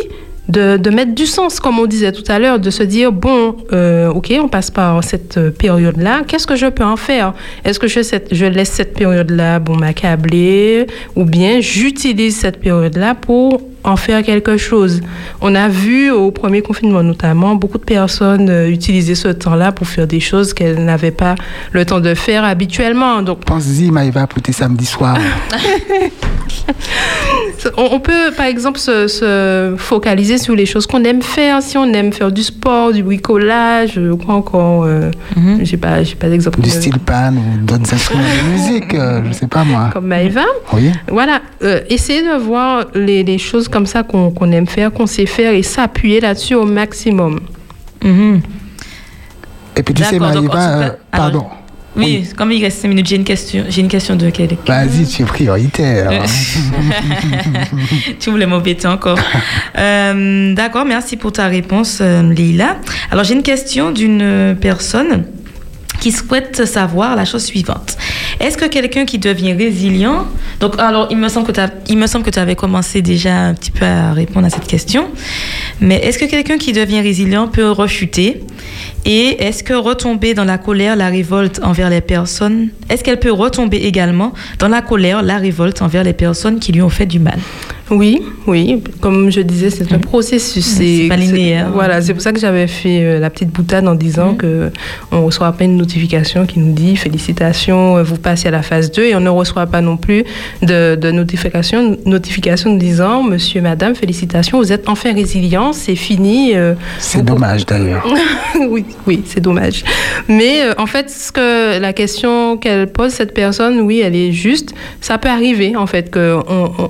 de, mettre du sens, comme on disait tout à l'heure, de se dire, bon, euh, ok, on passe par cette période-là, qu'est-ce que je peux en faire? Est-ce que je laisse cette période-là bon, m'accabler ou bien j'utilise cette période-là pour en faire quelque chose On a vu au premier confinement notamment beaucoup de personnes euh, utiliser ce temps-là pour faire des choses qu'elles n'avaient pas le temps de faire habituellement. Donc, Pense-y, Maïva, pour tes samedis soirs. On, on peut, par exemple, se, se focaliser sur les choses qu'on aime faire. Si on aime faire du sport, du bricolage, quoi encore euh, J'ai pas, j'ai pas d'exemple. Du de- style pan ou d'autres instruments de musique, euh, je sais pas moi. Comme Maëva. Oui. Voilà, euh, essayer de voir les, les choses comme ça qu'on qu'on aime faire, qu'on sait faire et s'appuyer là-dessus au maximum. Et puis tu sais, Maïva, euh, pardon. Oui, comme il reste 5 minutes, j'ai une question. J'ai une question de quelqu'un. Vas-y, tu es prioritaire. Euh, tu voulais m'embêter encore. Euh, D'accord, merci pour ta réponse, euh, Leïla. Alors, j'ai une question d'une personne qui souhaite savoir la chose suivante. Est-ce que quelqu'un qui devient résilient, donc alors il me semble que tu avais commencé déjà un petit peu à répondre à cette question, mais est-ce que quelqu'un qui devient résilient peut rechuter? Et est-ce que retomber dans la colère, la révolte envers les personnes, est-ce qu'elle peut retomber également dans la colère, la révolte envers les personnes qui lui ont fait du mal? Oui, oui. Comme je disais, c'est un processus. C'est pas linéaire. Voilà, c'est pour ça que j'avais fait euh, la petite boutade en disant Mhm. que on reçoit pas une notification qui nous dit félicitations, euh, vous passez à la phase 2 et on ne reçoit pas non plus de, de notification, notification nous disant Monsieur, Madame, félicitations, vous êtes enfin résilient, c'est fini. euh, C'est dommage d'ailleurs. oui, oui, c'est dommage. Mais euh, en fait, ce que la question qu'elle pose cette personne, oui, elle est juste. Ça peut arriver en fait que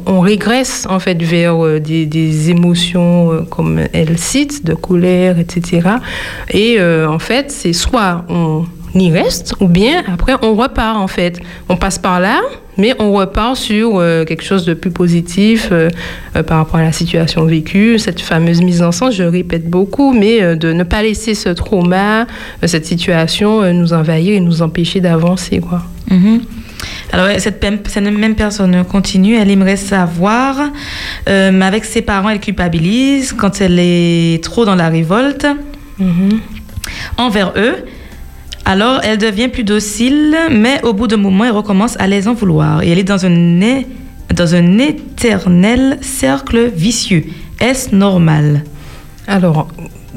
on, régresse en fait vers euh, des, émotions euh, comme elle cite, de colère, etc. Et en fait, c'est soit on y reste ou bien après on repart en fait. On passe par là. Mais on repart sur euh, quelque chose de plus positif euh, euh, par rapport à la situation vécue, cette fameuse mise en sens, je répète beaucoup, mais de ne pas laisser ce trauma, cette situation nous envahir et nous empêcher d'avancer. quoi. Mhm. Alors, cette, même- cette même personne continue, elle aimerait savoir, euh, avec ses parents, elle culpabilise quand elle est trop dans la révolte envers eux. Alors, elle devient plus docile, mais au bout d'un moment, elle recommence à les en vouloir. Et elle est dans un, é- dans un éternel cercle vicieux. Est-ce normal? Alors,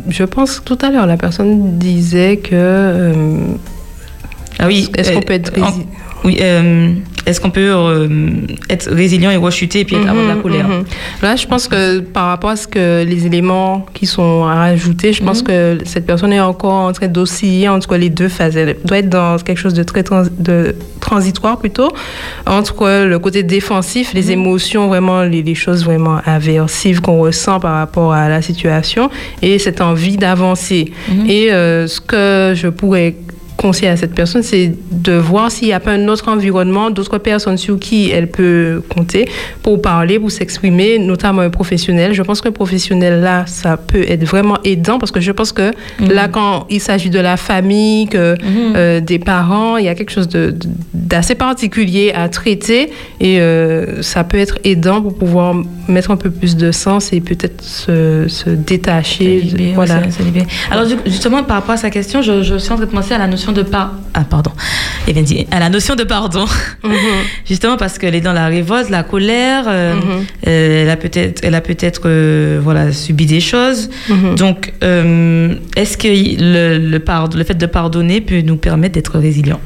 je pense que tout à l'heure, la personne disait que. euh, Ah oui. Est-ce qu'on euh, peut être en- Oui. euh, Est-ce qu'on peut euh, être résilient et rechuter et puis avoir de la Mhm, colère mhm. Là, je pense que par rapport à ce que les éléments qui sont à rajouter, je Mhm. pense que cette personne est encore en train d'osciller entre les deux phases. Elle doit être dans quelque chose de très trans- de transitoire plutôt, entre le côté défensif, Mhm. les émotions, vraiment les, les choses vraiment aversives qu'on ressent par rapport à la situation, et cette envie d'avancer. Mhm. Et euh, ce que je pourrais conseiller à cette personne, c'est de voir s'il n'y a pas un autre environnement, d'autres personnes sur qui elle peut compter pour parler, pour s'exprimer, notamment un professionnel. Je pense qu'un professionnel, là, ça peut être vraiment aidant parce que je pense que Mhm. là, quand il s'agit de la famille, que, euh, des parents, il y a quelque chose d'assez particulier à traiter et euh, ça peut être aidant pour pouvoir mettre un peu plus de sens et peut-être se, se détacher. Se libérer, voilà. se- se libérer. Alors ju- justement par rapport à sa question, je, je suis en train de penser à la notion de par ah pardon, Eh bien dit, à la notion de pardon. justement parce qu'elle est dans la révolte, la colère, euh, Mhm. euh, elle a peut-être, elle a peut-être euh, voilà subi des choses. Mhm. Donc est-ce que le, le, fait de pardonner peut nous permettre d'être résilient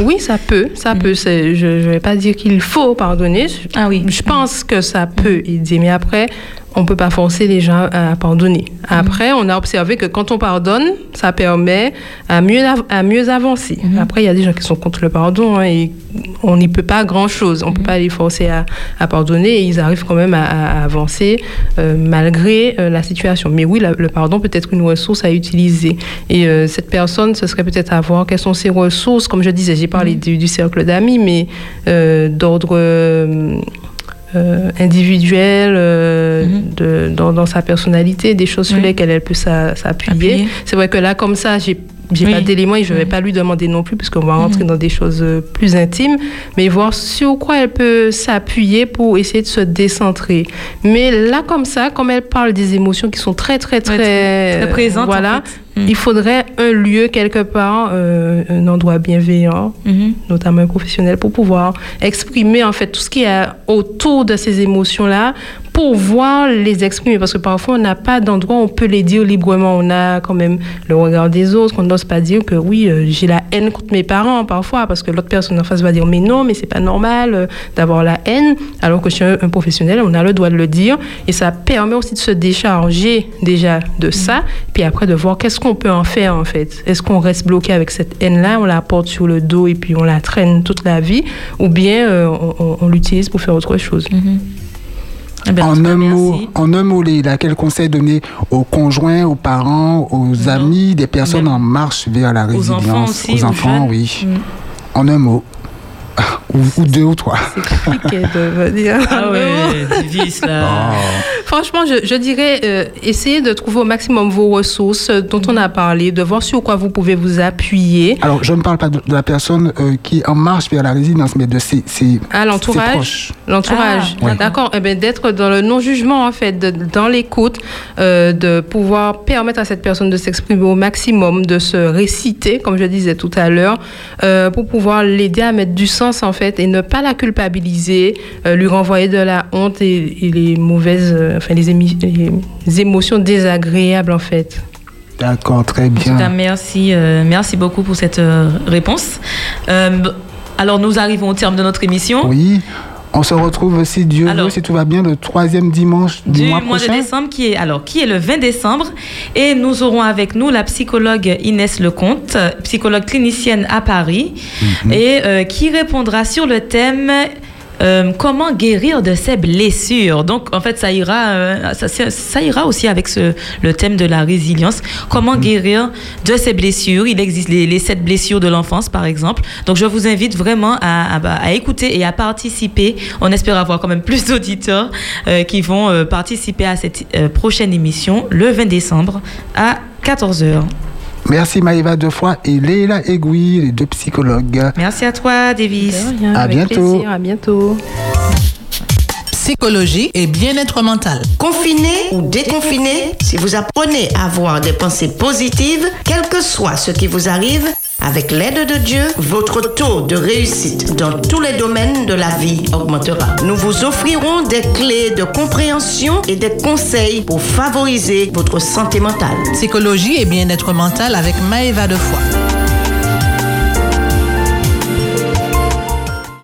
Oui, ça peut, ça peut. C'est- Je ne vais pas dire qu'il faut pardonner. Ah oui. Je pense que ça peut aider, mais après, on peut pas forcer les gens à pardonner. Après, on a observé que quand on pardonne, ça permet à mieux, à mieux avancer. Après, il y a des gens qui sont contre le pardon hein, et on n'y peut pas grand-chose. On peut pas les forcer à, à pardonner et ils arrivent quand même à, avancer euh, malgré euh, la situation. Mais oui, la- le pardon peut être une ressource à utiliser. Et euh, cette personne, ce serait peut-être à voir quelles sont ses ressources. Comme je disais, j'ai parlé du, du cercle d'amis, mais d'ordre... euh, euh, euh, de, dans, dans sa personnalité, des choses sur Oui. lesquelles elle peut s'a- s'appuyer. Appuyer. C'est vrai que là, comme ça, j'ai j'ai Oui. pas d'éléments et je vais pas lui demander non plus puisqu'on va rentrer dans des choses euh, plus intimes, mais voir sur quoi elle peut s'appuyer pour essayer de se décentrer. Mais là, comme ça, comme elle parle des émotions qui sont très, très, très, très- très présentes, en voilà, fait. Mm. il faudrait un lieu quelque part, euh, un endroit bienveillant, Mhm. notamment un professionnel, pour pouvoir exprimer en fait tout ce qui est autour de ces émotions-là, pour voir les exprimer. Parce que parfois, on n'a pas d'endroit où on peut les dire librement. On a quand même le regard des autres. On n'ose pas dire que oui, euh, j'ai la haine contre mes parents parfois, parce que l'autre personne en face va dire mais non, mais c'est pas normal euh, d'avoir la haine. Alors que chez un, un professionnel, on a le droit de le dire. Et ça permet aussi de se décharger déjà de ça. Puis après, de voir qu'est-ce qu'on peut en faire en fait? Est-ce qu'on reste bloqué avec cette haine-là, on la porte sur le dos et puis on la traîne toute la vie, ou bien euh, on, on- on l'utilise pour faire autre chose? Eh ben, en un, mot, en un mot, Léla, quel conseil donner aux conjoints, aux parents, aux amis, des personnes en marche vers la Aux résilience enfants aussi, aux aux enfants, oui. Mm. En un mot. Ou, ou deux ou trois. C'est compliqué de dire. Ah ouais, là. Franchement, je, je dirais, euh, essayez de trouver au maximum vos ressources dont on a parlé, de voir sur quoi vous pouvez vous appuyer. Alors, je ne parle pas de, de la personne euh, qui est en marche vers la résilience, mais de ses, ses, À ses l'entourage. proches. L'entourage. Ah. D'accord. Eh ben, d'être dans le non-jugement, en fait, de- dans l'écoute, euh, de pouvoir permettre à cette personne de s'exprimer au maximum, de se réciter, comme je disais tout à l'heure, euh, pour pouvoir l'aider à mettre du sens, en fait, et ne pas la culpabiliser, euh, lui renvoyer de la honte et, et les mauvaises, euh, enfin les, émi- les émotions désagréables en fait. D'accord, très cas, bien. merci, euh, merci beaucoup pour cette euh, réponse. Euh, alors, nous arrivons au terme de notre émission. Oui, on se retrouve, si Dieu veut, si tout va bien, le troisième dimanche du, du mois mois, de prochain. décembre qui est alors qui est le 20 décembre et nous aurons avec nous la psychologue Inès Lecomte, psychologue clinicienne à Paris Mhm. et euh, qui répondra sur le thème euh, comment guérir de ses blessures? Donc en fait ça ira euh, ça, ira aussi avec ce, le thème de la résilience. Comment Mhm. guérir de ses blessures? Il existe les, les sept blessures de l'enfance par exemple. Donc je vous invite vraiment à, à- à écouter et à participer. On espère avoir quand même plus d'auditeurs euh, qui vont participer à cette prochaine émission le 20 décembre à 14h. Merci Maïva deux fois et Leila Egoui, les deux psychologues. Merci à toi, Davis. À Avec bientôt. plaisir, à bientôt. Psychologie et bien-être mental. Confiné ou déconfiné, si vous apprenez à avoir des pensées positives, quel que soit ce qui vous arrive, avec l'aide de Dieu, votre taux de réussite dans tous les domaines de la vie augmentera. Nous vous offrirons des clés de compréhension et des conseils pour favoriser votre santé mentale. Psychologie et bien-être mental avec Maëva Defoy.